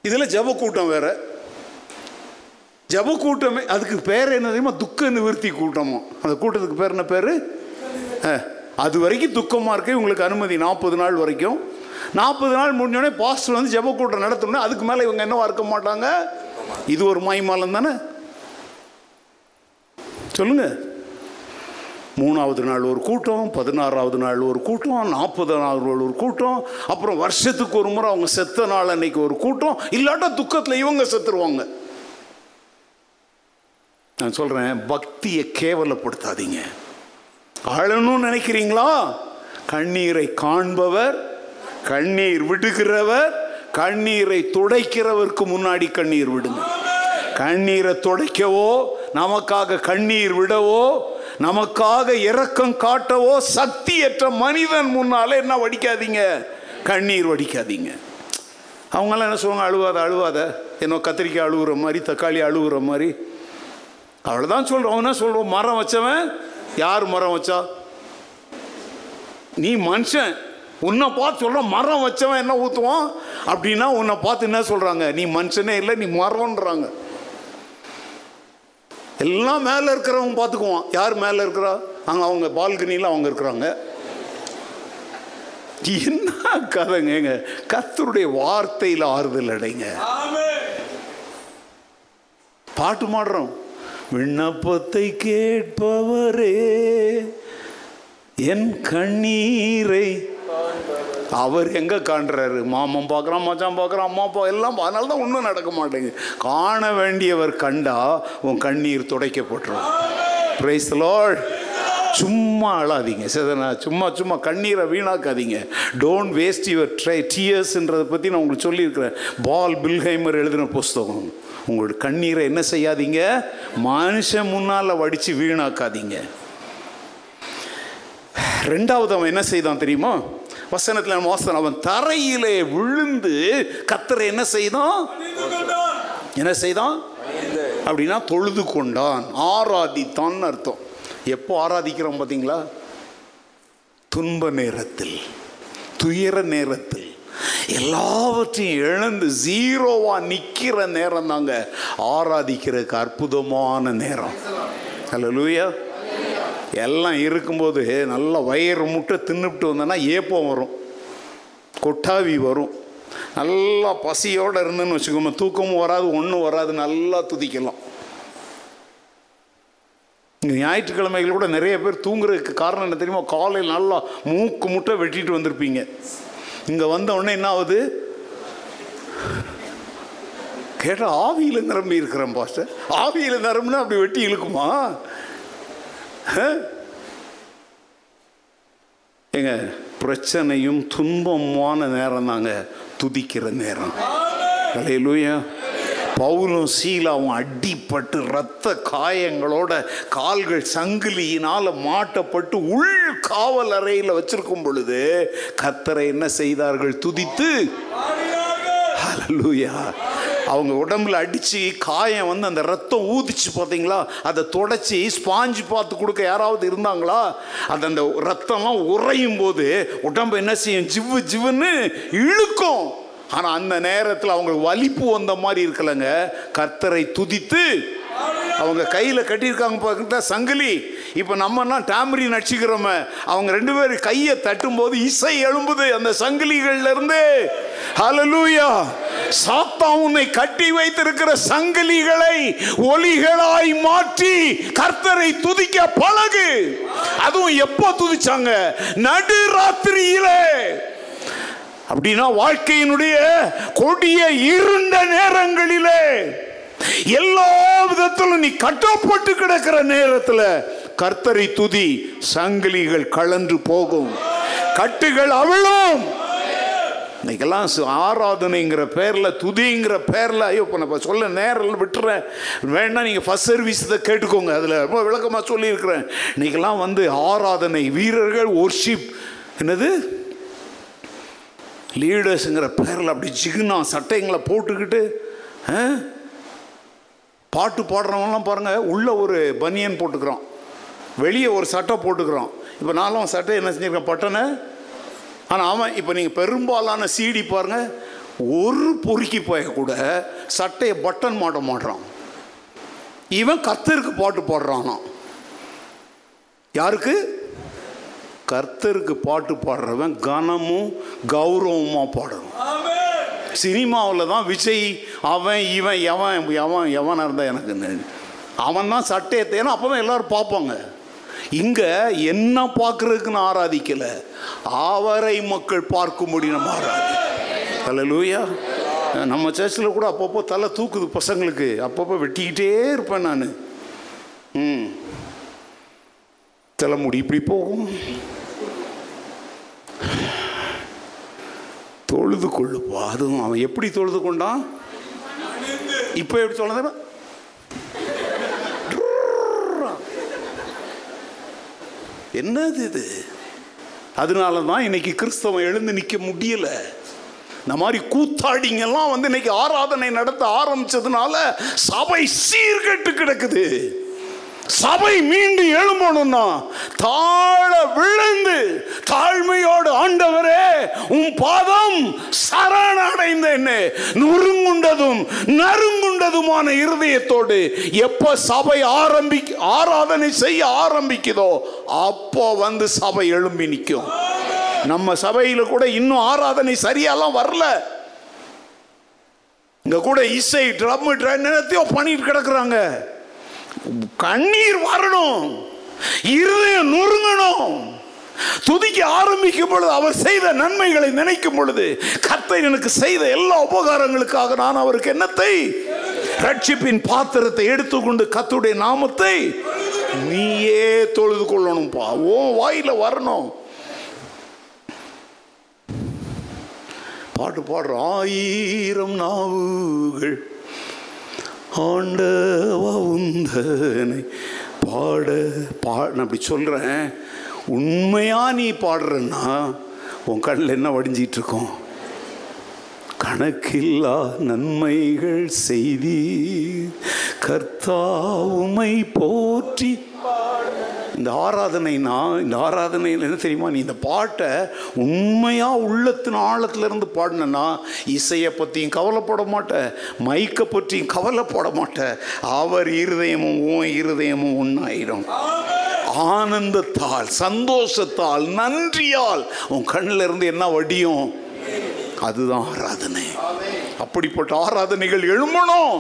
இதில் ஜப கூட்டம் வேற. ஜப கூட்டமே அதுக்கு பேர் என்ன தெரியுமா? துக்க நிவர்த்தி கூட்டமோ. அந்த கூட்டத்துக்கு பேர் என்ன பேர்? அது வரைக்கும் துக்கமாக இருக்கு உங்களுக்கு அனுமதி நாற்பது நாள் வரைக்கும். நாற்பது நாள் முடிஞ்சோடனே பாஸ்டர் வந்து ஜப கூட்டம் நடத்தணும்னா அதுக்கு மேலே இவங்க என்னவா இருக்க மாட்டாங்க? இது ஒரு மாய்மாலம் தானே சொல்லுங்கள் மூணாவது நாள் ஒரு கூட்டம் பதினாறாவது நாள் ஒரு கூட்டம் நாற்பதாவது நாள் ஒரு கூட்டம் அப்புறம் வருஷத்துக்கு ஒரு முறை அவங்க செத்த நாள் அன்னைக்கு ஒரு கூட்டம் இல்லாட்டா துக்கத்தில் இவங்க செத்துருவாங்க. நான் சொல்கிறேன் பக்தியை கேவலப்படுத்தாதீங்க. அழணும்னு நினைக்கிறீங்களா? கண்ணீரை காண்பவர் கண்ணீர் விடுகிறவர் கண்ணீரை துடைக்கிறவருக்கு முன்னாடி கண்ணீர் விடுங்க. கண்ணீரை துடைக்கவோ நமக்காக கண்ணீர் விடவோ நமக்காக இரக்கம் காட்டவோ சக்தியற்ற மனிதன் முன்னாலே என்ன வடிக்காதீங்க? கண்ணீர் வடிக்காதீங்க. அவங்கெல்லாம் என்ன சொல்லுவாங்க? அழுவாத அழுவாத. என்ன கத்திரிக்காய் அழுகுற மாதிரி தக்காளி அழுகுற மாதிரி. அவ்வளோதான் சொல்கிறோம் அவன் என்ன சொல்கிறோம் மரம் வச்சவன் யார் மரம் வச்சா? நீ மனுஷன். உன்னை பார்த்து சொல்கிற மரம் வச்சவன் என்ன ஊற்றுவான் அப்படின்னா உன்னை பார்த்து என்ன சொல்கிறாங்க நீ மனுஷனே இல்லை நீ மரம்ன்றாங்க. எல்லாம் மேலே இருக்கிறவங்க பார்த்துக்குவான் யார் மேலே இருக்கிறா? அங்கே அவங்க பால்கனியில் அவங்க இருக்கிறாங்க. என்ன கதைங்க கத்தருடைய வார்த்தையில் ஆறுதல் அடைங்க. பாட்டு மாடுறோம். விண்ணப்பத்தை கேட்பவரே என் கண்ணீரை அவர் எங்கே காண்றாரு? மாமன் பார்க்குறான் மச்சான் பார்க்குறான் அம்மா அப்பா எல்லாம் அதனால தான் ஒன்றும் நடக்க மாட்டேங்குது. காண வேண்டியவர் கண்டா உன் கண்ணீர் துடைக்கப்பட்டுரும். பிரைஸ் லார்ட் சும்மா அழாதீங்க சரிதானா சும்மா சும்மா கண்ணீரை வீணாக்காதீங்க. டோன்ட் வேஸ்ட் யுவர் ட்ரை டியர்ஸ்ன்றதை பற்றி நான் உங்களுக்கு சொல்லியிருக்கிறேன். பால் பில்ஹைமர் எழுதின புஸ்தகம். உங்களோட கண்ணீரை என்ன செய்யாதீங்க? மனுஷன் முன்னால் வடித்து வீணாக்காதீங்க. ரெண்டாவது அவன் என்ன செய்தான் தெரியுமா? வசனத்தில் நம்ம வாசனம் அவன் தரையிலே விழுந்து கத்தரை என்ன செய்தான்? என்ன செய்தான்? அப்படின்னா தொழுது கொண்டான். ஆராதித்தான் அர்த்தம். எப்போ ஆராதிக்கிறோம் பார்த்தீங்களா? துன்ப நேரத்தில் துயர நேரத்தில். எல்லாவற்றையும் இழந்து ஜீரோவா நிற்கிற நேரம் தாங்க ஆராதிக்கிறதுக்கு அற்புதமான நேரம். லூயா எல்லாம் இருக்கும்போது நல்லா வயிறு முட்டை தின்னுபிட்டு வந்தோன்னா ஏப்பம் வரும். கொட்டாவி வரும். நல்லா பசியோடு இருந்துன்னு வச்சுக்கோங்க தூக்கமும் வராது ஒன்றும் வராது நல்லா துதிக்கலாம். ஞாயிற்றுக்கிழமைகள் கூட நிறைய பேர் தூங்குறதுக்கு காரணம் என்ன தெரியுமா? காலையில் நல்லா மூக்கு முட்டை வெட்டிட்டு வந்திருப்பீங்க. இங்கே வந்த உடனே என்ன ஆகுது? கேட்டால் ஆவியில் நிரம்பி இருக்கிறேன் பாஸ்டர். ஆவியில் நிரம்புனா அப்படி வெட்டி இழுக்குமா? ஏங்க பிரச்சனையும் துன்பமான நேரம் தாங்க. துதிக்கிற நேரம். அலையிலூயா பவுலும் சீலாவும் அடிப்பட்டு ரத்த காயங்களோட கால்கள் சங்கிலியினால் மாட்டப்பட்டு உள் காவல் அறையில் வச்சிருக்கும் பொழுது கத்தரை என்ன செய்தார்கள்? துதித்து ஹலலூயா அவங்க உடம்புல அடித்து காயம் வந்து அந்த ரத்தம் ஊதிச்சு பார்த்தீங்களா? அதை தொடச்சி ஸ்பாஞ்சு பார்த்து கொடுக்க யாராவது இருந்தாங்களா? அது அந்த ரத்தம்லாம் உறையும் போது உடம்பு என்ன செய்யும்? ஜிவ்வு ஜிவ்வுன்னு இழுக்கும். ஆனால் அந்த நேரத்தில் அவங்களுக்கு வலிப்பு வந்த மாதிரி இருக்கலைங்க. கர்த்தரை துதித்து அவங்க கையில் கட்டியிருக்காங்க பார்த்தா சங்கிலி. இப்போ நம்மலாம் டாமரி நடிச்சுக்கிறோமே. அவங்க ரெண்டு பேரும் கையை தட்டும்போது இசை எழும்புது அந்த சங்கிலிகள்லேருந்து ஹலலூயா ஹalleluya உன்னை கட்டி வைத்திருக்கிற சங்கிலிகளை ஒலிகளாய் மாற்றி கர்த்தரை துதிக்க பழகு. அதுவும் எப்போ துதிச்சாங்க? நடு ராத்திரியிலே அப்படின்னா வாழ்க்கையினுடைய கொடிய இருண்ட நேரங்களிலே. எல்லா விதத்திலும் நீ கட்டப்பட்டு கிடக்கிற நேரத்தில் கர்த்தரை துதி சங்கிலிகள் கலன்று போகும். கட்டுகள் அவளும் இன்னைக்கெல்லாம் சு- ஆராதனைங்கிற பேரில் துதிங்கிற பேரில் ஐயோ இப்போ நான் சொல்ல நேரில் விட்டுறேன். வேணா நீங்கள் ஃபஸ்ட் சர்வீஸ் இதை கேட்டுக்கோங்க. அதில் ரொம்ப விளக்கமாக சொல்லியிருக்கிறேன். இன்னைக்கெல்லாம் வந்து ஆராதனை வீரர்கள் ஒர்ஷிப் என்னது? லீடர்ஸுங்கிற பேரில் அப்படி ஜிகுனா சட்டைங்களை போட்டுக்கிட்டு பாட்டு பாடுறவங்களாம் பாருங்கள் உள்ள ஒரு பனியன் போட்டுக்கிறோம் வெளியே ஒரு சட்டை போட்டுக்கிறோம் இப்போ நானும் சட்டை என்ன செஞ்சுருக்கேன்? பட்டனை ஆனால் அவன் இப்போ நீங்கள் பெரும்பாலான சீடி பாருங்கள் ஒரு பொறுக்கி போய கூட சட்டையை பட்டன் மாட்ட மாட்டுறான் இவன் கர்த்தருக்கு பாட்டு பாடுறானா? யாருக்கு? கர்த்தருக்கு பாட்டு பாடுறவன் கனமும் கௌரவமாக பாடணும். சினிமாவில் தான் விஜய் அவன் இவன் எவன் எவன் எவனாக இருந்தால் எனக்கு அவன் தான் சட்டையை ஏன்னா அப்போ தான் எல்லோரும் பார்ப்பாங்க. இங்கே என்ன பார்க்குறதுக்குன்னு ஆராதிக்கலை. அவரை மக்கள் பார்க்கும்படி நம்ம ஆராதி ஹalleluya. நம்ம சர்ச்சில் கூட அப்பப்போ தலை தூக்குது பசங்களுக்கு. அப்பப்போ வெட்டிக்கிட்டே இருப்பேன் நான். ம். தலைமுடி இப்படி போகும். தொழுது கொள்ளுப்பா அதுவும் அவன் எப்படி தொழுது கொண்டான்? இப்போ எப்படி சொல்லுங்க என்னது இது? அதனால தான் இன்னைக்கு கிறிஸ்தவம் எழுந்து நிற்க முடியல. இந்த மாதிரி கூத்தாடிங்கெல்லாம் வந்து இன்னைக்கு ஆராதனை நடத்த ஆரம்பிச்சதுனால சபை சீர்கெட்டு கிடக்குது. சபை மீண்டு எழும்பணும்னா தாழ விழுந்து தாழ்மையோடு ஆண்டவரே உன் பாதம் சரணடைந்தேன்னு நுறுங்குண்டதும் நறுங்குண்டதுமான இருதயத்தோடு எப்ப சபை ஆரம்பி ஆராதனை செய்ய ஆரம்பிக்குதோ அப்போ வந்து சபை எழும்பி நிற்கும். நம்ம சபையில் கூட இன்னும் ஆராதனை சரியாலாம் வரல. இங்க கூட இசை ட்ரம் என்னத்தையோ பண்ணிட்டு கிடக்குறாங்க. கண்ணீர் வரணும். இருதயம் நொறுங்கணும். துதிக்க ஆரம்பிக்கும் பொழுது அவர் செய்த நன்மைகளை நினைக்கும் பொழுது கர்த்தர் எனக்கு செய்த எல்லா உபகாரங்களுக்காக நான் அவருக்கு என்னத்தை? ரட்சிப்பின் பாத்திரத்தை எடுத்துக்கொண்டு கத்துடைய நாமத்தை நீயே தொழுது கொள்ளணும்பா. ஓ வாயில வரணும். பாட்டு பாடுற ஆயிரம் நாவுகள் ஆண்டவா உந்தனை பாட பா நான் அப்படி சொல்கிறேன் உண்மையாக நீ பாடுறன்னா உன் கண்ணில் என்ன வடிஞ்சிகிட்டு இருக்கோம் கணக்கில்லா நன்மைகள் செய்தி கர்த்தாவுமை போற்றி இந்த ஆராதனைனா இந்த ஆராதனையில் என்ன தெரியுமா? நீ இந்த பாட்டை உண்மையாக உள்ளத்தின் ஆழத்துலேருந்து பாடினா இசையை பற்றியும் கவலைப்பட மாட்ட மைக்கை பற்றியும் கவலைப்பட மாட்ட. அவர் இருதயமும் உன் இருதயமும் ஒன்றாயிடும் ஆனந்தத்தால் சந்தோஷத்தால் நன்றியால் உன் கண்ணில் இருந்து என்ன வடியும்? அதுதான் ஆராதனை. அப்படிப்பட்ட ஆராதனைகள் எழும்பணும்.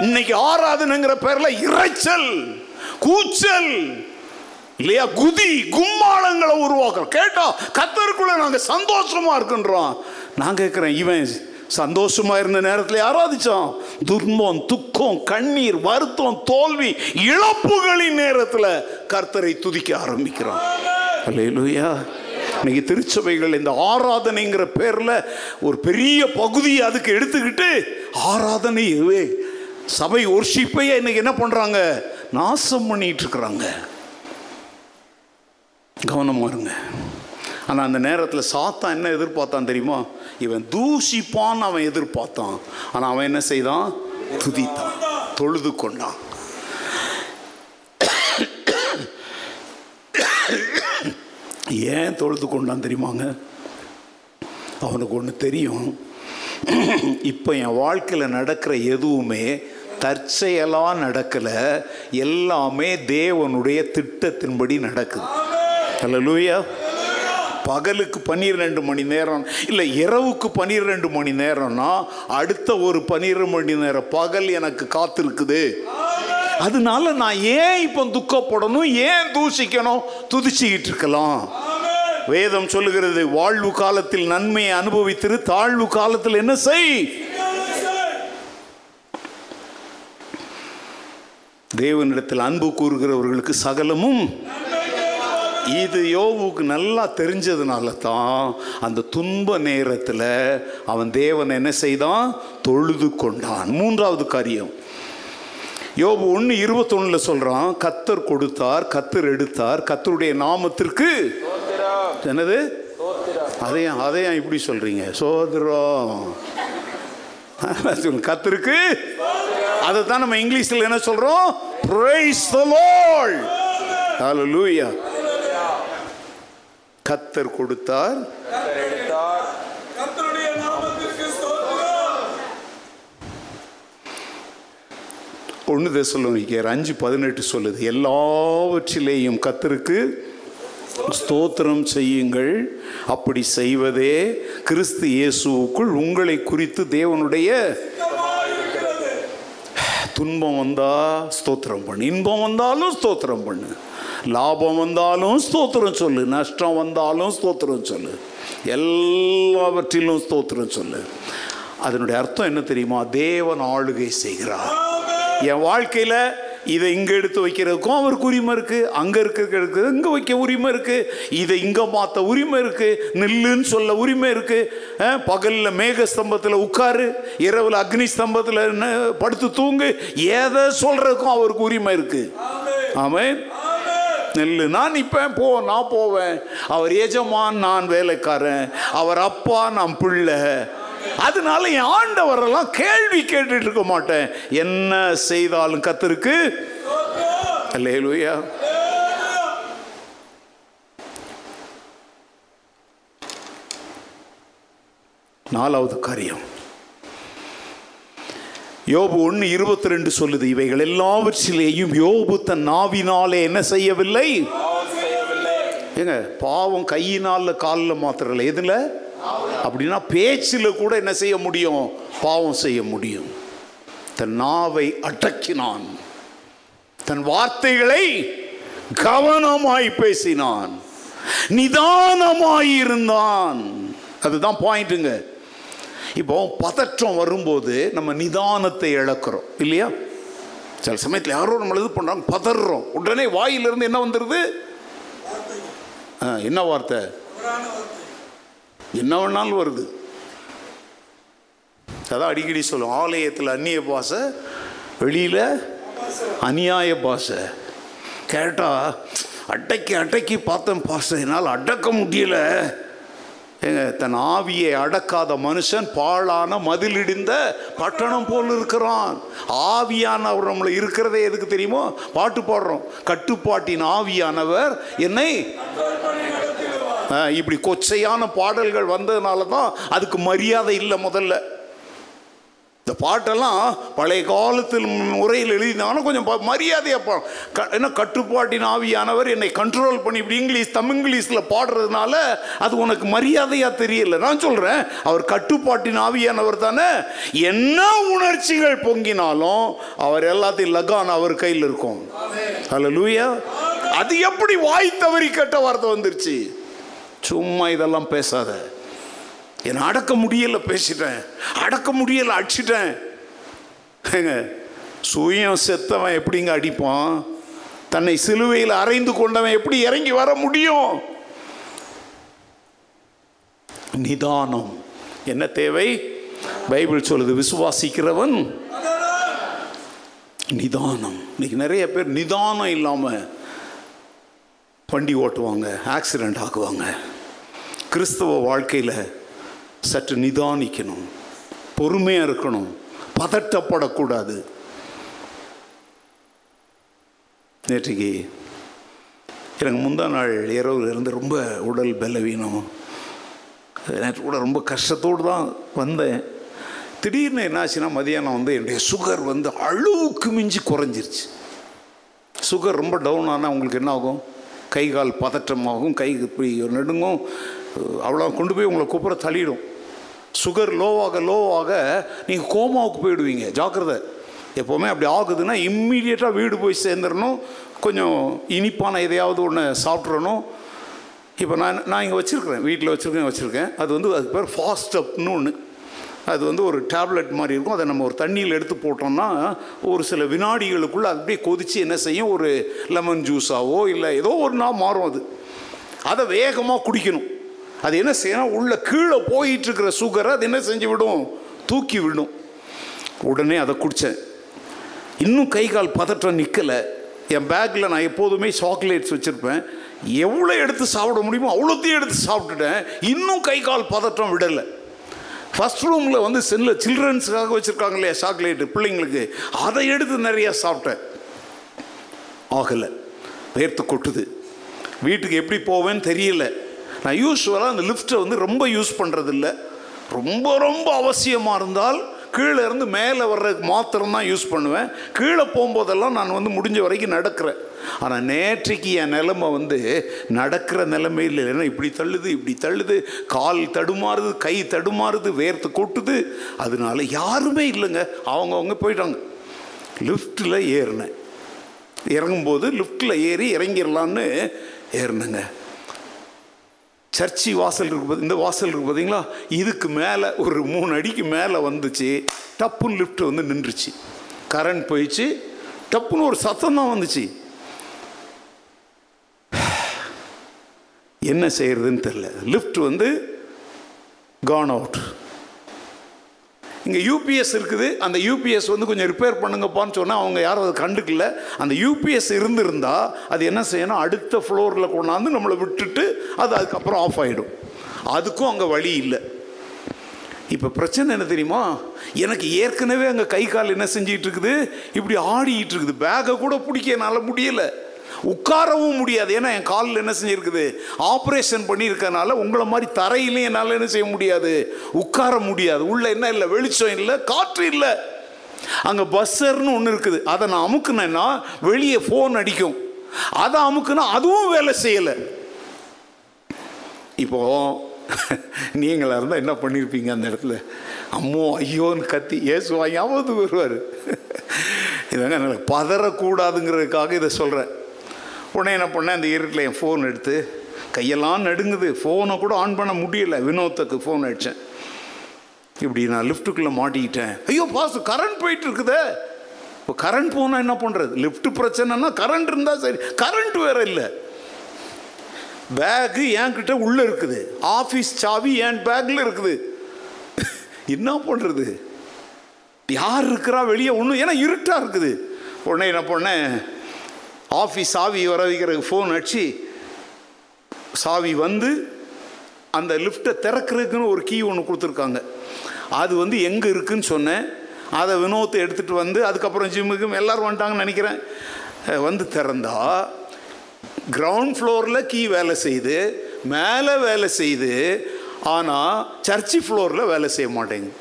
இன்னைக்கு ஆராதனைங்கிற பேர்ல இறைச்சல் கூச்சல் இல்லையா? குதி கும்மாளங்களை உருவாக்குறோம் கேட்டோம் கத்தருக்குள்ள நாங்கள் சந்தோஷமா இருக்கின்றோம் நான் கேட்குறேன் இவன் சந்தோஷமா இருந்த நேரத்தில் ஆராதிச்சான். துன்பம் துக்கம் கண்ணீர் வருத்தம் தோல்வி இழப்புகளின் நேரத்தில் கர்த்தரை துதிக்க ஆரம்பிக்கிறான். அல்லேலூயா. இன்னைக்கு திருச்சபைகள் இந்த ஆராதனைங்கிற பேரில் ஒரு பெரிய பகுதியை அதுக்கு எடுத்துக்கிட்டு ஆராதனை சபை ஒர்ஷிப்பையே இன்னைக்கு என்ன பண்ணுறாங்க நாசம் பண்ணிட்டு இருக்கிறாங்க. கவனமாக இருங்க. ஆனால் அந்த நேரத்தில் சாத்தான் என்ன எதிர்பார்த்தான் தெரியுமா? இவன் தூஷிப்பான்னு அவன் எதிர்பார்த்தான். ஆனால் அவன் என்ன செய்தான்? துதித்தான். தொழுது கொண்டான். ஏன் தொழுது கொண்டான் தெரியுமாங்க? அவனுக்கு ஒன்று தெரியும். இப்போ என் வாழ்க்கையில் நடக்கிற எதுவுமே தற்செயலாக நடக்கலை. எல்லாமே தேவனுடைய திட்டத்தின்படி நடக்குது. ஹலலூயா பகலுக்கு பன்னிரெண்டு மணி நேரம். இல்லை இரவுக்கு பன்னிரெண்டு மணி நேரம்னா அடுத்த ஒரு பன்னிரெண்டு மணி நேரம் பகல் எனக்கு காத்திருக்குது. அதனால நான் ஏன் இப்போ துக்கப்படணும் ஏன் தூசிக்கணும்? துதிச்சுக்கிட்டு இருக்கலாம். வேதம் சொல்லுகிறது வாழ்வு காலத்தில் நன்மையை அனுபவித்திரு தாழ்வு காலத்தில் என்ன செய்? தேவனிடத்தில் அன்பு கூறுகிறவர்களுக்கு சகலமும் இது யோவுக்கு நல்லா தெரிஞ்சதுனால தான் அந்த துன்ப நேரத்தில் அவன் தேவன் என்ன செய்தான்? தொழுது கொண்டான். மூன்றாவது காரியம். யோபு ஒன்று இருபத்தொன்னுல சொல்றான் கத்தர் கொடுத்தார் கத்தர் எடுத்தார் கத்தருடைய நாமத்திற்கு என்னது? அதையும் அதையும் இப்படி சொல்றீங்க? சோதரம் சொல்லுங்க கத்தருக்கு? அதை தான் நம்ம இங்கிலீஷில் என்ன சொல்றோம்? Praise the lord. Hallelujah. கத்தர் கொடுத்தார். ஒன்று தெசலோனிக்கேயர் அஞ்சு பதினெட்டு சொல்லுது எல்லாவற்றிலேயும் கத்தருக்கு ஸ்தோத்திரம் செய்யுங்கள். அப்படி செய்வதே கிறிஸ்து இயேசுவுக்குள் உங்களை குறித்து தேவனுடைய துன்பம் வந்தா ஸ்தோத்திரம் பண்ணு இன்பம் வந்தாலும் ஸ்தோத்திரம் பண்ணு. லாபம் வந்தாலும் ஸ்தோத்திரம் சொல்லு நஷ்டம் வந்தாலும் ஸ்தோத்திரம் சொல்லு. எல்லாவற்றிலும் ஸ்தோத்திரம் சொல்லு. அதனுடைய அர்த்தம் என்ன தெரியுமா? தேவன் ஆளுகை செய்கிறார். என் வாழ்க்கையில் இதை இங்கே எடுத்து வைக்கிறதுக்கும் அவருக்கு உரிமை இருக்குது அங்கே இருக்கிறதுக்கு இங்கே வைக்க உரிமை இருக்குது இதை இங்கே மாற்ற உரிமை இருக்குது நில்லுன்னு சொல்ல உரிமை இருக்குது பகலில் மேக ஸ்தம்பத்தில் உட்காரு இரவில் அக்னி ஸ்தம்பத்தில் படுத்து தூங்கு எதை சொல்கிறதுக்கும் அவருக்கு உரிமை இருக்குது ஆமாம் நெல்லு. நான் நிற்பேன் போ நான் போவேன். அவர் எஜமான் நான் வேலைக்காரன். அவர் அப்பா நான் பிள்ளை. அதனால என் ஆண்டவரெல்லாம் கேள்வி கேட்டுட்டு இருக்க மாட்டேன். என்ன செய்தாலும் கத்திருக்கு? அல்லேலூயா. நாலாவது காரியம். யோபு ஒன்று இருபத்தி ரெண்டு சொல்லுது இவைகள் எல்லாவற்றிலேயும் யோபு தன் நாவினாலே என்ன செய்யவில்லை? ஏங்க பாவம் கையினால காலில் மாத்திரல. எதில்? அப்படின்னா பேச்சில் கூட என்ன செய்ய முடியும்? பாவம் செய்ய முடியும். தன் நாவை அடக்கினான். தன் வார்த்தைகளை கவனமாய் பேசினான். நிதானமாய் இருந்தான். அதுதான் பாயிண்ட்டுங்க. இப்போ பதற்றம் வரும்போது நம்ம நிதானத்தை இழக்கிறோம் இல்லையா? சில சமயத்தில் யாரோ நம்மளை இது பண்ணுறாங்க பதறோம் உடனே வாயிலிருந்து என்ன வந்துடுது ஆ, என்ன வார்த்தை? என்ன வேணாலும் வருது. அதான் அடிக்கடி சொல்லும் ஆலயத்தில் அந்நிய பாஷை வெளியில் அநியாய பாஷை. கேட்டால் அடக்கி அடக்கி பார்த்தேன் பாஷை. என்னால் அடக்க முடியல. தன் ஆவியை அடக்காத மனுஷன் பாழான மதிலிடிந்த பட்டணம் போல் இருக்கிறான். ஆவியானவர் நம்மளை இருக்கிறதே எதுக்கு தெரியுமோ? பாட்டு பாடுறோம். கட்டுப்பாட்டின் ஆவியானவர் என்னை இப்படி கொச்சையான பாடல்கள் வந்ததுனால தான் அதுக்கு மரியாதை இல்லை முதல்ல. இந்த பாட்டெல்லாம் பழைய காலத்தில் முறையில் எழுதினாலும் கொஞ்சம் மரியாதையாக பா க- என்ன கட்டுப்பாட்டின் ஆவியானவர் என்னை கண்ட்ரோல் பண்ணி இப்படி இங்கிலீஷ் தமிங்கிலீஷில் பாடுறதுனால அது உனக்கு மரியாதையாக தெரியல. நான் சொல்கிறேன் அவர் கட்டுப்பாட்டின் ஆவியானவர் தானே. என்ன உணர்ச்சிகள் பொங்கினாலும் அவர் எல்லாத்தையும் லகான் அவர் கையில் இருக்கும். ஹலோ லூயா அது எப்படி வாய் தவறி கெட்ட வார்த்தை வந்துருச்சு? சும்மா இதெல்லாம் பேசாத. என்னை அடக்க முடியலை பேசிட்டேன். அடக்க முடியலை அடிச்சிட்டேன். ஏங்க, சுயம் செத்தவன் எப்படிங்க அடிப்பான்? தன்னை சிலுவையில் அறைந்து கொண்டவன் எப்படி இறங்கி வர முடியும்? நிதானம். என்ன தேவை? பைபிள் சொல்லுது விசுவாசிக்கிறவன் நிதானம். இன்னைக்கு நிறைய பேர் நிதானம் இல்லாமல் வண்டி ஓட்டுவாங்க ஆக்சிடெண்ட் ஆக்குவாங்க கிறிஸ்தவ வாழ்க்கையில் சற்று நிதானிக்கணும். பொறுமையாக இருக்கணும். பதட்டப்படக்கூடாது. நேற்றுக்கு எனக்கு முந்தா நாள் இரவுல இருந்து ரொம்ப உடல் பலவீனம். நேற்று கூட ரொம்ப கஷ்டத்தோடு தான் வந்தேன். திடீர்னு என்னாச்சுன்னா மதியானம் வந்து என்னுடைய சுகர் வந்து அளவுக்கு மிஞ்சி குறைஞ்சிருச்சு. சுகர் ரொம்ப டவுன் ஆனால் உங்களுக்கு என்ன ஆகும்? கை கால் பதற்றமாகும் கை இப்படி நடுங்கும். அவ்வளோ கொண்டு போய் உங்களை கூப்பிட தள்ளிடும். சுகர் லோவாக லோவாக நீங்கள் கோமாவுக்கு போயிடுவீங்க. ஜாக்கிரதை. எப்போவுமே அப்படி ஆகுதுன்னா இம்மீடியட்டாக வீடு போய் சேர்ந்துடணும். கொஞ்சம் இனிப்பான எதையாவது ஒன்று சாப்பிட்றணும் இப்போ நான் நான் இங்கே வச்சுருக்கிறேன். வீட்டில் வச்சுருக்கேன் வச்சுருக்கேன். அது வந்து அதுக்கு பேர் ஃபாஸ்ட் அப்னு ஒன்று அது வந்து ஒரு டேப்லெட் மாதிரி இருக்கும். அதை நம்ம ஒரு தண்ணியில் எடுத்து போட்டோம்னா ஒரு சில வினாடிகளுக்குள்ளே அது அப்படியே கொதித்து என்ன செய்யும்? ஒரு லெமன் ஜூஸாவோ இல்லை ஏதோ ஒரு நாள் மாறும் அது. அதை வேகமாக குடிக்கணும். அது என்ன செய்யணும் உள்ளே கீழே போயிட்டு இருக்கிற சுகரை அது என்ன செஞ்சு விடும் தூக்கி விடும். உடனே அதை குடித்தேன் இன்னும் கை கால் பதற்றம் நிற்கலை என் பேக்கில் நான் எப்போதுமே சாக்லேட்ஸ் வச்சுருப்பேன். எவ்வளோ எடுத்து சாப்பிட முடியுமோ அவ்வளோத்தையும் எடுத்து சாப்பிட்டுட்டேன். இன்னும் கை கால் பதற்றம் விடலை. ஃபஸ்ட் ரூமில் வந்து செல்லில் சில்ட்ரன்ஸுக்காக வச்சுருக்காங்க இல்லையா சாக்லேட்டு பிள்ளைங்களுக்கு? அதை எடுத்து நிறையா சாப்பிட்டேன். ஆகலை. வேர்த்து கொட்டுது. வீட்டுக்கு எப்படி போவேன்னு தெரியல. நான் யூஸ்வலாக அந்த லிஃப்ட்டை வந்து ரொம்ப யூஸ் பண்ணுறதில்ல ரொம்ப ரொம்ப அவசியமாக இருந்தால் கீழே இருந்து மேலே வர்றதுக்கு மாத்திரம் தான் யூஸ் பண்ணுவேன். கீழே போகும்போதெல்லாம் நான் வந்து முடிஞ்ச வரைக்கும் நடக்கிறேன். ஆனால் நேற்றைக்கு என் நிலைமை வந்து நடக்கிற நிலைமையில் இல்லைன்னா இப்படி தள்ளுது இப்படி தள்ளுது. கால் தடுமாறுது கை தடுமாறுது வேர்த்து கொட்டுது. அதனால யாருமே இல்லைங்க. அவங்கவுங்க போயிட்டாங்க. லிஃப்ட்டில் ஏறினேன். இறங்கும்போது லிஃப்ட்டில் ஏறி இறங்கிடலான்னு ஏறினேங்க. சர்ச்சி வாசல் இருக்குது இந்த வாசல் இருக்கு பார்த்தீங்களா இதுக்கு மேலே ஒரு மூணு அடிக்கு மேலே வந்துச்சு. டப்புன்னு லிஃப்ட் வந்து நின்றுச்சு. கரண்ட் போயிடுச்சு டப்புன்னு ஒரு சத்தம் தான் வந்துச்சு. என்ன செய்கிறதுன்னு தெரில லிஃப்ட் வந்து கான் அவுட் இங்கே யூபிஎஸ் இருக்குது. அந்த யூபிஎஸ் வந்து கொஞ்சம் ரிப்பேர் பண்ணுங்கப்பான்னு சொன்னால் அவங்க யாரும் அதை கண்டுக்கல. அந்த யூபிஎஸ் இருந்திருந்தால் அது என்ன செய்யணும்? அடுத்த ஃப்ளோரில் கொண்டாந்து நம்மளை விட்டுட்டு அது அதுக்கப்புறம் ஆஃப் ஆகிடும் அதுக்கும் அங்கே வழி இல்லை. இப்போ பிரச்சனை என்ன தெரியுமா? எனக்கு ஏற்கனவே அங்கே கை கால் என்ன செஞ்சிகிட்டு இருக்குது? இப்படி ஆடிக்கிட்டு இருக்குது. பேக்கை கூட பிடிக்க என்னால் முடியலை. உட்காரவும் முடியாது. ஏன்னா என் காலில் என்ன செஞ்சிருக்குது? ஆப்ரேஷன் பண்ணியிருக்கனால உங்களை மாதிரி தரையிலையும் என்னால் என்ன செய்ய முடியாது. உட்கார முடியாது. உள்ளே என்ன இல்லை வெளிச்சம் இல்லை காற்று இல்லை. அங்கே பஸ்ஸர்னு ஒன்று இருக்குது. அதை நான் அமுக்குனேன்னா வெளியே ஃபோன் அடிக்கும். அதை அமுக்குனா அதுவும் வேலை செய்யலை. இப்போ நீங்களாக இருந்தால் என்ன பண்ணியிருப்பீங்க அந்த இடத்துல? அம்மோ ஐயோன்னு கத்தி. ஏசு வாங்கியாவது வருவார். இதாங்க பதறக்கூடாதுங்கிறதுக்காக இதை சொல்கிறேன் உடனே என்ன பண்ணேன் அந்த இருட்டில் என் ஃபோன் எடுத்து கையெல்லாம் நடுங்குது. ஃபோனை கூட ஆன் பண்ண முடியலை. வினோத்துக்கு ஃபோன் அடித்தேன் இப்படி நான் லிஃப்ட்டுக்குள்ளே மாட்டிக்கிட்டேன். ஐயோ பாஸ் கரண்ட் போயிட்டு இருக்குதே. இப்போ கரண்ட் போனால் என்ன பண்ணுறது லிஃப்ட் பிரச்சனைனா கரண்ட் இருந்தால் சரி. கரண்ட் வேற இல்லை. பேகு என்கிட்ட உள்ளே இருக்குது. ஆஃபீஸ் சாவி என் பேக்கில் இருக்குது. என்ன பண்ணுறது யார் இருக்கிறா வெளியே? ஒன்றும் ஏன்னா இருட்டாக இருக்குது. உடனே என்ன பண்ணேன் ஆஃபீஸ் சாவி வர வைக்கிறதுக்கு ஃபோன் அடிச்சு சாவி வந்து அந்த லிஃப்ட்டை திறக்கிறதுக்குன்னு ஒரு கீ ஒன்று கொடுத்துருக்காங்க. அது வந்து எங்கே இருக்குதுன்னு சொன்னேன். அதை வினோத்தை எடுத்துகிட்டு வந்து அதுக்கப்புறம் ஜிம்முக்கும் எல்லோரும் வந்துட்டாங்கன்னு நினைக்கிறேன். வந்து திறந்தா கிரவுண்ட் ஃப்ளோரில் கீ வேலை செய்யுது மேலே வேலை செய்யுது ஆனால் சர்ச்சி ஃப்ளோரில் வேலை செய்ய மாட்டேங்குது.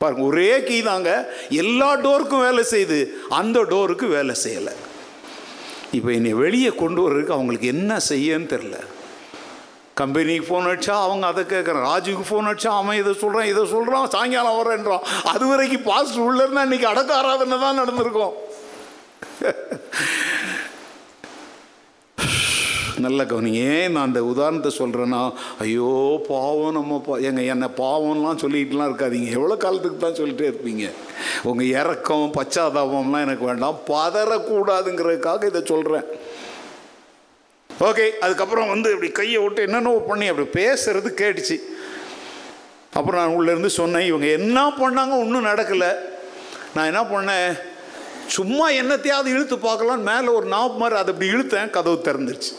பாருங்க ஒரே கீ தாங்க. எல்லா டோருக்கும் வேலை செய்யுது. அந்த டோருக்கு வேலை செய்யலை. இப்போ என்னை வெளியே கொண்டு வர்றதுக்கு அவங்களுக்கு என்ன செய்யன்னு தெரில கம்பெனிக்கு ஃபோன் அடிச்சா அவங்க அதை கேட்குறான் ராஜுக்கு ஃபோன் அடிச்சா அவன் இதை சொல்கிறான் இதை சொல்கிறான் சாயங்காலம் வரேன்றான் அது வரைக்கும் பாஸ்ட் உள்ளேருந்தா இன்றைக்கி இன்னைக்கு அடக்க ஆராதனை தான் நடந்திருக்கோம். நல்ல கவனிங்க. ஏன் நான் அந்த உதாரணத்தை சொல்கிறேன்னா ஐயோ பாவம் நம்ம பா எங்கள் என்னை பாவம்லாம் சொல்லிட்டுலாம் இருக்காதீங்க. எவ்வளோ காலத்துக்கு தான் சொல்லிட்டே இருப்பீங்க? உங்கள் இறக்கம் பச்சாதாபம்லாம் எனக்கு வேண்டாம். பதறக்கூடாதுங்கிறதுக்காக இதை சொல்கிறேன் ஓகே அதுக்கப்புறம் வந்து இப்படி கையை விட்டு என்னென்ன பண்ணி அப்படி பேசுறது கேட்டுச்சு. அப்புறம் நான் உள்ளேருந்து சொன்னேன் இவங்க என்ன பண்ணாங்க ஒன்றும் நடக்கலை. நான் என்ன பண்ணேன் சும்மா என்னத்தையாவது இழுத்து பார்க்கலான்னு மேலே ஒரு நாப் மாதிரி அதை அப்படி இழுத்தேன் கதவு திறந்துருச்சு.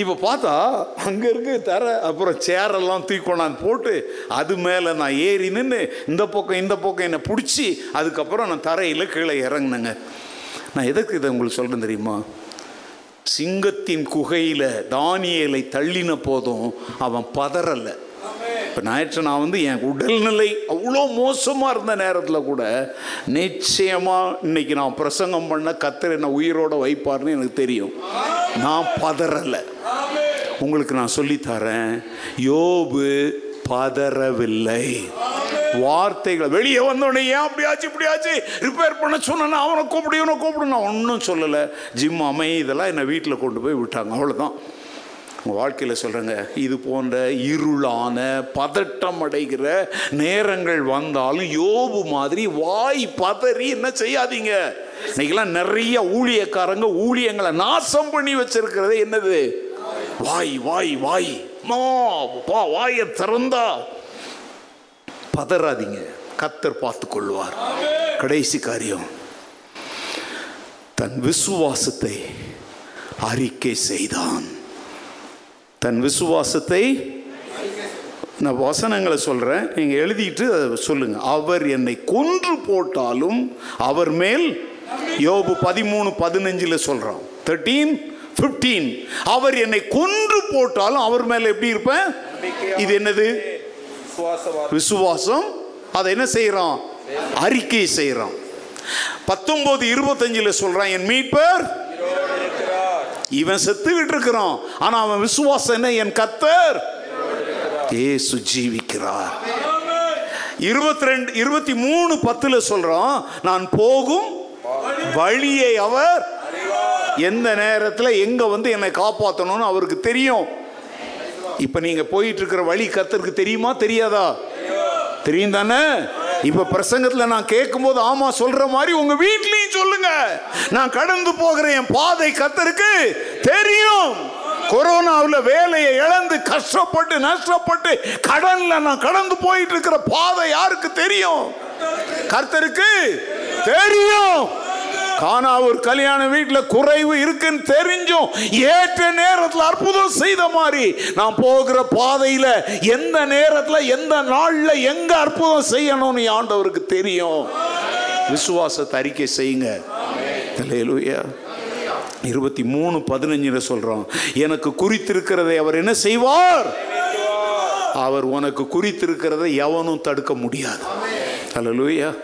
இப்போ பார்த்தா அங்கே இருக்க தர அப்புறம் சேரெல்லாம் தூக்கி கொண்டாந்து போட்டு அது மேலே நான் ஏறி நின்று இந்த பக்கம் இந்த பக்கம் என்னை பிடிச்சி அதுக்கப்புறம் நான் தரையில் கீழே இறங்கினேங்க. நான் எதுக்கு இதை உங்களுக்கு சொல்கிறேன் தெரியுமா? சிங்கத்தின் குகையில் தானியலை தள்ளின போதும் அவன் பதறலை. இப்போ ஞாயிற்று நான் வந்து என் உடல்நிலை அவ்வளோ மோசமாக இருந்த நேரத்தில் கூட நிச்சயமாக இன்னைக்கு நான் பிரசங்கம் பண்ண கத்தர் என்ன உயிரோட வைப்பார்னு எனக்கு தெரியும். நான் பதறலை. உங்களுக்கு நான் சொல்லித்தரேன். யோபு பதறவில்லை. வார்த்தைகள் வெளியே வந்தோடனே ஏன் அப்படியாச்சு இப்படியாச்சு ரிப்பேர் பண்ண சொன்னா அவனை கூப்பிடு இவனை கூப்பிடு. நான் ஒன்றும் சொல்லலை. ஜிம் அமை இதெல்லாம் என்னை வீட்டில் கொண்டு போய் விட்டாங்க. அவ்வளோதான் உங்கள் வாழ்க்கையில் சொல்கிறேங்க இது போன்ற இருளான பதட்டம் அடைகிற நேரங்கள் வந்தாலும் யோபு மாதிரி வாய் பதறி என்ன செய்யாதீங்க. இன்னைக்கெல்லாம் நிறைய ஊழியக்காரங்க ஊழியங்களை நாசம் பண்ணி வச்சிருக்கிறது என்னது? வாய் வாய் வாய். மா வா வாயை திறந்தா. பதறாதீங்க. கத்தர் பார்த்து கொள்வார் கடைசி காரியம். தன் விசுவாசத்தை அறிக்கை செய்தான். தன் விசுவாசத்தை நான் வசனங்களை சொல்கிறேன் நீங்கள் எழுதிட்டு அதை சொல்லுங்கள் அவர் என்னை கொன்று போட்டாலும் அவர் மேல் யோபு பதிமூணு பதினஞ்சில் சொல்கிறான் தேர்ட்டீன் ஃபிஃப்டீன் அவர் என்னை கொன்று போட்டாலும் அவர் மேலே எப்படி இருப்பேன்? இது என்னது? விசுவாசம் அதை என்ன செய்கிறான் அறிக்கை செய்கிறான் பத்தொன்பது இருபத்தஞ்சில் சொல்கிறான் என் மீட்பர் இவன் செத்துக்கிட்டு இருக்கிறான். ஆனா அவன் விசுவாசம் என்ன? என் கத்தர் ஏசு ஜீவிக்கிறார். இருபத்தி ரெண்டு இருபத்தி மூணு பத்துல சொல்றான் நான் போகும் வழியை அவர் எந்த நேரத்தில் எங்க வந்து என்னை காப்பாற்றணும்னு அவருக்கு தெரியும். இப்ப நீங்க போயிட்டு இருக்கிற வழி கத்தருக்கு தெரியுமா தெரியாதா? தெரியும் தானே? இப்ப பிரசங்கத்துல நான் கேட்கும்போது ஆமா சொல்ற மாதிரி உங்க வீட்லயும் சொல்லுங்க. நான் கடந்து போகிற என் பாதை கத்தருக்கு தெரியும். கொரோனாவில் வேலையை இழந்து கஷ்டப்பட்டு நஷ்டப்பட்டு கடனில் நான் கடந்து போயிட்டு இருக்கிற பாதை யாருக்கு தெரியும்? கர்த்தருக்கு தெரியும். காணா ஒரு கல்யாண வீட்டில் குறைவு இருக்குன்னு தெரிஞ்சும் ஏற்ற நேரத்தில் அற்புதம் செய்த மாதிரி நான் போகிற பாதையில் எந்த நேரத்தில் எந்த நாளில் எங்க அற்புதம் செய்யணும்னு ஆண்டவருக்கு தெரியும். விசுவாசத்தை அறிக்கை செய்யுங்க. அல்லேலூயா இருபத்தி மூணு பதினஞ்சுல சொல்றோம் எனக்கு குறித்திருக்கிறதை அவர் என்ன செய்வார்? அவர் உனக்கு குறித்திருக்கிறதை எவனும் தடுக்க முடியாது. அலலூயா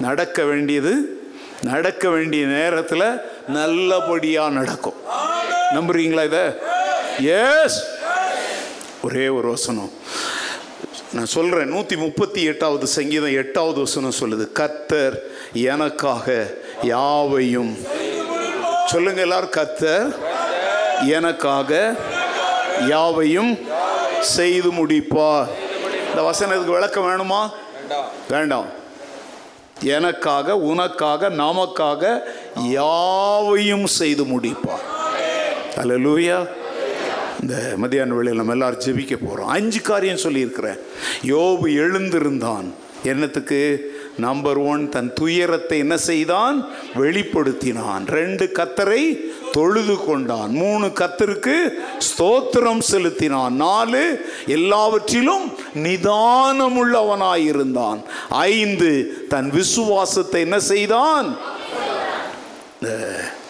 நடக்க வேண்டியது நடக்க வேண்டிய நேரத்தில் நல்லபடியாக நடக்கும். நம்புறீங்களா இதை? எஸ் ஒரே ஒரு வசனம். நான் சொல்கிறேன் நூற்றி முப்பத்தி எட்டாவது சங்கீதம் எட்டாவது வசனம் சொல்லுது கத்தர் எனக்காக யாவையும் சொல்லுங்க எல்லாரும் கத்தர் எனக்காக யாவையும் செய்து முடிப்பார். இந்த வசனத்துக்கு விளக்கம் வேணுமா? வேண்டாம். எனக்காக உனக்காக நமக்காக யாவையும் செய்து முடிப்பார். அல்லேலூயா. இந்த மதியான வேளையில் நம்ம எல்லாரும் ஜெபிக்க போகிறோம் அஞ்சு காரியம் சொல்லியிருக்கிறேன். யோபு எழுந்திருந்தான். என்னத்துக்கு? நம்பர் ஒன் தன் துயரத்தை என்ன செய்தான்? வெளிப்படுத்தினான். ரெண்டு கத்தரை தொழுது கொண்டான். மூணு கத்தருக்கு ஸ்தோத்திரம் செலுத்தினான். நாலு எல்லாவற்றிலும் நிதானமுள்ளவனாயிருந்தான். ஐந்து தன் விசுவாசத்தை என்ன செய்தான்?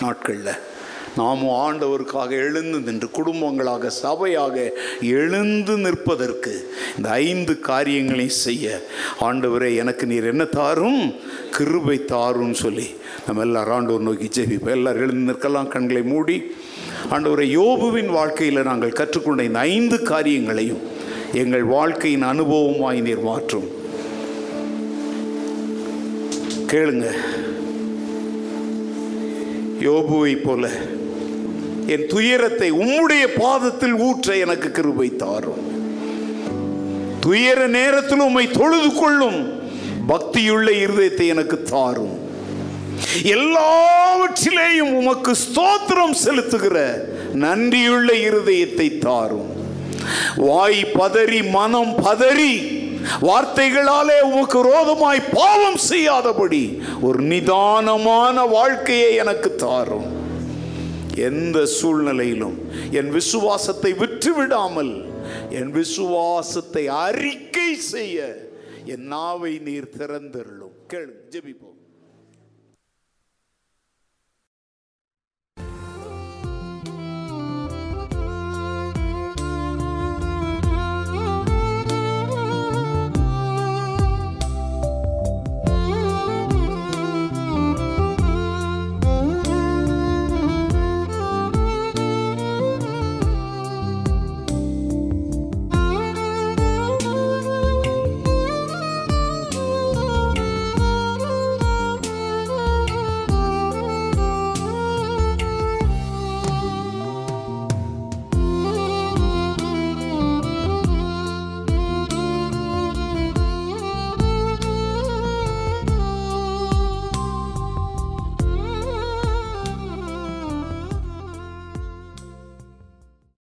நாட்களில் நாமும் ஆண்டவருக்காக எழுந்து நின்று குடும்பங்களாக சபையாக எழுந்து நிற்பதற்கு இந்த ஐந்து காரியங்களையும் செய்ய ஆண்டவரே எனக்கு நீர் என்ன தாரும்? கிருபை தாருன்னு சொல்லி நம்ம எல்லாரும் ஆண்டவர் நோக்கி ஜெபிப்போம். எல்லாரும் எழுந்து நிற்கலாம் கண்களை மூடி. ஆண்டவரை யோபுவின் வாழ்க்கையில் நாங்கள் கற்றுக்கொண்ட இந்த ஐந்து காரியங்களையும் எங்கள் வாழ்க்கையின் அனுபவமாய் நீர் மாற்றும். கேளுங்க. யோபுவை போல என் துயரத்தை உம்முடைய பாதத்தில் ஊற்ற எனக்கு கிருபை தாரும். துயர நேரத்தில் உம்மை தொழுது கொள்ளும் பக்தியுள்ள இருதயத்தை எனக்கு தாரும். எல்லாவற்றிலேயும் உமக்கு ஸ்தோத்திரம் செலுத்துகிற நன்றியுள்ள இருதயத்தை தாரும். வாய் பதறி மனம் பதறி வார்த்தைகளாலே உமக்கு ரோதமாய் பாவம் செய்யாதபடி ஒரு நிதானமான வாழ்க்கையை எனக்கு தாரும். எந்த சூழ்நிலையிலும் என் விசுவாசத்தை விட்டு விடாமல் என் விசுவாசத்தை அறிக்கை செய்ய என் நாவை நீர் திறந்தருளும். கேளு ஜெபிப்போம்.